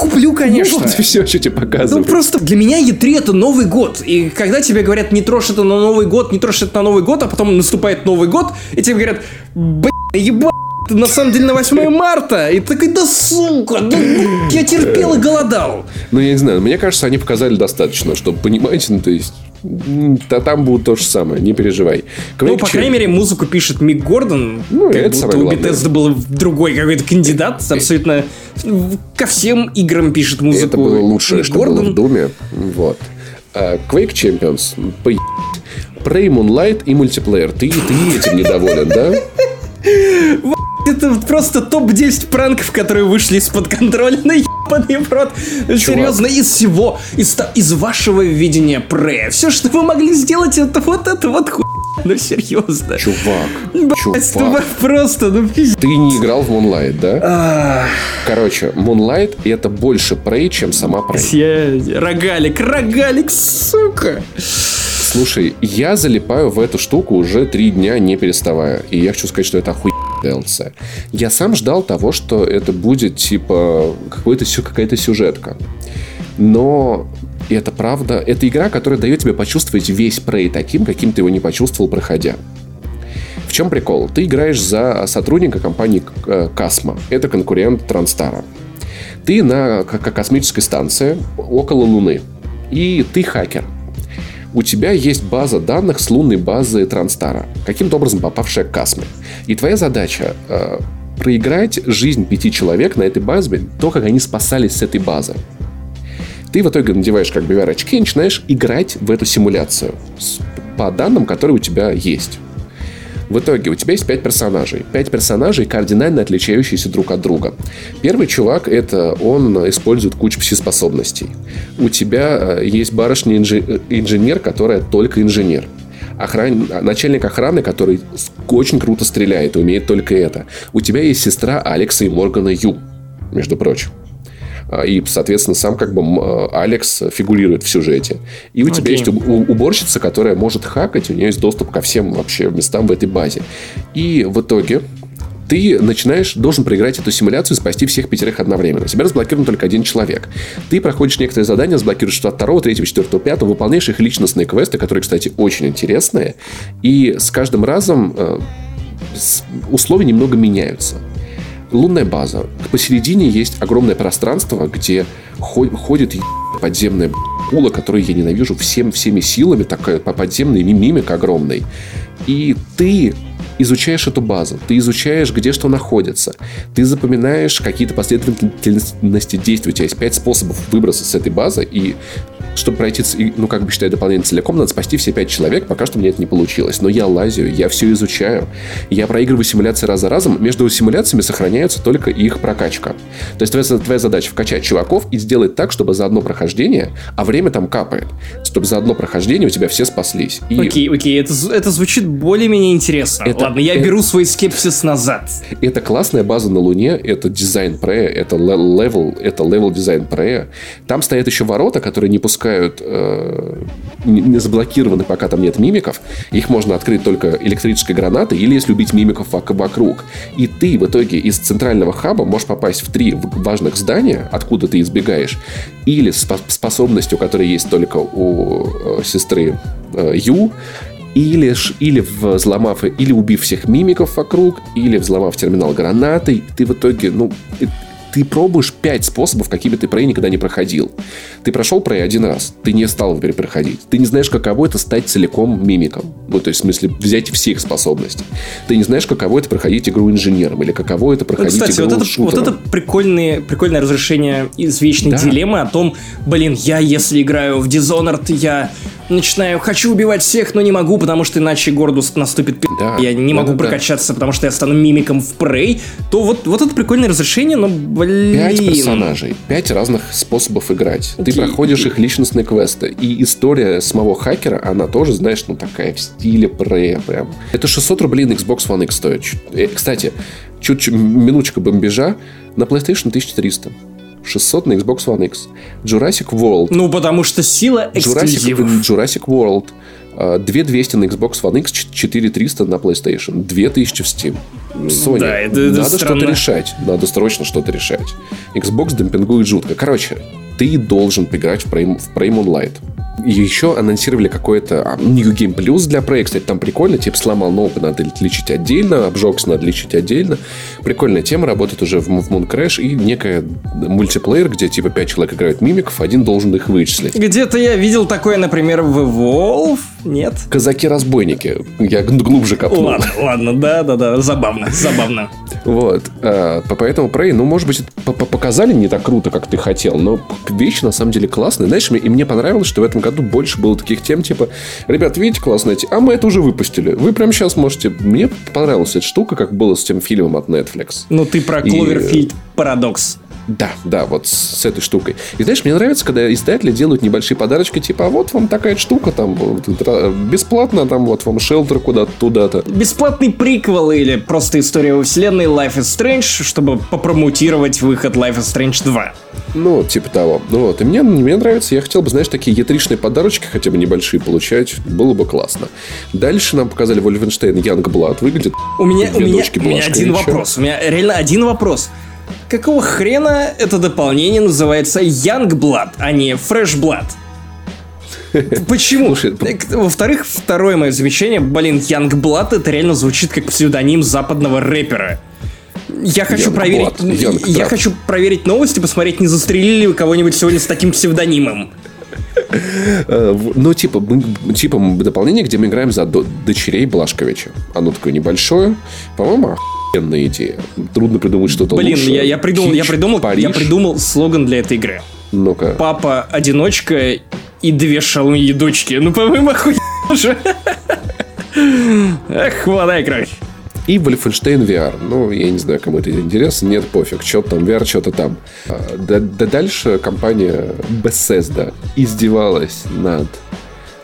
Куплю, конечно. Ну, вот все, что тебе Ну, показывают. просто для меня E3 это Новый год. И когда тебе говорят, не трожь это на Новый год, не трожь это на Новый год, а потом наступает Новый год, и тебе говорят, блин, ебать, на самом деле на 8 марта. И такой, да сука, да, ну, я терпел и голодал. Ну, я не знаю, мне кажется, они показали достаточно, чтобы понимать, ну, то есть... Да там будет то же самое, не переживай. Ну, Quake по крайней мере, музыку пишет Мик Гордон. Ну, как это будто у. Bethesda был другой какой-то кандидат. Абсолютно ко всем играм пишет музыку Это было лучшее, Мик что было в Гордон. Думе. Вот. А, Quake Champions. Поебать. Prey Moonlight и мультиплеер. Ты, ты этим недоволен, да? Это вот просто топ-10 пранков, которые вышли из-под контроля на ебаный в рот. Серьезно, из всего, из, из вашего видения Прея. Все, что вы могли сделать, это вот это вот хуй. Ну, серьезно. Чувак, Блядь, ну чувак. просто, ну пиздец. Ты не играл в Moonlight, да? А. Короче, Moonlight это больше Prey, чем сама Prey. Я... Рогалик, рогалик, сука. Слушай, я залипаю в эту штуку уже три дня, не переставая. И я хочу сказать, что это охуенный DLC. Я сам ждал того, что это будет типа какой-то, какая-то сюжетка. Но это правда, это игра, которая дает тебе почувствовать весь Prey таким, каким ты его не почувствовал, проходя. В чем прикол? Ты играешь за сотрудника компании э, Касма. Это конкурент Транстара. Ты на космической станции около Луны. И ты хакер. У тебя есть база данных с лунной базы Транстара, каким-то образом попавшая к Касме. И твоя задача э, проиграть жизнь пяти человек на этой базе, то, как они спасались с этой базы. Ты в итоге надеваешь как бы VR-очки и начинаешь играть в эту симуляцию по данным, которые у тебя есть. В итоге у тебя есть пять персонажей. Пять персонажей, кардинально отличающиеся друг от друга. Первый чувак, это он использует кучу пси-способностей. У тебя э, есть барышня-инженер, которая только инженер. Охран... Начальник охраны, который очень круто стреляет и умеет только это. У тебя есть сестра Алекса и Моргана Ю, между прочим. А, И, соответственно, сам как бы э, Алекс фигурирует в сюжете. И у тебя Окей. есть у- у- уборщица, которая может хакать, у нее есть доступ ко всем вообще местам в этой базе. И в итоге ты начинаешь, должен проиграть эту симуляцию и спасти всех пятерых одновременно. Тебя разблокирован только один человек. Ты проходишь некоторые задания, разблокируешь что второго, третьего, четвертого, пятого, выполняешь их личностные квесты, которые, кстати, очень интересные. И с каждым разом э, условия немного меняются. Лунная база. Посередине есть огромное пространство, где хо- ходит подземная пула, которую я ненавижу всем, всеми силами, такая по- подземный ми- мимик огромный. И ты изучаешь эту базу, ты изучаешь, где что находится, ты запоминаешь какие-то последовательности действий. У тебя есть пять способов выбраться с этой базы, и чтобы пройти, ну, как бы считаю, дополнение целиком, надо спасти все пять человек. Пока что мне это не получилось. Но я лазю, я все изучаю. Я проигрываю симуляции раз за разом. Между симуляциями сохраняется только их прокачка. То есть твоя, твоя задача вкачать чуваков и сделать так, чтобы за одно прохождение, а время там капает, чтобы за одно прохождение у тебя все спаслись. И Окей, окей, это, это звучит более-менее интересно. Это- Ладно, я это- беру свой скепсис назад. Это классная база на Луне, это дизайн Prey'я, это ле- level, это level design Prey'я. Там стоят еще ворота, которые не пускают, э, не заблокированы, пока там нет мимиков. Их можно открыть только электрической гранатой или если убить мимиков вок- вокруг. И ты в итоге из центрального хаба можешь попасть в три важных здания, откуда ты избегаешь, или с спо- способностью, которая есть только у э, сестры э, Ю, или, или взломав, или убив всех мимиков вокруг, или взломав терминал гранатой, ты в итоге, ну, ты пробуешь пять способов, какими ты Prey никогда не проходил. Ты прошел Prey один раз, ты не стал его перепроходить. Ты не знаешь, каково это стать целиком мимиком. Ну, то есть, в смысле, взять все их способности. Ты не знаешь, каково это проходить игру инженером, или каково это проходить Кстати, игру вот это, шутером. вот это прикольное, прикольное разрешение извечной Да. дилеммы о том, блин, я если играю в Dishonored, я начинаю, хочу убивать всех, но не могу, потому что иначе Гордус наступит пи***, Да. я не могу Да-да-да. прокачаться, потому что я стану мимиком в Prey, то вот, вот это прикольное разрешение, но, блин... Пять персонажей, пять разных способов играть. Ты Окей, проходишь их личностные квесты. И история самого хакера, она тоже, знаешь, ну такая в стиле Prey прям. Это 600 рублей на Xbox One X стоит. Э, Кстати, чуть-чуть минуточка бомбежа. На PlayStation 1300. 600 на Xbox One X. Jurassic World. Ну, потому что сила Jurassic, эксклюзивов. Jurassic World. А, 2200 на Xbox One X, 4300 на PlayStation, 2000 в Steam. Sony, Да, это- это надо странно. что-то решать. Надо срочно что-то решать. Xbox демпингует жутко. Короче, ты должен поиграть в Prey, в Prey Moonlight. И еще анонсировали какой-то а, New Game Plus для Prey. Кстати, там прикольно. Типа сломал ногу, надо лечить отдельно. Обжегся, надо лечить отдельно. Прикольная тема. Работает уже в, в Moon Crash. И некая мультиплеер, где типа 5 человек играют мимиков. Один должен их вычислить. Где-то я видел такое, например, в Evolve, нет? Казаки-разбойники. Я глубже копнул. Ладно, ладно, да-да-да, забавно, забавно. Вот. А, по- поэтому Prey, ну, может быть, показали не так круто, как ты хотел, но вещи на самом деле классные. Знаешь, и мне понравилось, что в этом году больше было таких тем, типа, ребят, видите, классная тема, а мы это уже выпустили. Вы прямо сейчас можете... Мне понравилась эта штука, как было с тем фильмом от Netflix. Ну, ты про И- Кловерфильд Парадокс. Да, да, вот с, этой штукой. И знаешь, мне нравится, когда издатели делают небольшие подарочки, типа, а вот вам такая штука, там, тра- бесплатно, там, вот вам шелтер куда-то, туда-то. Бесплатный приквел или просто история во вселенной Life is Strange, чтобы попромутировать выход Life is Strange 2. Ну, типа того. Ну вот. И мне, мне нравится, я хотел бы, знаешь, такие ятричные подарочки, хотя бы небольшие, получать. Было бы классно. Дальше нам показали Wolfenstein Youngblood. Выглядит У меня, у меня, у меня один вопрос. У меня реально один вопрос. Какого хрена это дополнение называется Young Blood, а не Fresh Blood? Почему? Слушай, Во-вторых, второе мое замечание, блин, Young Blood это реально звучит как псевдоним западного рэпера. Я хочу Young проверить, Young я хочу проверить новости, посмотреть, не застрелили ли кого-нибудь сегодня с таким псевдонимом. Э, Ну, типа, мы- типа дополнение, где мы играем за до- дочерей Блашковича. Оно такое небольшое. По-моему, охуенная идея. Трудно придумать что-то Блин, лучше. я, я придумал, я Кич, придумал, я Париж. придумал слоган для этой игры. Ну-ка. Папа одиночка и две шалуньи дочки. Ну, по-моему, охуенно же. Эх, вода кровь. И Wolfenstein VR. Ну, я не знаю, кому это интересно. Нет, пофиг. Что там VR, что-то там. А, Да, да дальше компания Bethesda издевалась над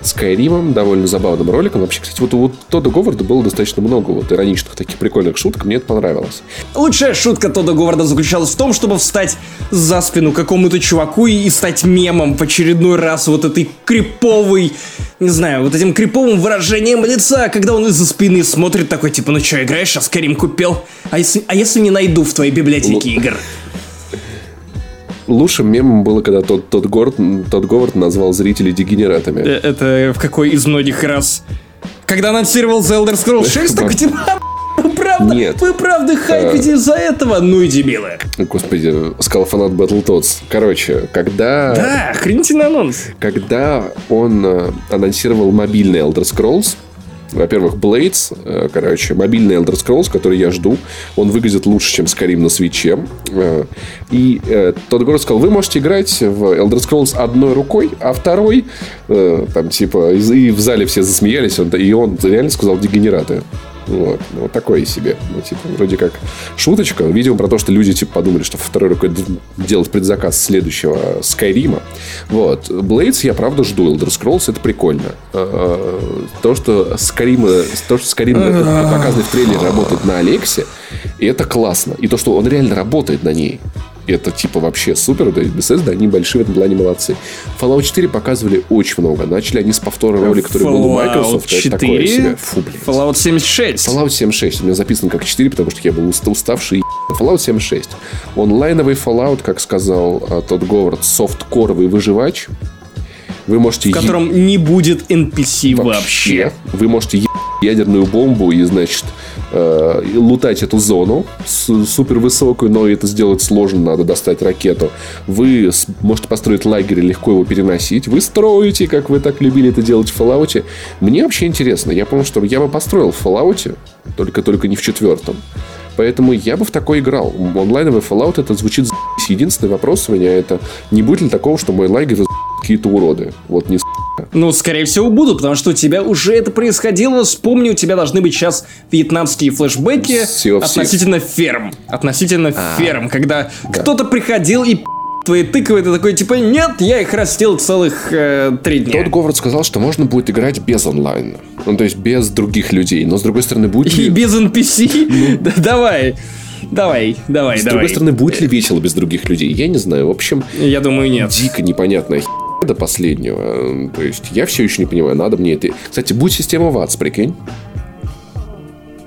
Skyrim, довольно забавным роликом. Вообще, кстати, вот у Тодда Говарда было достаточно много вот ироничных таких прикольных шуток. Мне это понравилось. Лучшая шутка Тодда Говарда заключалась в том, чтобы встать за спину какому-то чуваку и, и стать мемом в очередной раз вот этой криповой, не знаю, вот этим криповым выражением лица, когда он из-за спины смотрит такой, типа, ну что, играешь, а Скарим купил? А если, а если не найду в твоей библиотеке игр? Лучшим мемом было, когда тот, тот, Говард, тот Говард назвал зрителей дегенератами. Э, Это в какой из многих раз? Когда анонсировал The Elder Scrolls 6, такой типа, «А, вы правда, Нет. вы правда хайпите из-за этого? Ну и дебилы. Господи, сказал фанат Battletoads. Короче, когда... Да, охренительный анонс. когда он э, анонсировал мобильный Elder Scrolls, во-первых, Blades, э, короче, мобильный Elder Scrolls, который я жду, он выглядит лучше, чем Skyrim на свече. Э, И э, тот город сказал, вы можете играть в Elder Scrolls одной рукой, а второй, там, типа, и в зале все засмеялись, и он реально сказал дегенераты. Вот, ну, вот такое себе. Ну, типа, вроде как шуточка. Видимо, про то, что люди, типа, подумали, что второй рукой делать предзаказ следующего Скайрима. Вот. Blades я, правда, жду. Elder Scrolls это прикольно. То, что Skyrim, то, что Skyrim показанный в трейлере работает на Алексе, и это классно. И то, что он реально работает на ней. Это типа вообще супер. Да, Bethesda, они большие в этом плане молодцы. Fallout 4 показывали очень много. Начали они с повтора ролика, который был у Microsoft. Это такое себе. Фу, блядь. Fallout 76. Fallout 76. У меня записано как 4, потому что я был уста- уставший. Fallout 76. Онлайновый Fallout, как сказал а, тот Говард, софткоровый выживач. Вы можете... в котором не будет NPC вообще. Вы можете е- ядерную бомбу и, значит, э, лутать эту зону супер высокую, но это сделать сложно, надо достать ракету. Вы можете построить лагерь и легко его переносить. Вы строите, как вы так любили это делать в Fallout. Мне вообще интересно. Я помню, что я бы построил в Fallout, только, только не в четвертом. Поэтому я бы в такой играл. Онлайновый Fallout это звучит за***ь. Единственный вопрос у меня это, не будет ли такого, что мой лагерь какие-то уроды? Вот не. Ну, скорее всего, буду, потому что у тебя уже это происходило. Вспомни, у тебя должны быть сейчас вьетнамские флешбеки относительно ферм. Относительно ферм, когда кто-то приходил и твои тыквы, ты такой, типа, нет, я их растил целых э, три дня. Тот Говард сказал, что можно будет играть без онлайна. Ну, то есть без других людей. Но, с другой стороны, будет И ли... без NPC? Да, Давай. Давай, давай, С давай. другой стороны, будет ли весело без других людей? Я не знаю. В общем, Я думаю, нет. дико непонятная до последнего. То есть, я все еще не понимаю, надо мне это... Кстати, будет система ВАЦ, прикинь.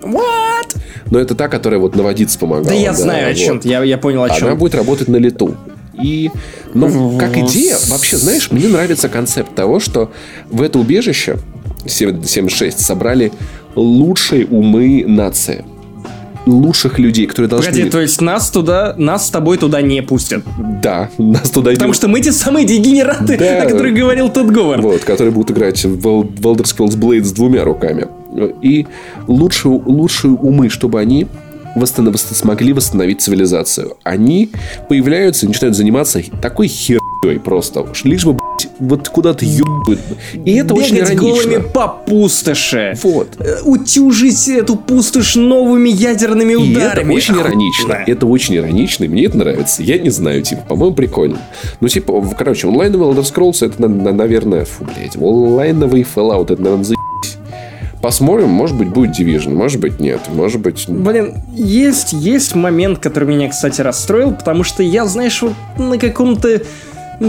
What? Но это та, которая вот наводиться помогала. Да я знаю о вот. чем я, я понял о Она чем. будет работать на лету. И, ну, как идея, вообще, знаешь, мне нравится концепт того, что в это убежище 7- 76 собрали лучшие умы нации. Лучших людей, которые должны... Погоди, то есть нас туда, нас с тобой туда не пустят. Да, нас туда Потому не- что мы те самые дегенераты, Да. о которых говорил тот Говард. Вот, которые будут играть в Elder Scrolls Blade с двумя руками. И лучшие, лучшие умы, чтобы они восстанов- восст- смогли восстановить цивилизацию. Они появляются и начинают заниматься такой херней просто. Лишь бы, блядь, вот куда-то ебают. И это очень иронично. голыми по пустоши. Вот. Э, Утюжить эту пустошь новыми ядерными И ударами. это очень иронично. Охуенно. Это очень иронично, и мне это нравится. Я не знаю, типа, по-моему, прикольно. Ну, типа, короче, онлайновый Elder Scrolls, это, на- на- наверное, фу, блядь, онлайновый Fallout, это, наверное, заебись. Посмотрим, может быть, будет Division, может быть, нет, может быть... Блин, есть, есть момент, который меня, кстати, расстроил, потому что я, знаешь, вот на каком-то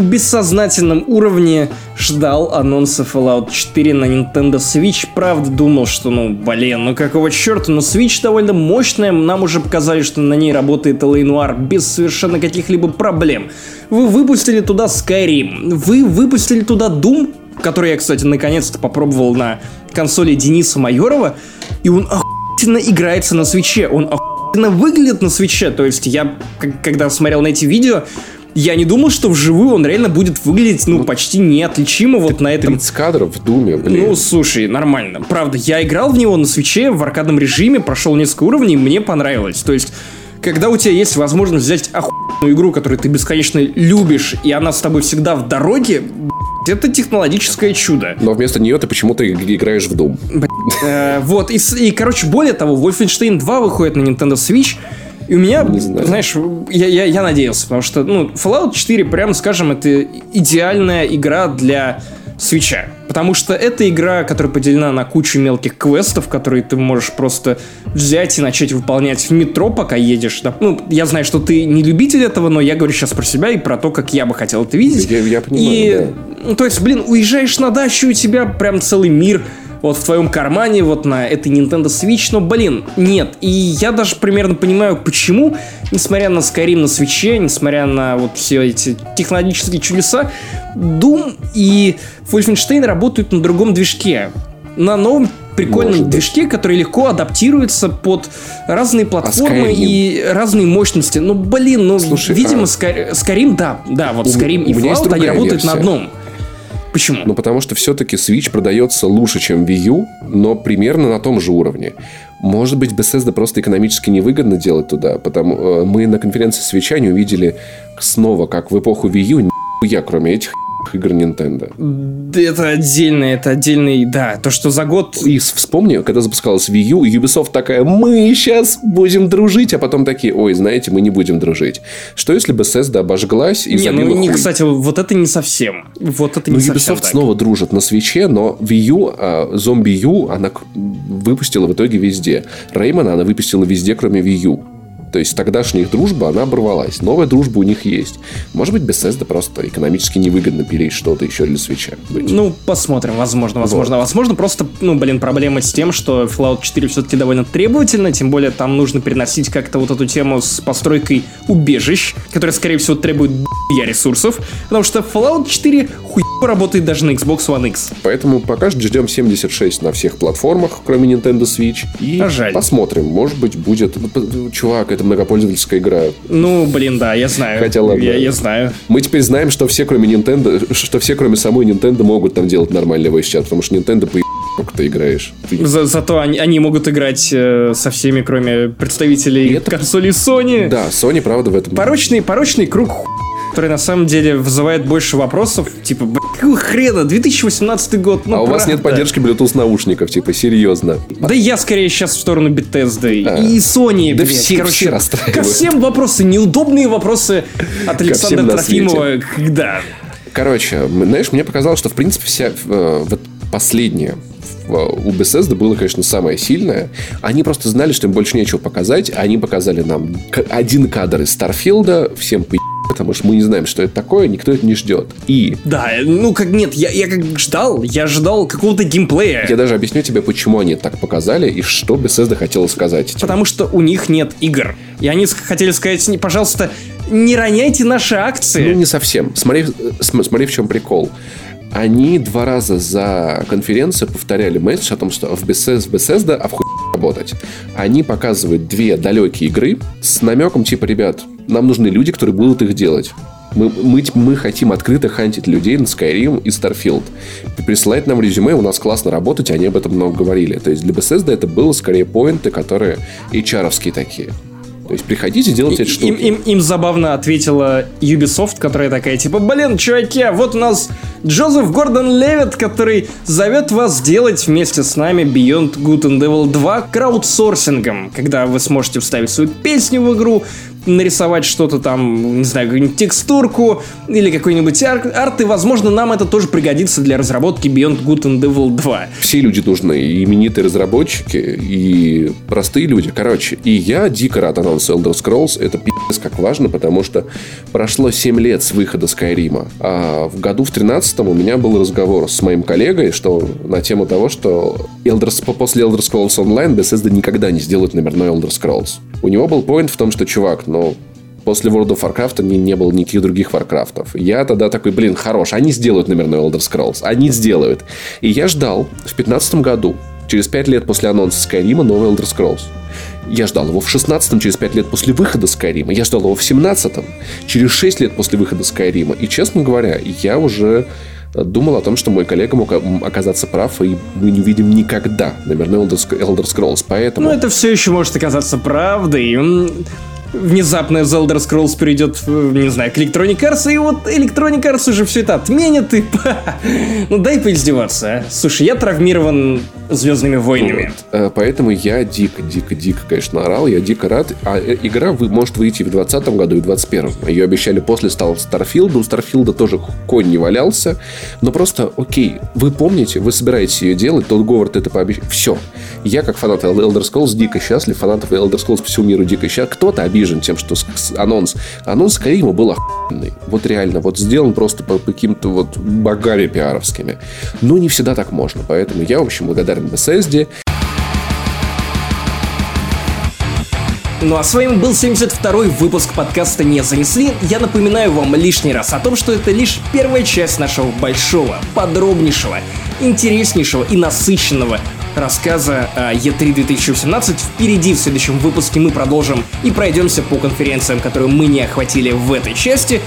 бессознательном уровне ждал анонса Fallout 4 на Nintendo Switch. Правда, думал, что, ну, блин, ну какого черта, ну Switch довольно мощная, нам уже показали, что на ней работает LA Noir без совершенно каких-либо проблем. Вы выпустили туда Skyrim, вы выпустили туда Doom, который я, кстати, наконец-то попробовал на консоли Дениса Майорова, и он охуительно играется на свече, он охуительно выглядит на свече, то есть я, когда смотрел на эти видео, я не думал, что вживую он реально будет выглядеть, ну, почти неотличимо вот на этом 30 кадров в Думе, блин. ну, слушай, нормально. Правда, я играл в него на свече в аркадном режиме, прошел несколько уровней, мне понравилось. То есть, когда у тебя есть возможность взять охуенную игру, которую ты бесконечно любишь, и она с тобой всегда в дороге, это технологическое чудо. Но вместо нее ты почему-то иг- играешь в Doom. Э, вот, и, короче, более того, Wolfenstein 2 выходит на Nintendo Switch, и у меня, Не знаю. знаешь, я, я, я надеялся, потому что, ну, Fallout 4, прямо скажем, это идеальная игра для свеча. Потому что это игра, которая поделена на кучу мелких квестов, которые ты можешь просто взять и начать выполнять в метро, пока едешь. Ну, я знаю, что ты не любитель этого, но я говорю сейчас про себя и про то, как я бы хотел это видеть. Я- я понимаю, И, да. ну, то есть, блин, уезжаешь на дачу, у тебя прям целый мир вот в твоем кармане, вот на этой Nintendo Switch, но, блин, нет. И я даже примерно понимаю, почему, несмотря на Skyrim на свече, несмотря на вот все эти технологические чудеса, Doom и Wolfenstein работают на другом движке. На новом прикольном Может быть. движке, который легко адаптируется под разные платформы Skyrim? и разные мощности. Ну, блин, ну, Слушай, видимо, а- Sky- Skyrim, да, да, вот Skyrim и у Fallout, они работают на версия. одном. Почему? Ну, потому что все-таки Switch продается лучше, чем Wii U, но примерно на том же уровне. Может быть, Bethesda просто экономически невыгодно делать туда, потому э, мы на конференции Switch не увидели снова, как в эпоху Wii U, нихуя, кроме этих игр Nintendo. Это отдельно, это отдельный, да, то, что за год... И вспомни, когда запускалась Wii U, Ubisoft такая, мы сейчас будем дружить, а потом такие, ой, знаете, мы не будем дружить. Что если Bethesda обожглась и Не, ну, забила не, хуй? кстати, вот это не совсем. Вот это Ну, не совсем Ubisoft так. снова дружит на свече, но Wii U, а, Zombie U, она выпустила в итоге везде. Реймона она выпустила везде, кроме Wii U. То есть тогдашняя их дружба, она оборвалась. Новая дружба у них есть. Может быть, Bethesda просто экономически невыгодно пилить что-то еще для свеча. Ну, посмотрим, возможно, возможно. Возможно, просто, ну, блин, проблема с тем, что Fallout 4 все-таки довольно требовательно, тем более там нужно переносить как-то вот эту тему с постройкой убежищ, которая, скорее всего, требует дохуя ресурсов, потому что Fallout 4 хуй работает даже на Xbox One X. Поэтому пока ждем 76 на всех платформах, кроме Nintendo Switch. И А жаль. посмотрим, может быть, будет... Чувак, это многопользовательская игра. Ну, блин, да, я знаю. Хотя ладно. Я, я знаю. Мы теперь знаем, что все, кроме Nintendo, что все, кроме самой Nintendo, могут там делать нормальный voice чат, потому что Nintendo по как ты играешь. Ты- За- зато они, они могут играть э, со всеми, кроме представителей И это- консолей Sony. Да, Sony, правда, в этом... Порочный, порочный круг ху- который на самом деле вызывает больше вопросов. Типа, «Б***ь, какого хрена, 2018 год, ну а у вас нет правда». поддержки Bluetooth наушников, типа, серьезно. Да я скорее сейчас в сторону Bethesda А. и Sony. Да блядь. все- Короче, все расстраивают. Ко всем вопросы, неудобные вопросы от Александра Трофимова. Когда? Короче, знаешь, мне показалось, что, в принципе, вся э, вот последняя в- у Bethesda было, конечно, самое сильное. Они просто знали, что им больше нечего показать. Они показали нам один кадр из Старфилда. Всем по потому что мы не знаем, что это такое, никто это не ждет. И Да, ну как нет, я, я как ждал, я ждал какого-то геймплея. я даже объясню тебе, почему они так показали и что Bethesda хотела сказать. этим. Потому что у них нет игр. И они хотели сказать, «Не, пожалуйста, не роняйте наши акции. Ну, не совсем. Смотри, э, см- смотри, в чем прикол. Они два раза за конференцию повторяли месседж о том, что в Bethesda, в Bethesda а в хуй работать. Они показывают две далекие игры с намеком типа, ребят, нам нужны люди, которые будут их делать. Мы, мы, мы хотим открыто хантить людей на Skyrim и Starfield. Присылать нам резюме, у нас классно работать, они об этом много говорили. То есть для Bethesda это было скорее поинты, которые HR-овские такие. То есть приходите, делайте эти штуки. Им, им- им забавно ответила Ubisoft, которая такая, типа, блин, чуваки, а вот у нас Джозеф Гордон Левит, который зовет вас сделать вместе с нами Beyond Good and Evil 2 краудсорсингом, когда вы сможете вставить свою песню в игру, нарисовать что-то там, не знаю, какую-нибудь текстурку или какой-нибудь ар- арт, и, возможно, нам это тоже пригодится для разработки Beyond Good and Evil 2. все люди нужны, и именитые разработчики, и простые люди. Короче, и я дико рад анонсу Elder Scrolls. Это пиздец как важно, потому что прошло 7 лет с выхода Скайрима. А в году в 13 у меня был разговор с моим коллегой, что на тему того, что Elder, после Elder Scrolls Online Bethesda никогда не сделает номерной Elder Scrolls. У него был point в том, что, чувак, ну, После World of Warcraft не, не было никаких других Warcraft'ов. Я тогда такой, блин, хорош, они сделают номерной Elder Scrolls. Они сделают. И я ждал в 15 году, через 5 лет после анонса Skyrim, новый Elder Scrolls. Я ждал его в 16 через 5 лет после выхода Skyrim. Я ждал его в 17 через 6 лет после выхода Skyrim. И, честно говоря, я уже думал о том, что мой коллега мог оказаться прав, и мы не увидим никогда Sc- Elder Scrolls. Поэтому... Ну, это все еще может оказаться правдой. Внезапно The Elder Scrolls перейдет, не знаю, к Electronic Arts, и вот Electronic Arts уже все это отменит, и... Ну, дай поиздеваться, а. Слушай, я травмирован Звездными войнами. Вот. Э, Поэтому я дико, дико, дико, конечно, орал. Я дико рад. А э, игра вы, может выйти в 2020 году и в 2021. Ее обещали после Стал- Старфилда. У Старфилда тоже конь не валялся. Но просто, окей, вы помните, вы собираетесь ее делать, тот Говард это пообещал. Все. Я, как фанат Elder Scrolls, дико счастлив. Фанатов Elder Scrolls всему миру дико счастлив. Кто-то обижен тем, что анонс... Анонс Скайрима был охуенный. Вот реально. Вот сделан просто по каким-то вот богами пиаровскими. Но не всегда так можно. Поэтому я, в общем, благодарен Bethesda. Ну а с вами был 72-й выпуск подкаста «Не занесли». Я напоминаю вам лишний раз о том, что это лишь первая часть нашего большого, подробнейшего, интереснейшего и насыщенного рассказа о E3 2018. Впереди в следующем выпуске мы продолжим и пройдемся по конференциям, которые мы не охватили в этой части.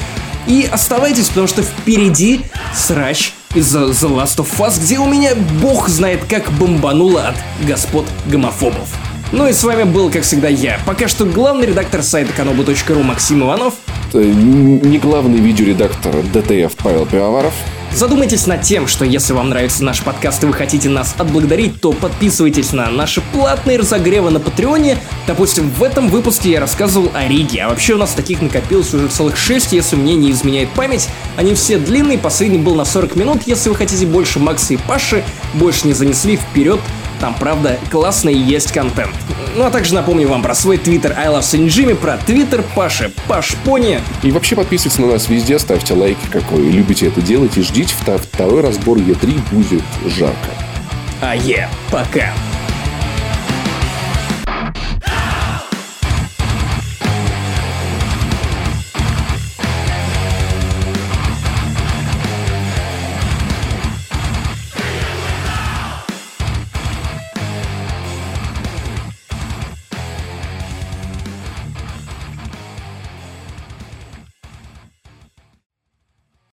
И оставайтесь, потому что впереди срач из-за The Last of Us, где у меня бог знает как бомбануло от господ гомофобов. Ну и с вами был, как всегда, я. Пока что главный редактор сайта kanobu.ru Максим Иванов. Э, не главный видеоредактор ДТФ Павел Пивоваров. Задумайтесь над тем, что если вам нравится наш подкаст и вы хотите нас отблагодарить, то подписывайтесь на наши платные разогревы на Патреоне. Допустим, в этом выпуске я рассказывал о Риге, а вообще у нас таких накопилось уже целых 6, если мне не изменяет память. Они все длинные, последний был на 40 минут. Если вы хотите больше Макса и Паши, больше не занесли вперед, там, правда, классный есть контент. Ну а также напомню вам про свой твиттер I Love Saint Jimmy, про твиттер Паши Паш Пони. И вообще подписывайтесь на нас везде, ставьте лайки, как вы любите это делать, и ждите второй разбор Е3 будет жарко. А е, пока.